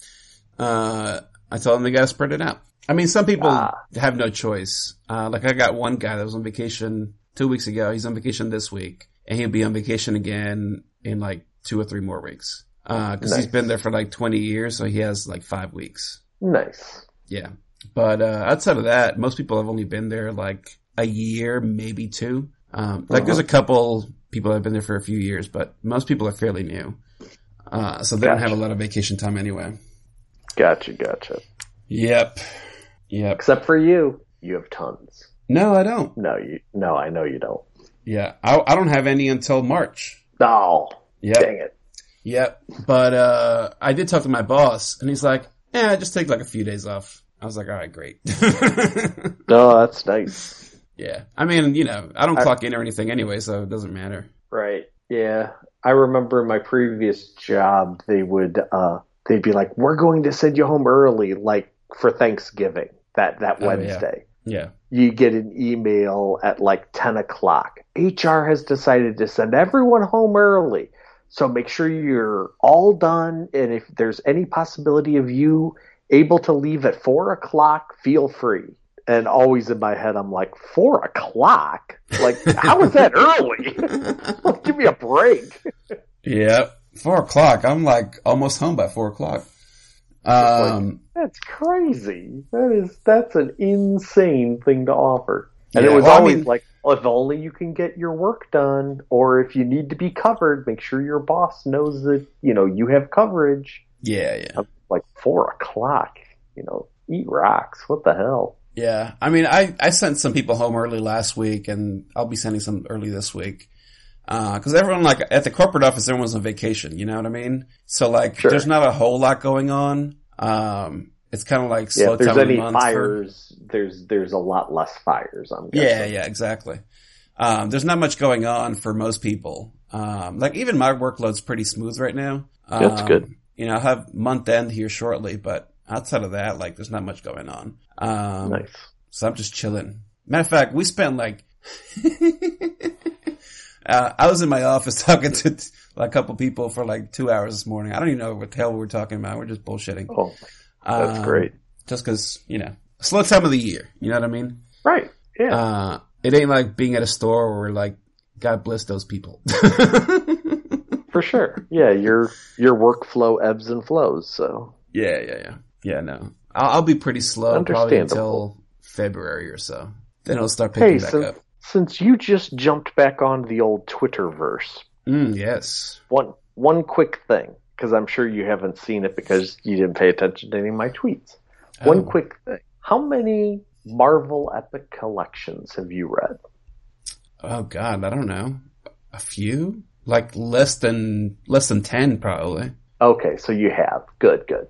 Uh, I told them they gotta spread it out. I mean, some people Ah. have no choice. Uh, like I got one guy that was on vacation two weeks ago. He's on vacation this week and he'll be on vacation again in like two or three more weeks. Uh, cause he's been there for like 20 years. So he has like five weeks. nice. Yeah. But, uh, outside of that, most people have only been there like a year, maybe two. Um, like there's a couple people that have been there for a few years, but most people are fairly new. Uh, so they don't have a lot of vacation time anyway. Gotcha, gotcha. Yep. Yep. Except for you. You have tons. No, I don't. No, you no, I know you don't. Yeah. I, I don't have any until March. Oh, Yep. dang it. Yep. But, uh, I did talk to my boss and he's like, yeah, just take like a few days off. I was like, all right, great. No, that's nice. yeah. I mean, you know, I don't I- clock in or anything anyway, so it doesn't matter. Right. Yeah. I remember my previous job, they would uh they'd be like, We're going to send you home early, like for Thanksgiving, that that Oh, yeah. Wednesday. Yeah. You get an email at like ten o'clock. HR has decided to send everyone home early. So make sure you're all done and if there's any possibility of you able to leave at four o'clock, feel free. And always in my head, I'm like, four o'clock? Like, how is that early? Give me a break. Yep. Four o'clock. I'm like almost home by four o'clock. Um, That's crazy. That is that's an insane thing to offer. And Yeah, it was well, I always mean- like, well, if only you can get your work done, or if you need to be covered, make sure your boss knows that you know you have coverage. yeah, yeah, Like four o'clock, you know, eat rocks. What the hell? Yeah. I mean, I, I sent some people home early last week and I'll be sending some early this week. Uh, cause everyone like at the corporate office, everyone's on vacation. You know what I mean? So like, Sure. there's not a whole lot going on. Um, it's kind of like Yeah, slow if there's time of the any month for- fires, there's there's a lot less fires. I'm Yeah, guessing. yeah, Yeah. exactly. Um, there's not much going on for most people. Um, like even my workload's pretty smooth right now. Um, That's good. You know, I'll have month end here shortly, but outside of that, like there's not much going on. Um, Nice. so I'm just chilling. Matter of fact, we spent like, uh, I was in my office talking to a couple people for like two hours this morning. I don't even know what the hell we were talking about. We're just bullshitting. Oh, that's Um, great. Just cause, you know, slow time of the year. You know what I mean? Right. Yeah. Uh, it ain't like being at a store where we're like, God bless those people. For sure. Yeah, your your workflow ebbs and flows. So yeah, yeah, yeah. Yeah, no. I'll, I'll be pretty slow probably until February or so. Then it'll start picking hey, back since up. since you just jumped back on the old Twitterverse, Mm, yes. one one quick thing because I'm sure you haven't seen it because you didn't pay attention to any of my tweets. One Oh. quick thing: how many Marvel Epic collections have you read? Oh God, I don't know. A few? Like less than, less than 10 probably. Okay, so you have. Good, good.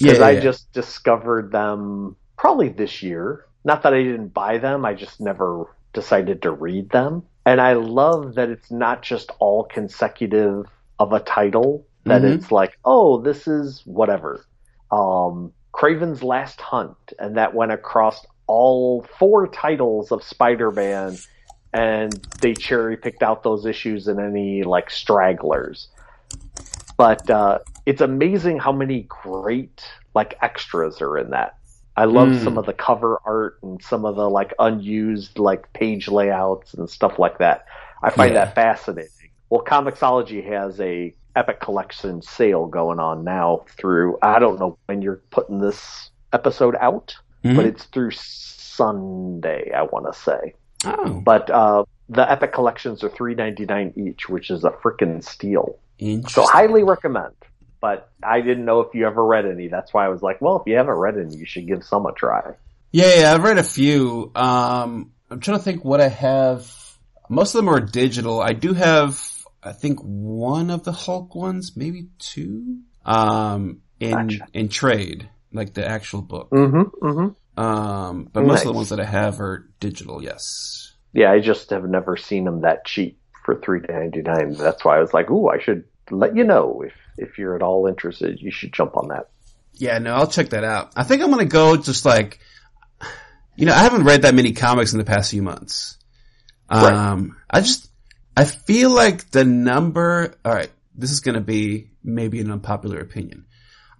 Yeah, Because yeah, I yeah. just discovered them probably this year. Not that I didn't buy them, I just never decided to read them. And I love that it's not just all consecutive of a title, that Mhm. it's like, oh, this is whatever. Um, Kraven's Last Hunt, and that went across all four titles of Spider Man, and they cherry picked out those issues and any like stragglers. But uh, it's amazing how many great like extras are in that. I love Mm. some of the cover art and some of the like unused like page layouts and stuff like that. I find Yeah. that fascinating. Well, Comixology has a Epic Collection sale going on now through I don't know when you're putting this episode out, Mhm. but it's through Sunday, I want to say. oh, But uh, the Epic collections are three ninety nine each, which is a freaking steal. So highly recommend. But I didn't know if you ever read any. That's why I was like, well, if you haven't read any, you should give some a try. Yeah, yeah, I've read a few. Um, I'm trying to think what I have. Most of them are digital. I do have, I think, one of the Hulk ones, maybe two, um, in Gotcha. in trade, like the actual book. Mm-hmm. Mm-hmm. Um, but most of the ones that I have are digital. Yes. Yeah, I just have never seen them that cheap for three ninety nine. That's why I was like, ooh, I should let you know if if you're at all interested. You should jump on that. Yeah, no, I'll check that out. I think I'm gonna go just like, you know, I haven't read that many comics in the past few months. Right. Um, I just, I feel like the number, alright, this is gonna be maybe an unpopular opinion.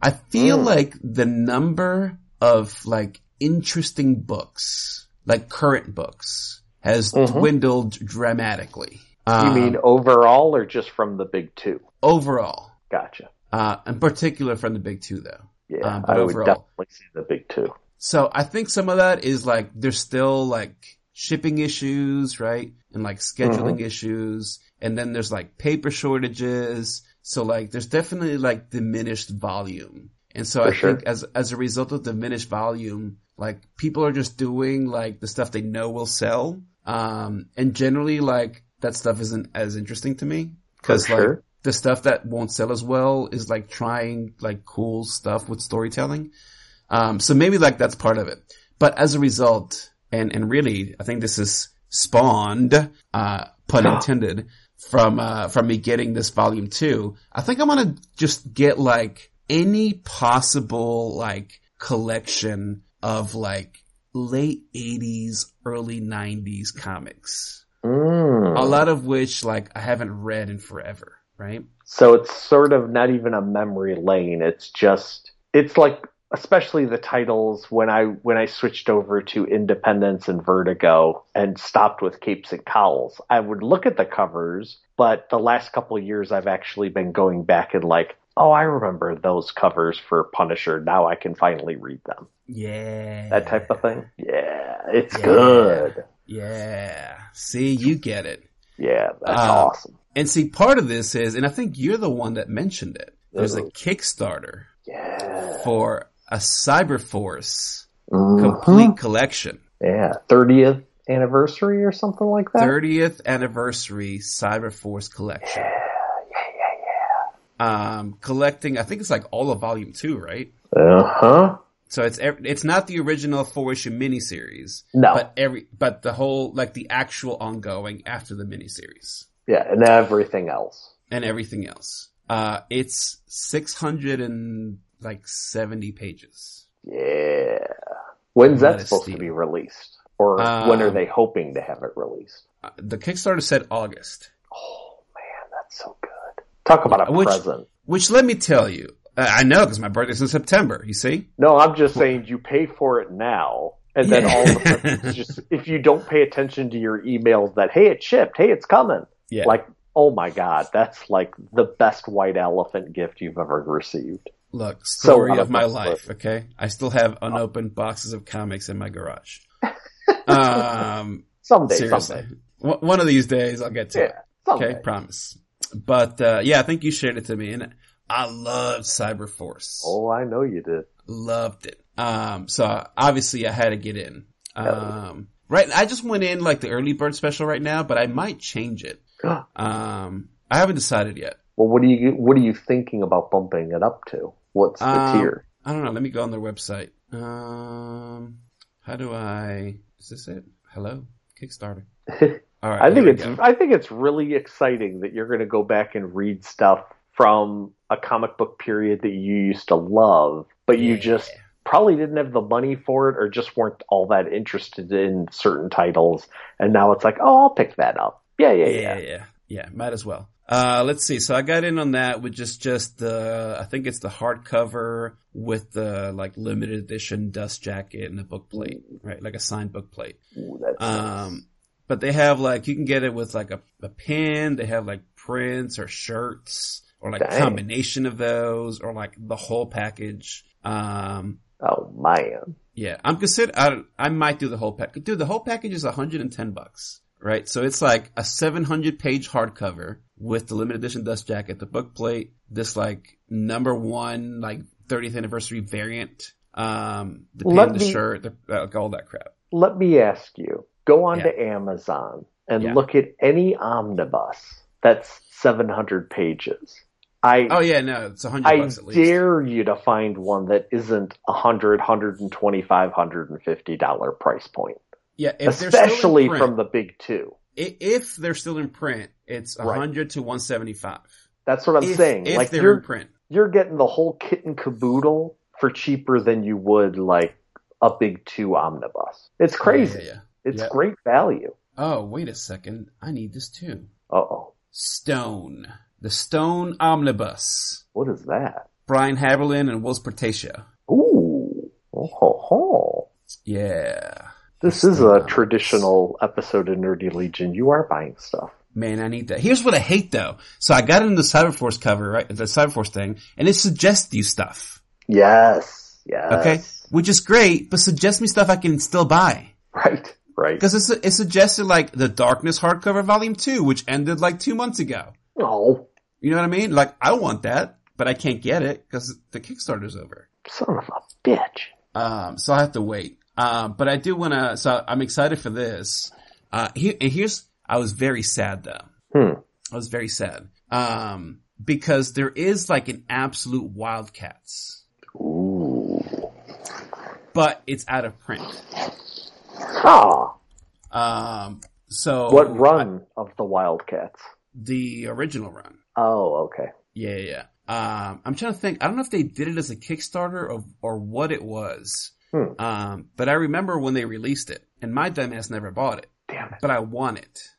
I feel Mm. like the number of like interesting books, like current books, has Mhm. dwindled dramatically. You Um, mean overall or just from the big two? overall? Gotcha. Uh, in particular from the big two though. Yeah, Um, but I would overall. definitely see the big two. So I think some of that is like there's still like shipping issues, right? And like scheduling Mm-hmm. issues. And then there's like paper shortages. So like there's definitely like diminished volume. And so For I sure. think as as a result of diminished volume, like people are just doing like the stuff they know will sell. Um and generally like that stuff isn't as interesting to me. Cause For like sure. the stuff that won't sell as well is like trying like cool stuff with storytelling. Um, so maybe like that's part of it. But as a result, and, and really, I think this is spawned, uh, pun intended, from, uh, from me getting this volume two. I think I'm gonna just get like any possible like collection of like late 80s, early 90s comics. Mm. A lot of which like I haven't read in forever, right? So it's sort of not even a memory lane. It's just it's like especially the titles when I when I switched over to Independence and Vertigo and stopped with Capes and Cowls. I would look at the covers, but the last couple of years I've actually been going back and like, oh, I remember those covers for Punisher. Now I can finally read them. Yeah. That type of thing. Yeah, it's Yeah. good. Yeah. See, you get it. Yeah, that's Uh, awesome. And see, part of this is, and I think you're the one that mentioned it. There's a Mhm. Kickstarter Yeah. for a Cyberforce Mhm. complete collection. Yeah, 30th anniversary or something like that. 30th anniversary Cyberforce collection. Yeah, yeah, yeah. Um, collecting, I think it's like all of volume two, right? yeah, yeah. Uh huh. So it's, it's not the original four issue miniseries, No. but every, but the whole, like the actual ongoing after the miniseries. yeah, and everything else. and everything else. Uh, it's 600 and like 70 pages. Yeah. When's That supposed steep. to be released? Or when are Um, they hoping to have it released? Uh, the Kickstarter said August, Oh man, that's so good. Talk about a Which- present. which let me tell you, I know because my birthday's in September. You see? No, I'm just saying you pay for it now. And then Yeah. all the just if you don't pay attention to your emails that hey it's shipped, hey it's coming. Yeah. Like, oh my god, that's like the best white elephant gift you've ever received. Look, So story out of my life. Okay, I still have unopened boxes of comics in my garage. um, Someday, seriously, someday. One- one of these days I'll get to it. Someday. Okay, promise. But uh, yeah, I think you shared it to me, and I loved Cyberforce. Oh, I know you did. loved it. Um, so obviously I had to get in. Um, right. I just went in like the early bird special right now, but I might change it. Um, I haven't decided yet. Well, what are you what are you thinking about bumping it up to? What's the Um, tier? I don't know. Let me go on their website. Um, how do I? Is this it? Hello, Kickstarter. All right. I think it's. I think it's really exciting that you're going to go back and read stuff from a comic book period that you used to love, but you just probably didn't have the money for it or just weren't all that interested in certain titles. And now it's like, oh, I'll pick that up. Yeah, yeah, yeah, yeah. yeah, yeah, yeah. Might as well. Uh, let's see. So I got in on that with just just the I think it's the hardcover with the like limited edition dust jacket and the book plate, right? Like a signed book plate. Ooh, Um, but they have like you can get it with like a, a pin. They have like prints or shirts or like a Dang. combination of those or like the whole package. Um, oh man. yeah, I'm consider. I, I might do the whole package. Dude, the whole package is 110 bucks, right? So it's like a 700 page hardcover with the limited edition dust jacket, the book plate, this like number one like 30th anniversary variant, um, the pin, Let the me- shirt, the, like all that crap. Let me ask you go on Yeah. to Amazon and Yeah. look at any omnibus that's 700 pages. I Oh yeah, no, it's a hundred I bucks at least. dare you to find one that isn't a hundred, hundred and twenty-five, hundred and fifty dollar price point, yeah, if they're still in especially print- from the big two. if they're still in print, it's a Right. hundred to one seventy five. That's what I'm if, saying. If like they're you're in print, you're getting the whole kit and caboodle for cheaper than you would like a big two omnibus. It's crazy. Yeah, yeah, yeah. It's great value. Oh, wait a second, I need this too. Uh oh, Stone, the Stone Omnibus. what is that? Brian Haberlin and Whilce Portacio. Ooh, oh ho ho. Yeah. This is a traditional episode of Nerdy Legion. You are buying stuff. Man, I need that. Here's what I hate though. So I got into the Cyberforce cover, right? The Cyberforce thing, and it suggests you stuff. Yes, yes. Okay? Which is great, but suggests me stuff I can still buy. Right, right. Because it suggested like the Darkness hardcover volume 2, which ended like two months ago. Oh, You know what I mean? Like, I want that, but I can't get it because the Kickstarter's over. son of a bitch. Um, so I have to wait. Um, but I do want to, so I'm excited for this. Uh, here, and here's, I was very sad though. Hmm. I was very sad. Um, because there is like an absolute Wildcats, Ooh. but it's out of print. Ah, Um, so what run of the Wildcats? The original run. Oh, okay. Yeah, yeah. yeah. Um, I'm trying to think. I don't know if they did it as a Kickstarter or, or what it was. Hmm. Um, but I remember when they released it and my dumbass never bought it, Damn it. but I want it.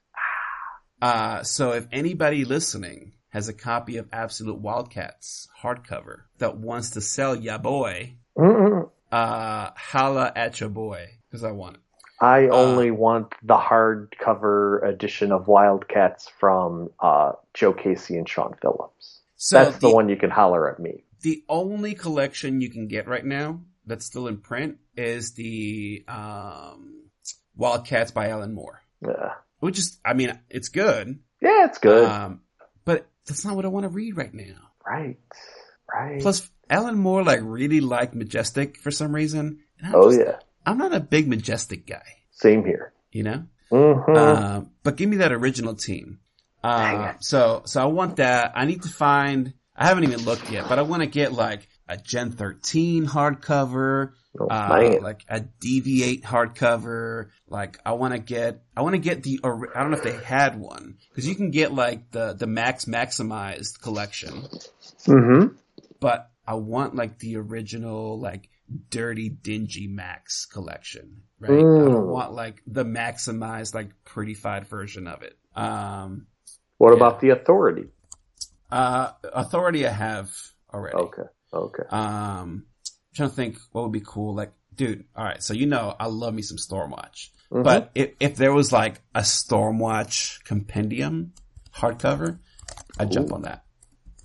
Uh, so if anybody listening has a copy of Absolute Wildcats hardcover that wants to sell ya boy, Mm-mm. uh, holla at your boy because I want it. I only want the hardcover edition of Wildcats from uh, Joe Casey and Sean Phillips. So That's the, one you can holler at me. the only collection you can get right now that's still in print is the um, Wildcats by Alan Moore, Yeah, which is, I mean, it's good, yeah it's good. um, but that's not what I want to read right now. right, right. Plus, Alan Moore like really liked Majestic for some reason. Oh just- yeah, I'm not a big Majestic guy, same here. you know. hmm Um, but give me that original team. Dang Uh, it. so, so I want that. I need to find, I haven't even looked yet, but I want to get like a Gen 13 hardcover, oh, uh, like a DV8 hardcover. Like I want to get, I want to get the, or, I don't know if they had one, cause you can get like the, the Max Maximized collection, Mm-hmm. but I want like the original, like dirty, dingy Max collection, right? I Mm. don't want like the maximized, like prettified version of it. Um, What yeah. about the Authority? uh, authority I have already. Okay, okay. Um, I'm trying to think what would be cool. Like, dude, all right. So you know, I love me some Stormwatch, Mhm. but if if there was like a Stormwatch compendium hardcover, I'd jump on that.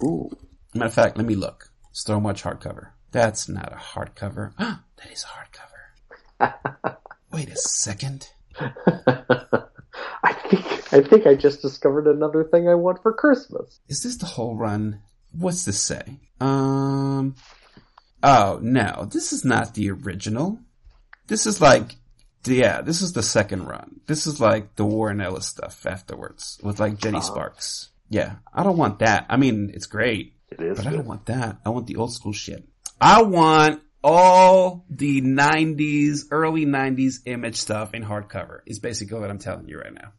Ooh, Matter of fact, let me look. Stormwatch hardcover. That's not a hardcover. Ah, that is a hardcover. Wait a second. I think I think I just discovered another thing I want for Christmas. Is this the whole run? What's this say? Um. Oh no, this is not the original. This is like, yeah, this is the second run. This is like the Warren Ellis stuff afterwards with like Jenny Uh-huh. Sparks. Yeah, I don't want that. I mean, it's great, It is. but I don't want that. I want the old school shit. I want all the '90s, early '90s image stuff in hardcover. Is basically what I'm telling you right now.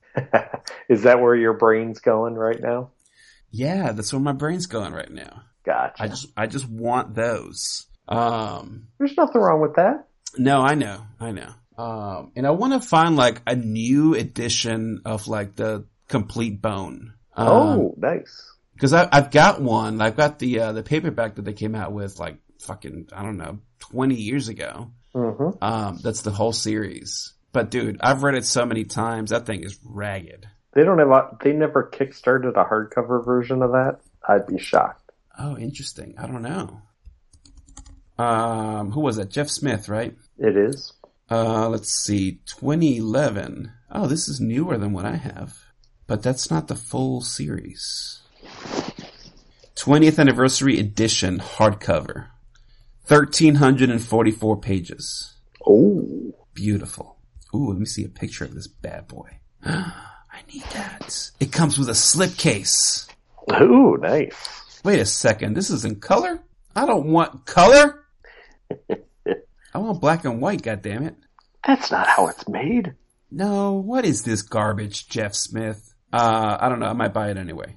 is that where your brain's going right now? Yeah, that's where my brain's going right now. Gotcha. I just I just want those. Um There's nothing wrong with that. no, I know. I know. Um and I want to find like a new edition of like the complete bone. Um, oh, nice. cuz I I've got one. I've got the uh the paperback that they came out with like fucking I don't know, 20 years ago. hmm Um that's the whole series. But dude, I've read it so many times. That thing is ragged. They don't have. A, they never kickstarted a hardcover version of that. I'd be shocked. Oh, interesting. I don't know. Um who was that? Jeff Smith, right? It is. Uh, let's see, 2011. Oh, this is newer than what I have. but that's not the full series. 20th anniversary edition hardcover. 1344 pages. Oh, Beautiful. Ooh, let me see a picture of this bad boy. I need that. It comes with a slipcase. ooh, nice. Wait a second. This is in color? I don't want color. I want black and white, goddammit. That's not how it's made. No, what is this garbage, Jeff Smith? Uh, I don't know. I might buy it anyway.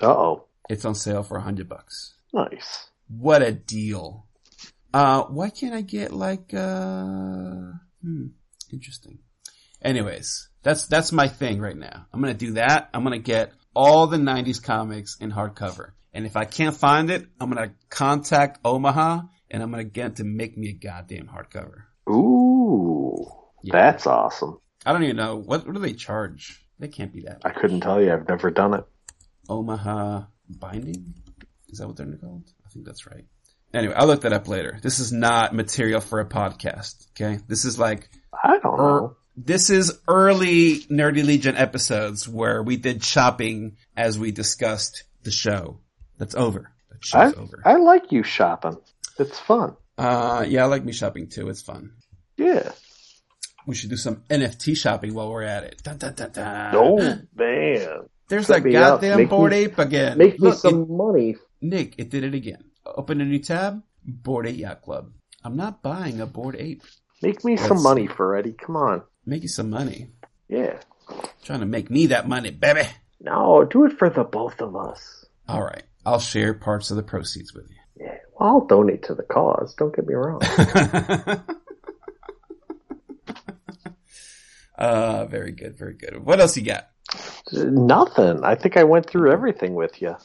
Uh oh, It's on sale for a hundred bucks. nice. What a deal. Uh, why can't I get like, uh, hmm, interesting. Anyways, that's, that's my thing right now. I'm gonna do that. I'm gonna get all the 90s comics in hardcover. And if I can't find it, I'm gonna contact Omaha and I'm gonna get to make me a goddamn hardcover. Ooh, Yeah. that's awesome. I don't even know. What, what do they charge? They can't be that. I couldn't tell you. I've never done it. Omaha Binding? Is that what they're called? I think that's right. Anyway, I'll look that up later. This is not material for a podcast, okay? This is like, I don't know. this is early Nerdy Legion episodes where we did shopping as we discussed the show. That's over. That I, show's over. I like you shopping. It's fun. Uh, yeah, I like me shopping too. It's fun. Yeah. We should do some NFT shopping while we're at it. Dun, dun, dun, dun. Oh man, There's set that goddamn Make board me- ape again. make me some it- money. Nick, it did it again. Open a new tab. Bored Ape Yacht Club. I'm not buying a Bored Ape. Make me some That's- money, Freddie. Come on. Make you some money. Yeah. Trying to make me that money, baby. No, do it for the both of us. All right. I'll share parts of the proceeds with you. Yeah. Well, I'll donate to the cause. Don't get me wrong. uh, very good, very good. What else you got? Nothing. I think I went through everything with you.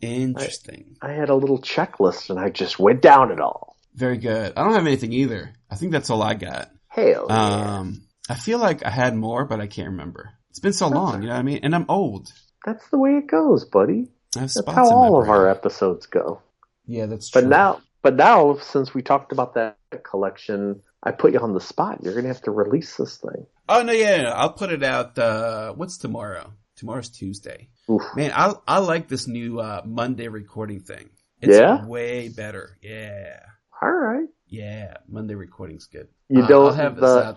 Interesting. I had a little checklist and I just went down it all. Very good. I don't have anything either. I think that's all I got. Hell yeah. Um, I feel like I had more, but I can't remember. It's been so long, you know what I mean? And I'm old. That's the way it goes, buddy. That's how all of our episodes go. Yeah, that's true. But now, but now, since we talked about that collection, I put you on the spot. You're gonna have to release this thing. Oh no, yeah, no, I'll put it out. Uh, what's tomorrow? Tomorrow's Tuesday. Oof. Man, I I like this new uh, Monday recording thing. It's Yeah? way better. Yeah, All right. yeah. Monday recording's good. You Uh, don't have the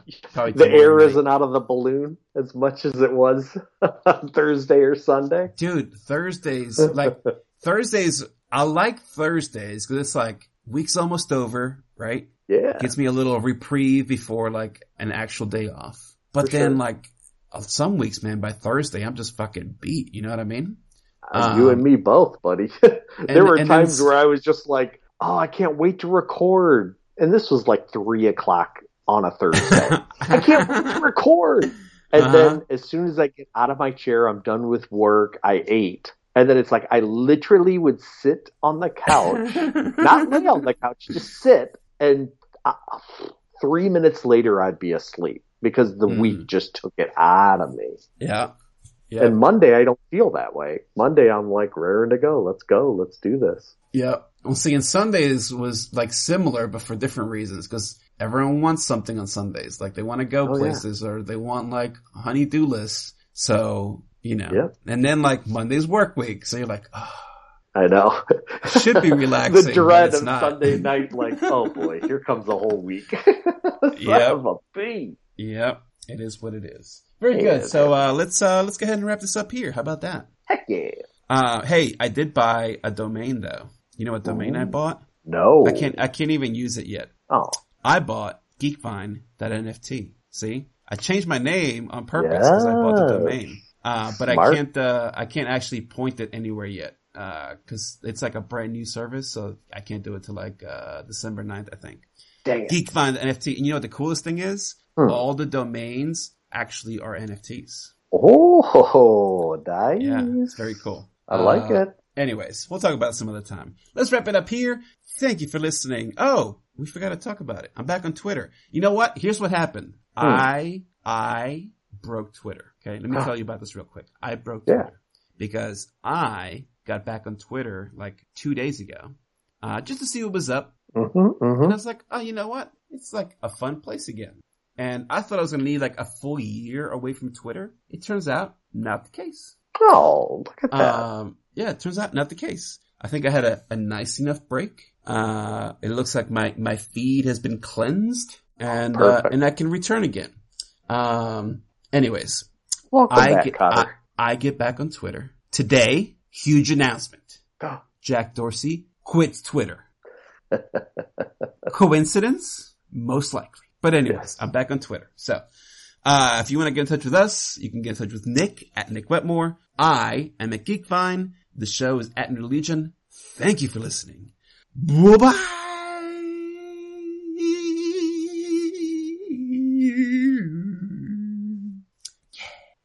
the air night. isn't out of the balloon as much as it was on Thursday or Sunday. Dude, Thursdays like Thursdays. I like Thursdays because it's like week's almost over, right? Yeah. Gives me a little reprieve before like an actual day off. But For then sure. like some weeks, man, by Thursday I'm just fucking beat. You know what I mean? Uh, you um, and me both, buddy. there and- were and times where I was just like, "Oh, I can't wait to record," and this was like three o'clock on a Thursday. I can't wait to record. And Uh-huh. then as soon as I get out of my chair, I'm done with work. I ate, and then it's like I literally would sit on the couch, not lay on the couch, just sit, and uh, three minutes later I'd be asleep because the Mm. week just took it out of me. Yeah. Yeah. And Monday I don't feel that way. Monday I'm like raring to go. Let's go. Let's do this. yeah. Well, see, and Sundays was like similar, but for different reasons, because everyone wants something on Sundays. Like they want to go Oh, yeah. places or they want like honey-do lists. So, you know, Yep. and then like Monday's work week. So you're like, oh, I know. should be relaxing. the dread of not. Sunday night, like, oh boy, here comes the whole week. Son Yep. of a bee. Yep. It is what it is. Very Yeah, good. So, uh, let's, uh, let's go ahead and wrap this up here. How about that? Heck yeah. Uh, hey, I did buy a domain though. You know what domain I bought? No. I can't, I can't even use it yet. Oh, I bought geekvine.nft. See, I changed my name on purpose because I bought the domain. Uh, but I can't, uh, I can't actually point it anywhere yet. Uh, cause it's like a brand new service. So I can't do it till like, uh, December 9th, I think. dang it. Geekvine.nft. And you know what the coolest thing is? Hmm. All the domains actually are NFTs. Oh, nice. Yeah. It's very cool. I like Uh, it. Anyways, we'll talk about some other time. Let's wrap it up here. Thank you for listening. Oh, we forgot to talk about it. I'm back on Twitter. You know what? Here's what happened. Hmm. I, I broke Twitter. Okay. Let me Ah. tell you about this real quick. I broke Yeah. Twitter because I got back on Twitter like two days ago, uh, just to see what was up. hmm And hmm I was like, oh, you know what? It's like a fun place again. And I thought I was going to need like a full year away from Twitter. It turns out not the case. Oh, look at that. Um, yeah, it turns out not the case. I think I had a, a nice enough break. Uh, it looks like my, my feed has been cleansed and, uh, and I can return again. Um, anyways, Welcome I back, get, I, I get back on Twitter today. Huge announcement. Jack Dorsey quits Twitter. Coincidence? Most likely. But anyways, Yes. I'm back on Twitter. So, uh, if you want to get in touch with us, you can get in touch with Nick at Nick Wetmore. I am at Geekvine. The show is at New Legion. Thank you for listening. Bye bye.